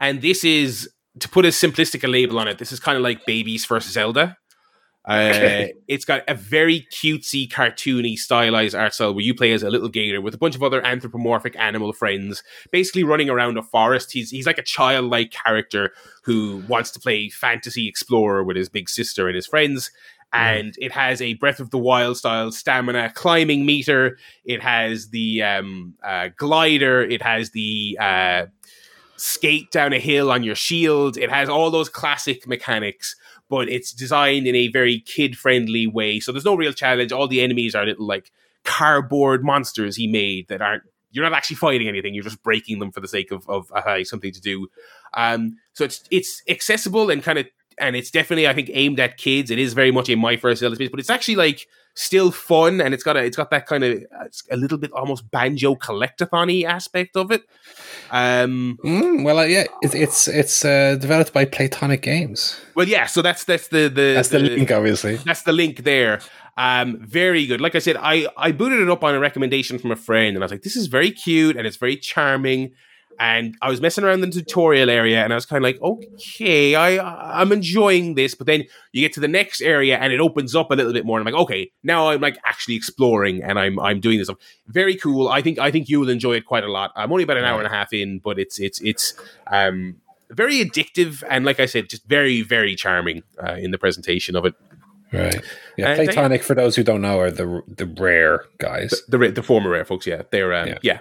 and this is to put a simplistic label on it. This is kind of like Babies versus Zelda. Uh. It's got a very cutesy, cartoony, stylized art style where you play as a little gator with a bunch of other anthropomorphic animal friends, basically running around a forest. He's he's like a childlike character who wants to play fantasy explorer with his big sister and his friends. Mm. And it has a Breath of the Wild style stamina climbing meter. It has the um, uh, glider. It has the uh, skate down a hill on your shield. It has all those classic mechanics but it's designed in a very kid friendly way. So there's no real challenge. All the enemies are little like cardboard monsters he made that aren't. You're not actually fighting anything. You're just breaking them for the sake of of uh, something to do. Um, so it's it's accessible and kind of and it's definitely I think aimed at kids. It is very much a my first space, but it's actually like still fun and it's got a it's got that kind of a little bit almost banjo collectathon y aspect of it. Um, mm, well, uh, yeah, it's it's, it's uh, developed by Playtonic Games. Well, yeah, so that's that's the the that's the, the link, obviously. That's the link there. Um, very good. Like I said, I I booted it up on a recommendation from a friend, and I was like, this is very cute and it's very charming and I was messing around in the tutorial area, and I was kind of like, okay, I I'm enjoying this. But then you get to the next area, and it opens up a little bit more, and I'm like, okay, now I'm like actually exploring, and I'm I'm doing this. Very cool. I think I think you will enjoy it quite a lot. I'm only about an hour and a half in, but it's it's it's um very addictive, and like I said, just very very charming uh, in the presentation of it. Right. Yeah. Playtonic, for those who don't know, are the the rare guys. The, the, the former rare folks. Yeah, they're um, yeah. yeah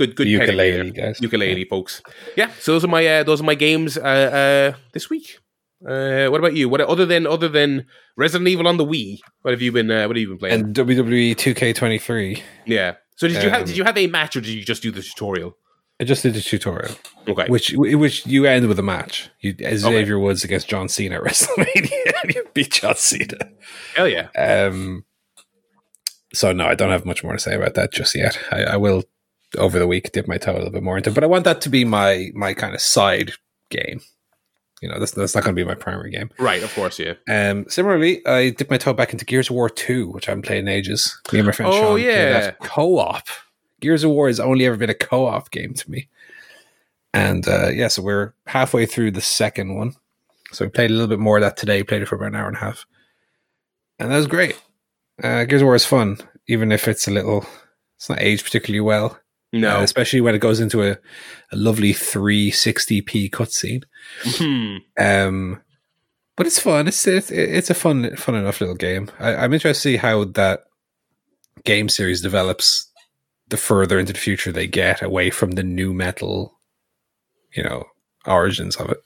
good good Yooka-Laylee guys. Yooka-Laylee folks. Yeah, so those are my uh, those are my games uh, uh, this week. Uh, what about you? What other than other than Resident Evil on the Wii? What have you been? Uh, what have you been playing? And WWE Two K Twenty Three. Yeah. So did you um, have did you have a match or did you just do the tutorial? I just did the tutorial. Okay. Which which you end with a match. You Xavier okay. Woods against John Cena at WrestleMania. you beat John Cena. Hell yeah. Um. So no, I don't have much more to say about that just yet. I, I will over the week dip my toe a little bit more into. But I want that to be my my kind of side game. You know, that's that's not going to be my primary game. Right, of course, yeah. Um, similarly, I dipped my toe back into Gears of War Two, which I'm playing ages. Me and my friend oh, Sean yeah, co-op. Gears of War has only ever been a co-op game to me. And uh, yeah, so we're halfway through the second one. So we played a little bit more of that today. Played it for about an hour and a half, and that was great. Uh, Gears of War is fun, even if it's a little. It's not aged particularly well. No, uh, especially when it goes into a, a lovely 360p cutscene. Mm-hmm. Um, but it's fun. It's it's, it's a fun fun enough little game. I, am interested to see how that game series develops. The further into the future they get away from the nu metal, you know, origins of it.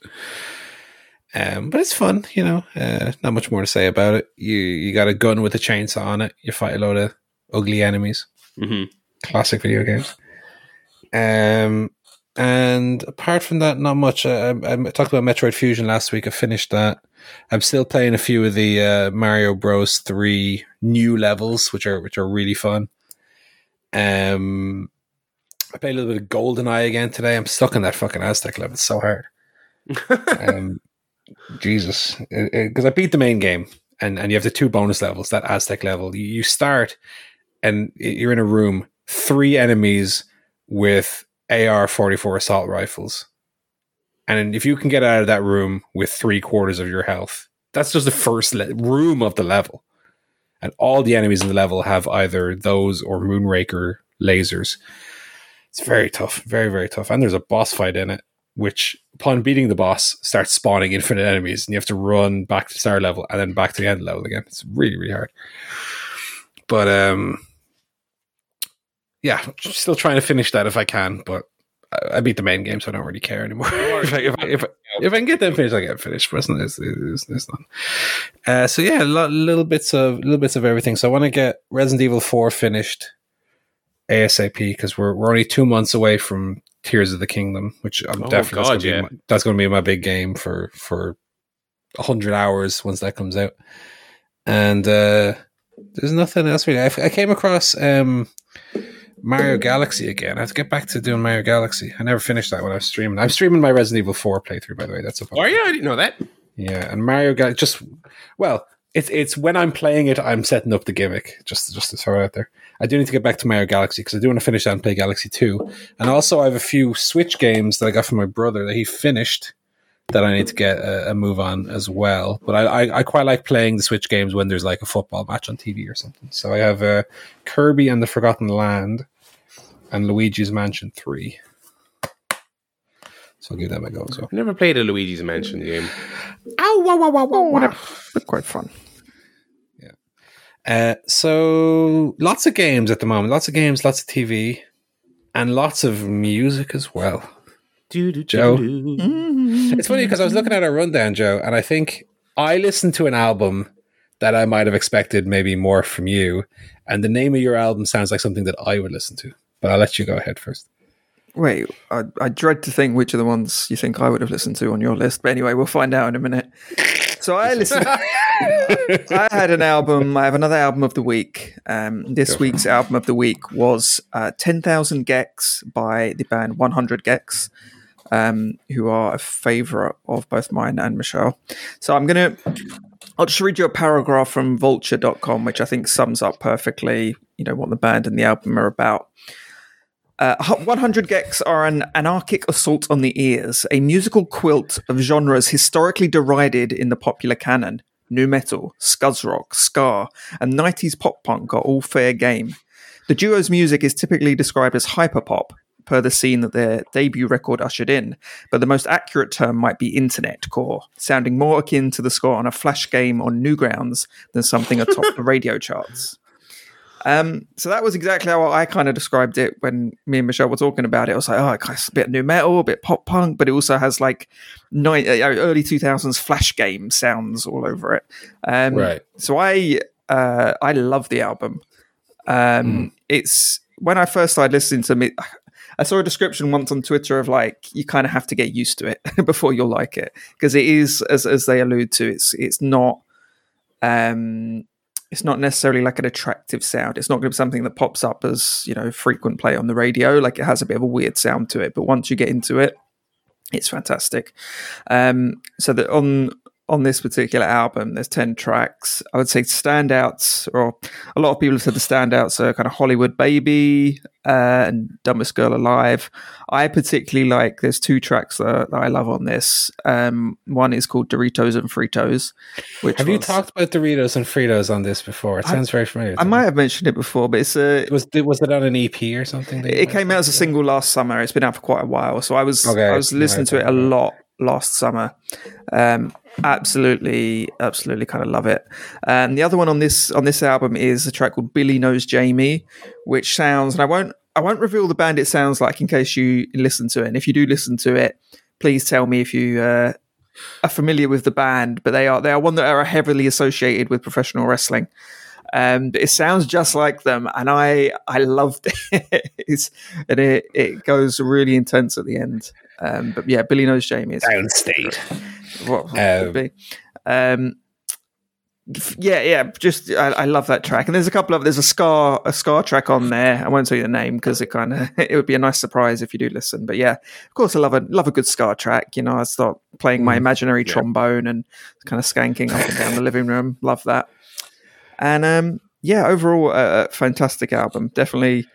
Um, but it's fun, you know. Uh, not much more to say about it. You you got a gun with a chainsaw on it. You fight a load of ugly enemies. Mm-hmm. Classic video games. Um, and apart from that, not much. I, I, talked about Metroid Fusion last week. I finished that. I'm still playing a few of the uh, Mario Bros. Three new levels, which are which are really fun. Um, I played a little bit of Golden Eye again today. I'm stuck in that fucking Aztec level. It's so hard. um, Jesus, because I beat the main game, and and you have the two bonus levels. That Aztec level, you start, and you're in a room, three enemies with AR 44 assault rifles. And if you can get out of that room with three quarters of your health, that's just the first le- room of the level. and all the enemies in the level have either those or Moonraker lasers. It's very tough, very very tough, and there's a boss fight in it, which upon beating the boss starts spawning infinite enemies, and you have to run back to the start level and then back to the end level again. It's really really hard, but um, yeah, still trying to finish that if I can, but I beat the main game, so I don't really care anymore. if, I, if, I, if, I, if, I, can get them finished, I get finished. But it's, it's, it's not. Uh, so yeah, lo- little bits of little bits of everything. So I want to get Resident Evil Four finished ASAP because we're we're only two months away from Tears of the Kingdom, which I'm oh, definitely God, that's, gonna yeah. my, that's going to be my big game for for hundred hours once that comes out. And uh, there's nothing else really. I, I came across. Um, Mario Galaxy again. I have to get back to doing Mario Galaxy. I never finished that when I was streaming. I'm streaming my Resident Evil 4 playthrough, by the way. That's a fun. Oh yeah, I didn't know that. Yeah, and Mario Galaxy just well, it's it's when I'm playing it, I'm setting up the gimmick. Just just to throw it out there. I do need to get back to Mario Galaxy because I do want to finish that and play Galaxy 2. And also, I have a few Switch games that I got from my brother that he finished that I need to get a, a move on as well. But I, I, I, quite like playing the Switch games when there's like a football match on TV or something. So I have uh, Kirby and the Forgotten Land and Luigi's Mansion 3. So I'll give them a go as well. I've never played a Luigi's Mansion game. Ow, wow, wow, wow, wow, wow. But quite fun. Yeah. Uh, so lots of games at the moment. Lots of games, lots of TV, and lots of music as well. Do, do, Joe. Do, it's funny because I was looking at our rundown, Joe, and I think I listened to an album that I might have expected maybe more from you, and the name of your album sounds like something that I would listen to. But I'll let you go ahead first. Wait, I, I, dread to think which of the ones you think I would have listened to on your list. But anyway, we'll find out in a minute. So I listened. I had an album. I have another album of the week. Um, this week's album of the week was uh, "Ten Thousand gecs" by the band One Hundred gecs, um, who are a favourite of both mine and Michelle. So I'm gonna. I'll just read you a paragraph from Vulture.com, which I think sums up perfectly, you know, what the band and the album are about. Uh, 100 gecs are an anarchic assault on the ears, a musical quilt of genres historically derided in the popular canon. Nu metal, scuzz rock, ska, and 90s pop punk are all fair game. The duo's music is typically described as hyperpop, per the scene that their debut record ushered in, but the most accurate term might be internet core, sounding more akin to the score on a flash game on Newgrounds than something atop the radio charts. Um, so that was exactly how I kind of described it when me and Michelle were talking about it. I was like, oh, it's a bit nu metal, a bit pop punk, but it also has like uh, early 2000s flash game sounds all over it. Um, right. So I uh, I love the album. Um, mm. It's when I first started listening to me. I saw a description once on Twitter of like you kind of have to get used to it before you'll like it because it is as as they allude to it's it's not um it's not necessarily like an attractive sound. It's not going to be something that pops up as you know frequent play on the radio. Like it has a bit of a weird sound to it, but once you get into it, it's fantastic. Um, so that on on this particular album, there's 10 tracks. I would say standouts, or a lot of people have said the standouts are kind of Hollywood Baby uh, and Dumbest Girl Alive. I particularly like, there's two tracks that, that I love on this. Um, one is called Doritos and Fritos. Which have was, you talked about Doritos and Fritos on this before? It sounds I, very familiar. I might have mentioned it before, but it's a. Was, was it on an EP or something? It came out as a single last summer. It's been out for quite a while. So I was, okay. I was listening to it a lot last summer. Um, absolutely, absolutely, kind of love it. And the other one on this on this album is a track called "Billy Knows Jamie," which sounds, and I won't I won't reveal the band it sounds like in case you listen to it. And if you do listen to it, please tell me if you uh, are familiar with the band. But they are they are one that are heavily associated with professional wrestling. Um, it sounds just like them, and I I loved it. it's, and it it goes really intense at the end. Um, but yeah, Billy knows Jamie. Is downstate. What, what um, be? Um, yeah, yeah, just I, I, love that track. And there's a couple of there's a ska a ska track on there. I won't tell you the name because it kind of it would be a nice surprise if you do listen. But yeah, of course I love a love a good ska track. You know, I start playing my mm, imaginary yeah. trombone and kind of skanking up and down the living room. Love that. And um, yeah, overall, a uh, fantastic album. Definitely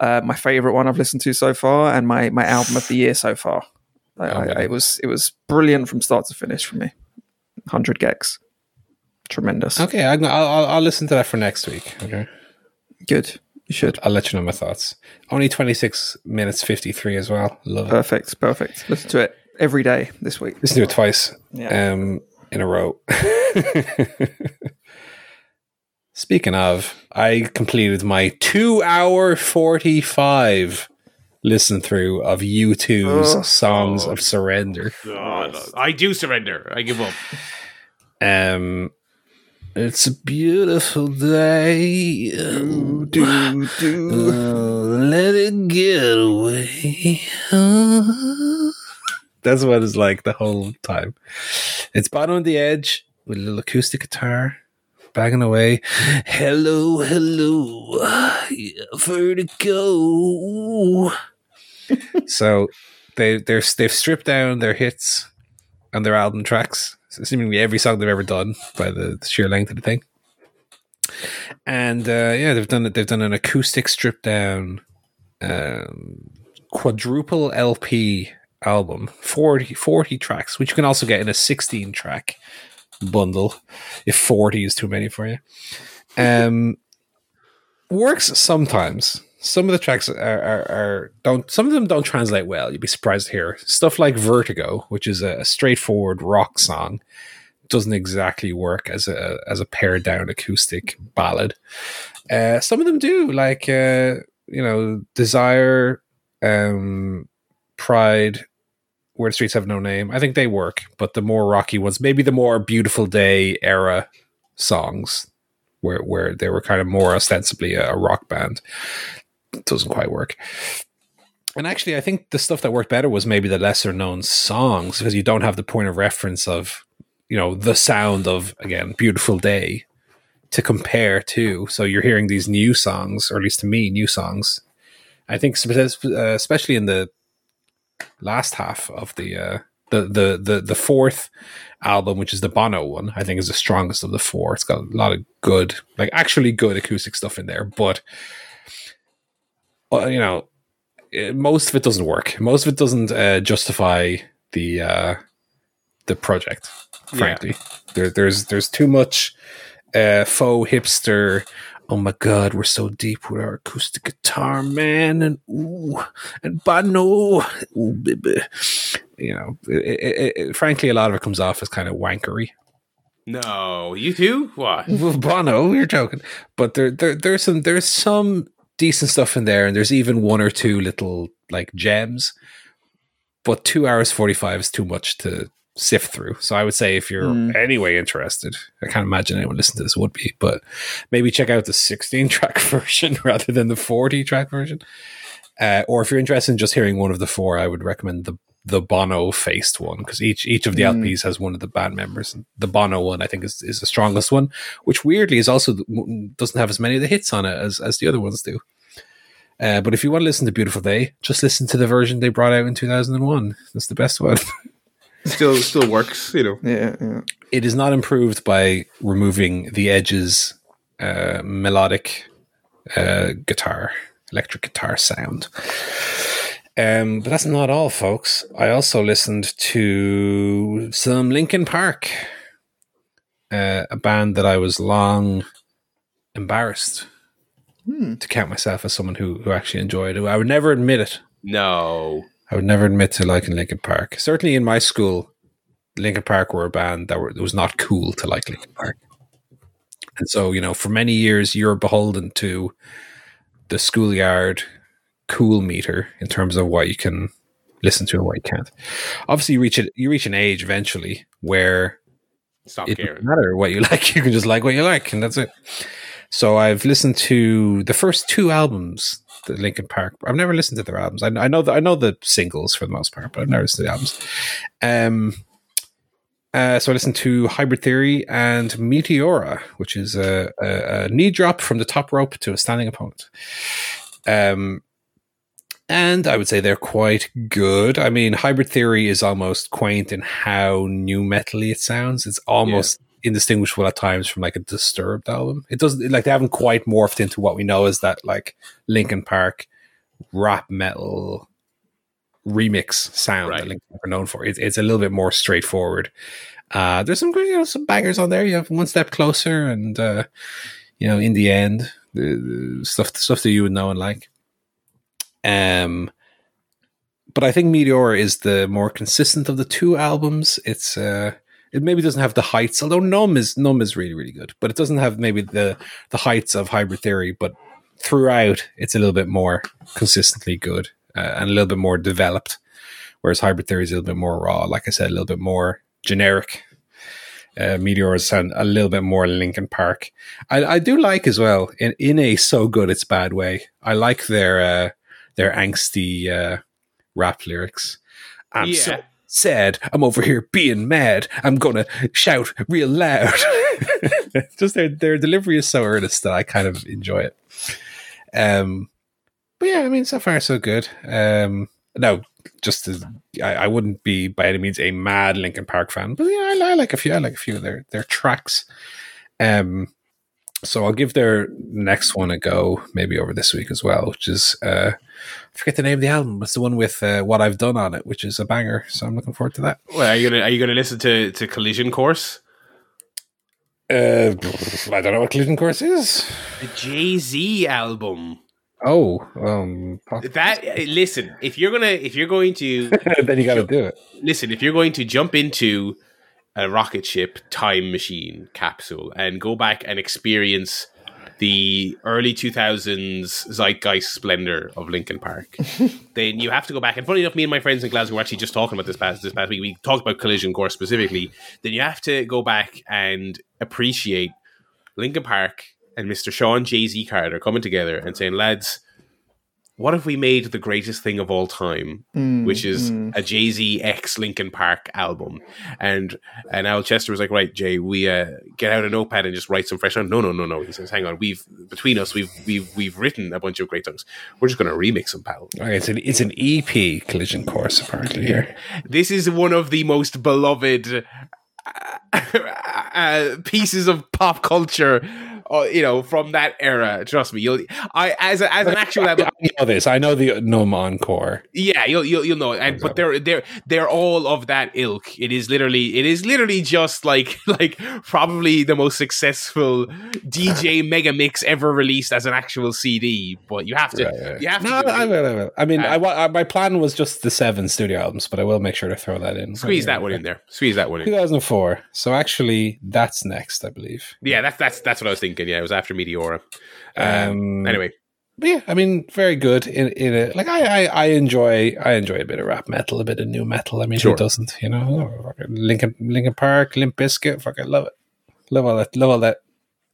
uh, my favorite one I've listened to so far, and my my album of the year so far. I, I, it was it was brilliant from start to finish for me. Hundred gecs. tremendous. Okay, I, I'll, I'll I'll listen to that for next week. Okay, Good. You should. I'll let you know my thoughts. Only twenty six minutes fifty three as well. Love it. Perfect. Perfect. Listen to it every day this week. Listen to it twice Yeah. um, in a row. Speaking of, I completed my two hour 45 listen through of U2's Oh. Songs of Surrender. God, I do surrender. I give up. Um, it's a beautiful day. Do, do, do. Oh, let it get away. That's what it's like the whole time. It's bottom on the edge with a little acoustic guitar, banging away. Hello, hello, yeah, vertigo. So they they're they've stripped down their hits and their album tracks, seemingly every song they've ever done by the, the sheer length of the thing. And uh, yeah, they've done it. They've done an acoustic stripped down um, quadruple LP album, 40, 40 tracks, which you can also get in a 16 track bundle if 40 is too many for you. Um, works sometimes. Some of the tracks are, are, are don't some of them don't translate well. You'd be surprised to hear stuff like Vertigo, which is a, a straightforward rock song, doesn't exactly work as a as a pared down acoustic ballad. Uh, some of them do, like uh, you know, Desire, um, Pride, Where the Streets Have No Name. I think they work, but the more rocky ones, maybe the more Beautiful Day era songs, where where they were kind of more ostensibly a, a rock band, doesn't quite work. And actually, I think the stuff that worked better was maybe the lesser known songs because you don't have the point of reference of, you know, the sound of again "Beautiful Day" to compare to. So you're hearing these new songs, or at least to me, new songs. I think uh, especially in the last half of the uh, the the the the fourth album, which is the Bono one, I think is the strongest of the four. It's got a lot of good, like actually good acoustic stuff in there, but you know, most of it doesn't work. Most of it doesn't uh, justify the uh, the project. Frankly, there, there's there's too much uh, faux hipster. Oh my god, we're so deep with our acoustic guitar, man, and ooh, and Bono, ooh, baby. You know, it, it, it, frankly, a lot of it comes off as kind of wankery. No, you too? What? Bono, you're joking, but there, there, there's some, there's some decent stuff in there, and there's even one or two little like gems. But two hours forty five is too much to sift through. So I would say if you're Mm. anyway interested, I can't imagine anyone listening to this would be, but maybe check out the 16 track version rather than the 40 track version. Uh, or if you're interested in just hearing one of the four, I would recommend the the Bono faced one because each each of the Mm. LPs has one of the band members. The Bono one, I think, is, is the strongest one, which weirdly is also doesn't have as many of the hits on it as as the other ones do. Uh, but if you want to listen to Beautiful Day, just listen to the version they brought out in 2001. That's the best one. Still, still works. You know. Yeah, yeah. it is not improved by removing the Edge's uh, melodic uh, guitar, electric guitar sound. Um, but that's not all, folks. I also listened to some Linkin Park, uh, a band that I was long embarrassed Hmm. to count myself as someone who, who actually enjoyed it. I would never admit it. No. I would never admit to liking Linkin Park. Certainly in my school, Linkin Park were a band that were it was not cool to like Linkin Park. And so, you know, for many years you're beholden to the schoolyard cool meter in terms of what you can listen to and what you can't. Obviously you reach it you reach an age eventually where Stop it caring. doesn't matter what you like. You can just like what you like, and that's it. So I've listened to the first two albums, the Linkin Park. I've never listened to their albums. I, I know the, I know the singles for the most part, but I've never listened to the albums. Um, uh, so I listened to Hybrid Theory and Meteora, which is a, a, a knee drop from the top rope to a standing opponent. Um, and I would say they're quite good. I mean, Hybrid Theory is almost quaint in how nu metally it sounds. It's almost indistinguishable at times from like a Disturbed album. It doesn't like they haven't quite morphed into what we know as that like Linkin Park rap metal remix sound Right. that Linkin Park are known for. It's it's a little bit more straightforward. Uh, there's some you know, some bangers on there. You have one step closer, and uh, you know, in the end, the, the stuff stuff that you would know and like. Um, but I think Meteora is the more consistent of the two albums. It's uh, it maybe doesn't have the heights, although Numb is Numb is really really good, but it doesn't have maybe the the heights of Hybrid Theory. But throughout, it's a little bit more consistently good uh, and a little bit more developed. Whereas Hybrid Theory is a little bit more raw, like I said, a little bit more generic. Uh, Meteora's sound a little bit more Linkin Park. I, I do like as well in in a so good it's bad way. I like their uh, their angsty uh, rap lyrics. I'm Yeah. so sad. I'm over here being mad. I'm gonna shout real loud. Just their their delivery is so earnest that I kind of enjoy it. Um, but yeah, I mean, so far so good. Um, no, just as I, I wouldn't be by any means a mad Linkin Park fan, but yeah, I, I like a few. I like a few of their their tracks. Um, so I'll give their next one a go, maybe over this week as well, which is uh, I forget the name of the album. It's the one with uh, what I've done on it, which is a banger. So I'm looking forward to that. Well, are you gonna are you gonna listen to to Collision Course? Uh, I don't know what Collision Course is. The Jay Z album. Oh, um, That listen, if you're gonna if you're going to then you got to do it. listen, if you're going to jump into a rocket ship time machine capsule and go back and experience the early 2000s zeitgeist splendor of Linkin Park, then you have to go back. And funny enough, me and my friends in Glasgow were actually just talking about this past this past week. We talked about Collision Course specifically. Then you have to go back and appreciate Linkin Park and Mr. Shawn Jay Z Carter coming together and saying, lads, what if we made the greatest thing of all time, Mm, which is mm. a Jay Z X Linkin Park album? And and Al Chester was like, right, Jay, we uh, get out a notepad and just write some fresh songs. No, no, no, no. He says, hang on, we've between us, we've we've we've written a bunch of great songs. We're just going to remix them, pal. Okay, it's an it's an EP Collision Course apparently here. This is one of the most beloved uh, uh, pieces of pop culture. You know, from that era. Trust me, you'll. I as a, as an actual album, I know this. I know the Numb Encore. Yeah, you'll you'll, you'll know it. And but they're they're they're all of that ilk. It is literally it is literally just like like probably the most successful DJ mega mix ever released as an actual CD. But you have to Right, right. you have to. No, do. I will. I. I mean, Uh, I, I, my plan was just the seven studio albums, but I will make sure to throw that in. Squeeze that one in there. Squeeze that one in. 2004. So actually, that's next, I believe. Yeah, that's that's that's what I was thinking. Yeah, it was after Meteora. Um, Um, anyway, But yeah, I mean, very good in in it. Like I, I, I enjoy, I enjoy a bit of rap metal, a bit of nu metal. I mean, Sure. who doesn't? You know, Linkin, Linkin Park, Limp Bizkit, fucking love it, love all that, love all that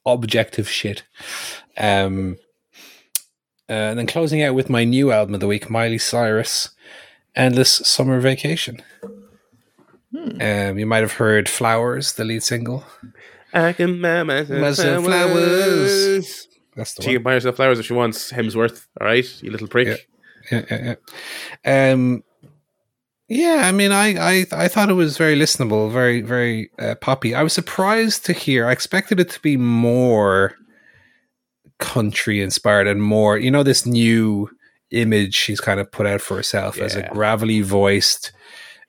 objective shit. Um, uh, and then closing out with my new album of the week, Miley Cyrus, "Endless Summer Vacation." Um, you might have heard "Flowers," the lead single. I can buy myself Myself flowers. That's the She one. can buy herself flowers if she wants. Hemsworth, all right, you little prick. Yeah. yeah, yeah, yeah. Um, yeah, I mean, I, I, I thought it was very listenable, very, very uh, poppy. I was surprised to hear. I expected it to be more country inspired and more, you know, this new image she's kind of put out for herself as a gravelly voiced,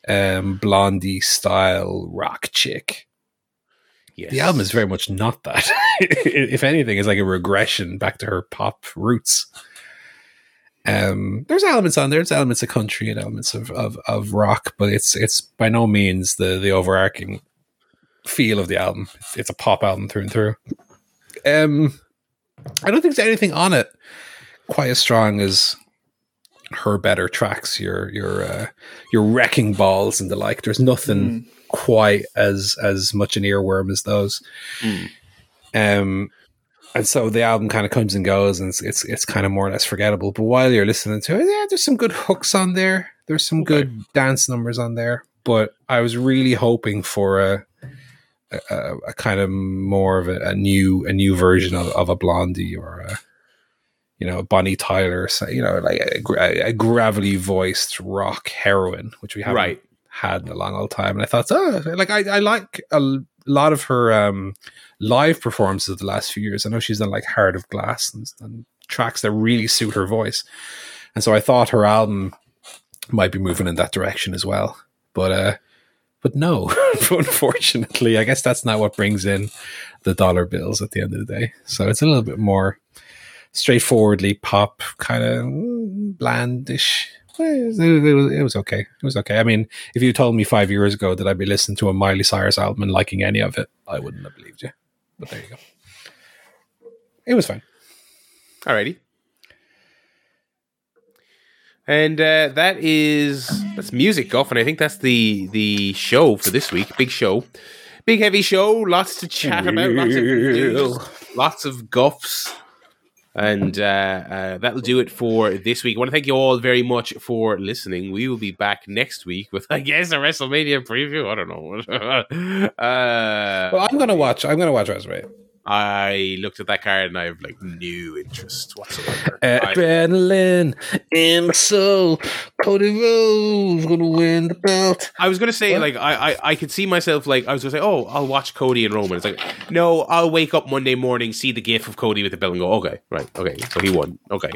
um, blondie style rock chick. Yes. The album is very much not that. if anything, it's like a regression back to her pop roots. Um, there's elements on there. There's elements of country and elements of, of, of rock, but it's it's by no means the the overarching feel of the album. It's, it's a pop album through and through. Um, I don't think there's anything on it quite as strong as her better tracks. Your your uh, your wrecking balls and the like. There's nothing quite as as much an earworm as those. Mm. Um, and so the album kind of comes and goes, and it's, it's it's kind of more or less forgettable. But while you're listening to it, yeah, there's some good hooks on there. There's some Okay. good dance numbers on there. But I was really hoping for a a, a, kind of more of a, a new a new version of, of a Blondie or a you know Bonnie Tyler, so, you know, like a, a gravelly voiced rock heroine, which we haven't Right. Had in a long old time. And I thought, oh, like I, I like a lot of her um, live performances of the last few years. I know she's done like Heart of Glass and, and tracks that really suit her voice. And so I thought her album might be moving in that direction as well. But uh, but no, unfortunately, I guess that's not what brings in the dollar bills at the end of the day. So it's a little bit more straightforwardly pop, kind of blandish. It was, it was okay. It was okay. I mean, if you told me five years ago that I'd be listening to a Miley Cyrus album and liking any of it, I wouldn't have believed you. But there you go. It was fine. Alrighty. And uh, that is that's music off, and I think that's the the show for this week. Big show, big heavy show. Lots to chat about. Lots of news, lots of guffs, and uh, uh, that'll do it for this week. I want to thank you all very much for listening. We will be back next week with, I guess, a WrestleMania preview. I don't know. uh, Well, I'm gonna watch. I'm gonna watch WrestleMania. I looked at that card and I have like new interest whatsoever. I- Adrenaline in my soul. Cody Rhodes gonna win the belt. I was gonna say like I, I I could see myself like I was gonna say oh I'll watch Cody and Roman. It's like no I'll wake up Monday morning see the gif of Cody with the belt and go okay right okay so he won okay.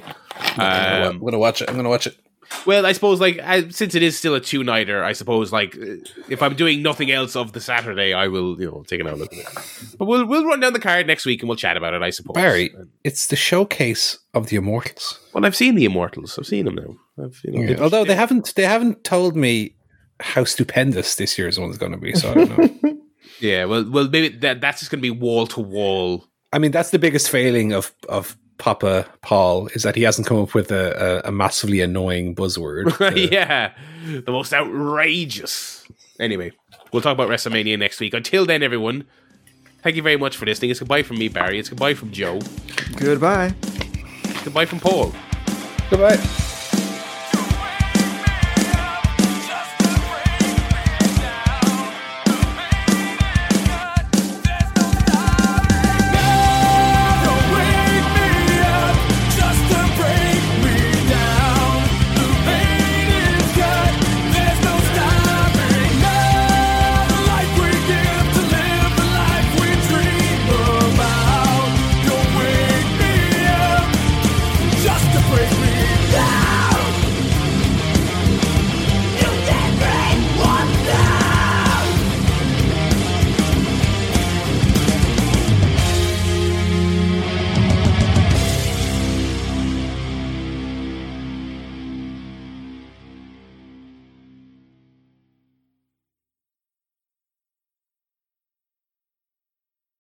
I'm Um, gonna watch it. I'm gonna watch it. Well, I suppose like I, since it is still a two nighter, I suppose like uh, if I'm doing nothing else of the Saturday, I will you know take another look at it. But we'll we'll run down the card next week and we'll chat about it. I suppose. Barry, it's the showcase of the Immortals. Well, I've seen the Immortals. I've seen them now. I've, you know, been- Although they haven't, they haven't told me how stupendous this year's one's going to be. So I don't know. yeah. Well, well, maybe that that's just going to be wall to wall. I mean, that's the biggest failing of of Papa Paul is that he hasn't come up with a, a, a massively annoying buzzword. to- yeah, the most outrageous. Anyway, we'll talk about WrestleMania next week. Until then, everyone, thank you very much for listening. It's goodbye from me, Barry. It's goodbye from Joe. Goodbye. Goodbye from Paul. Goodbye.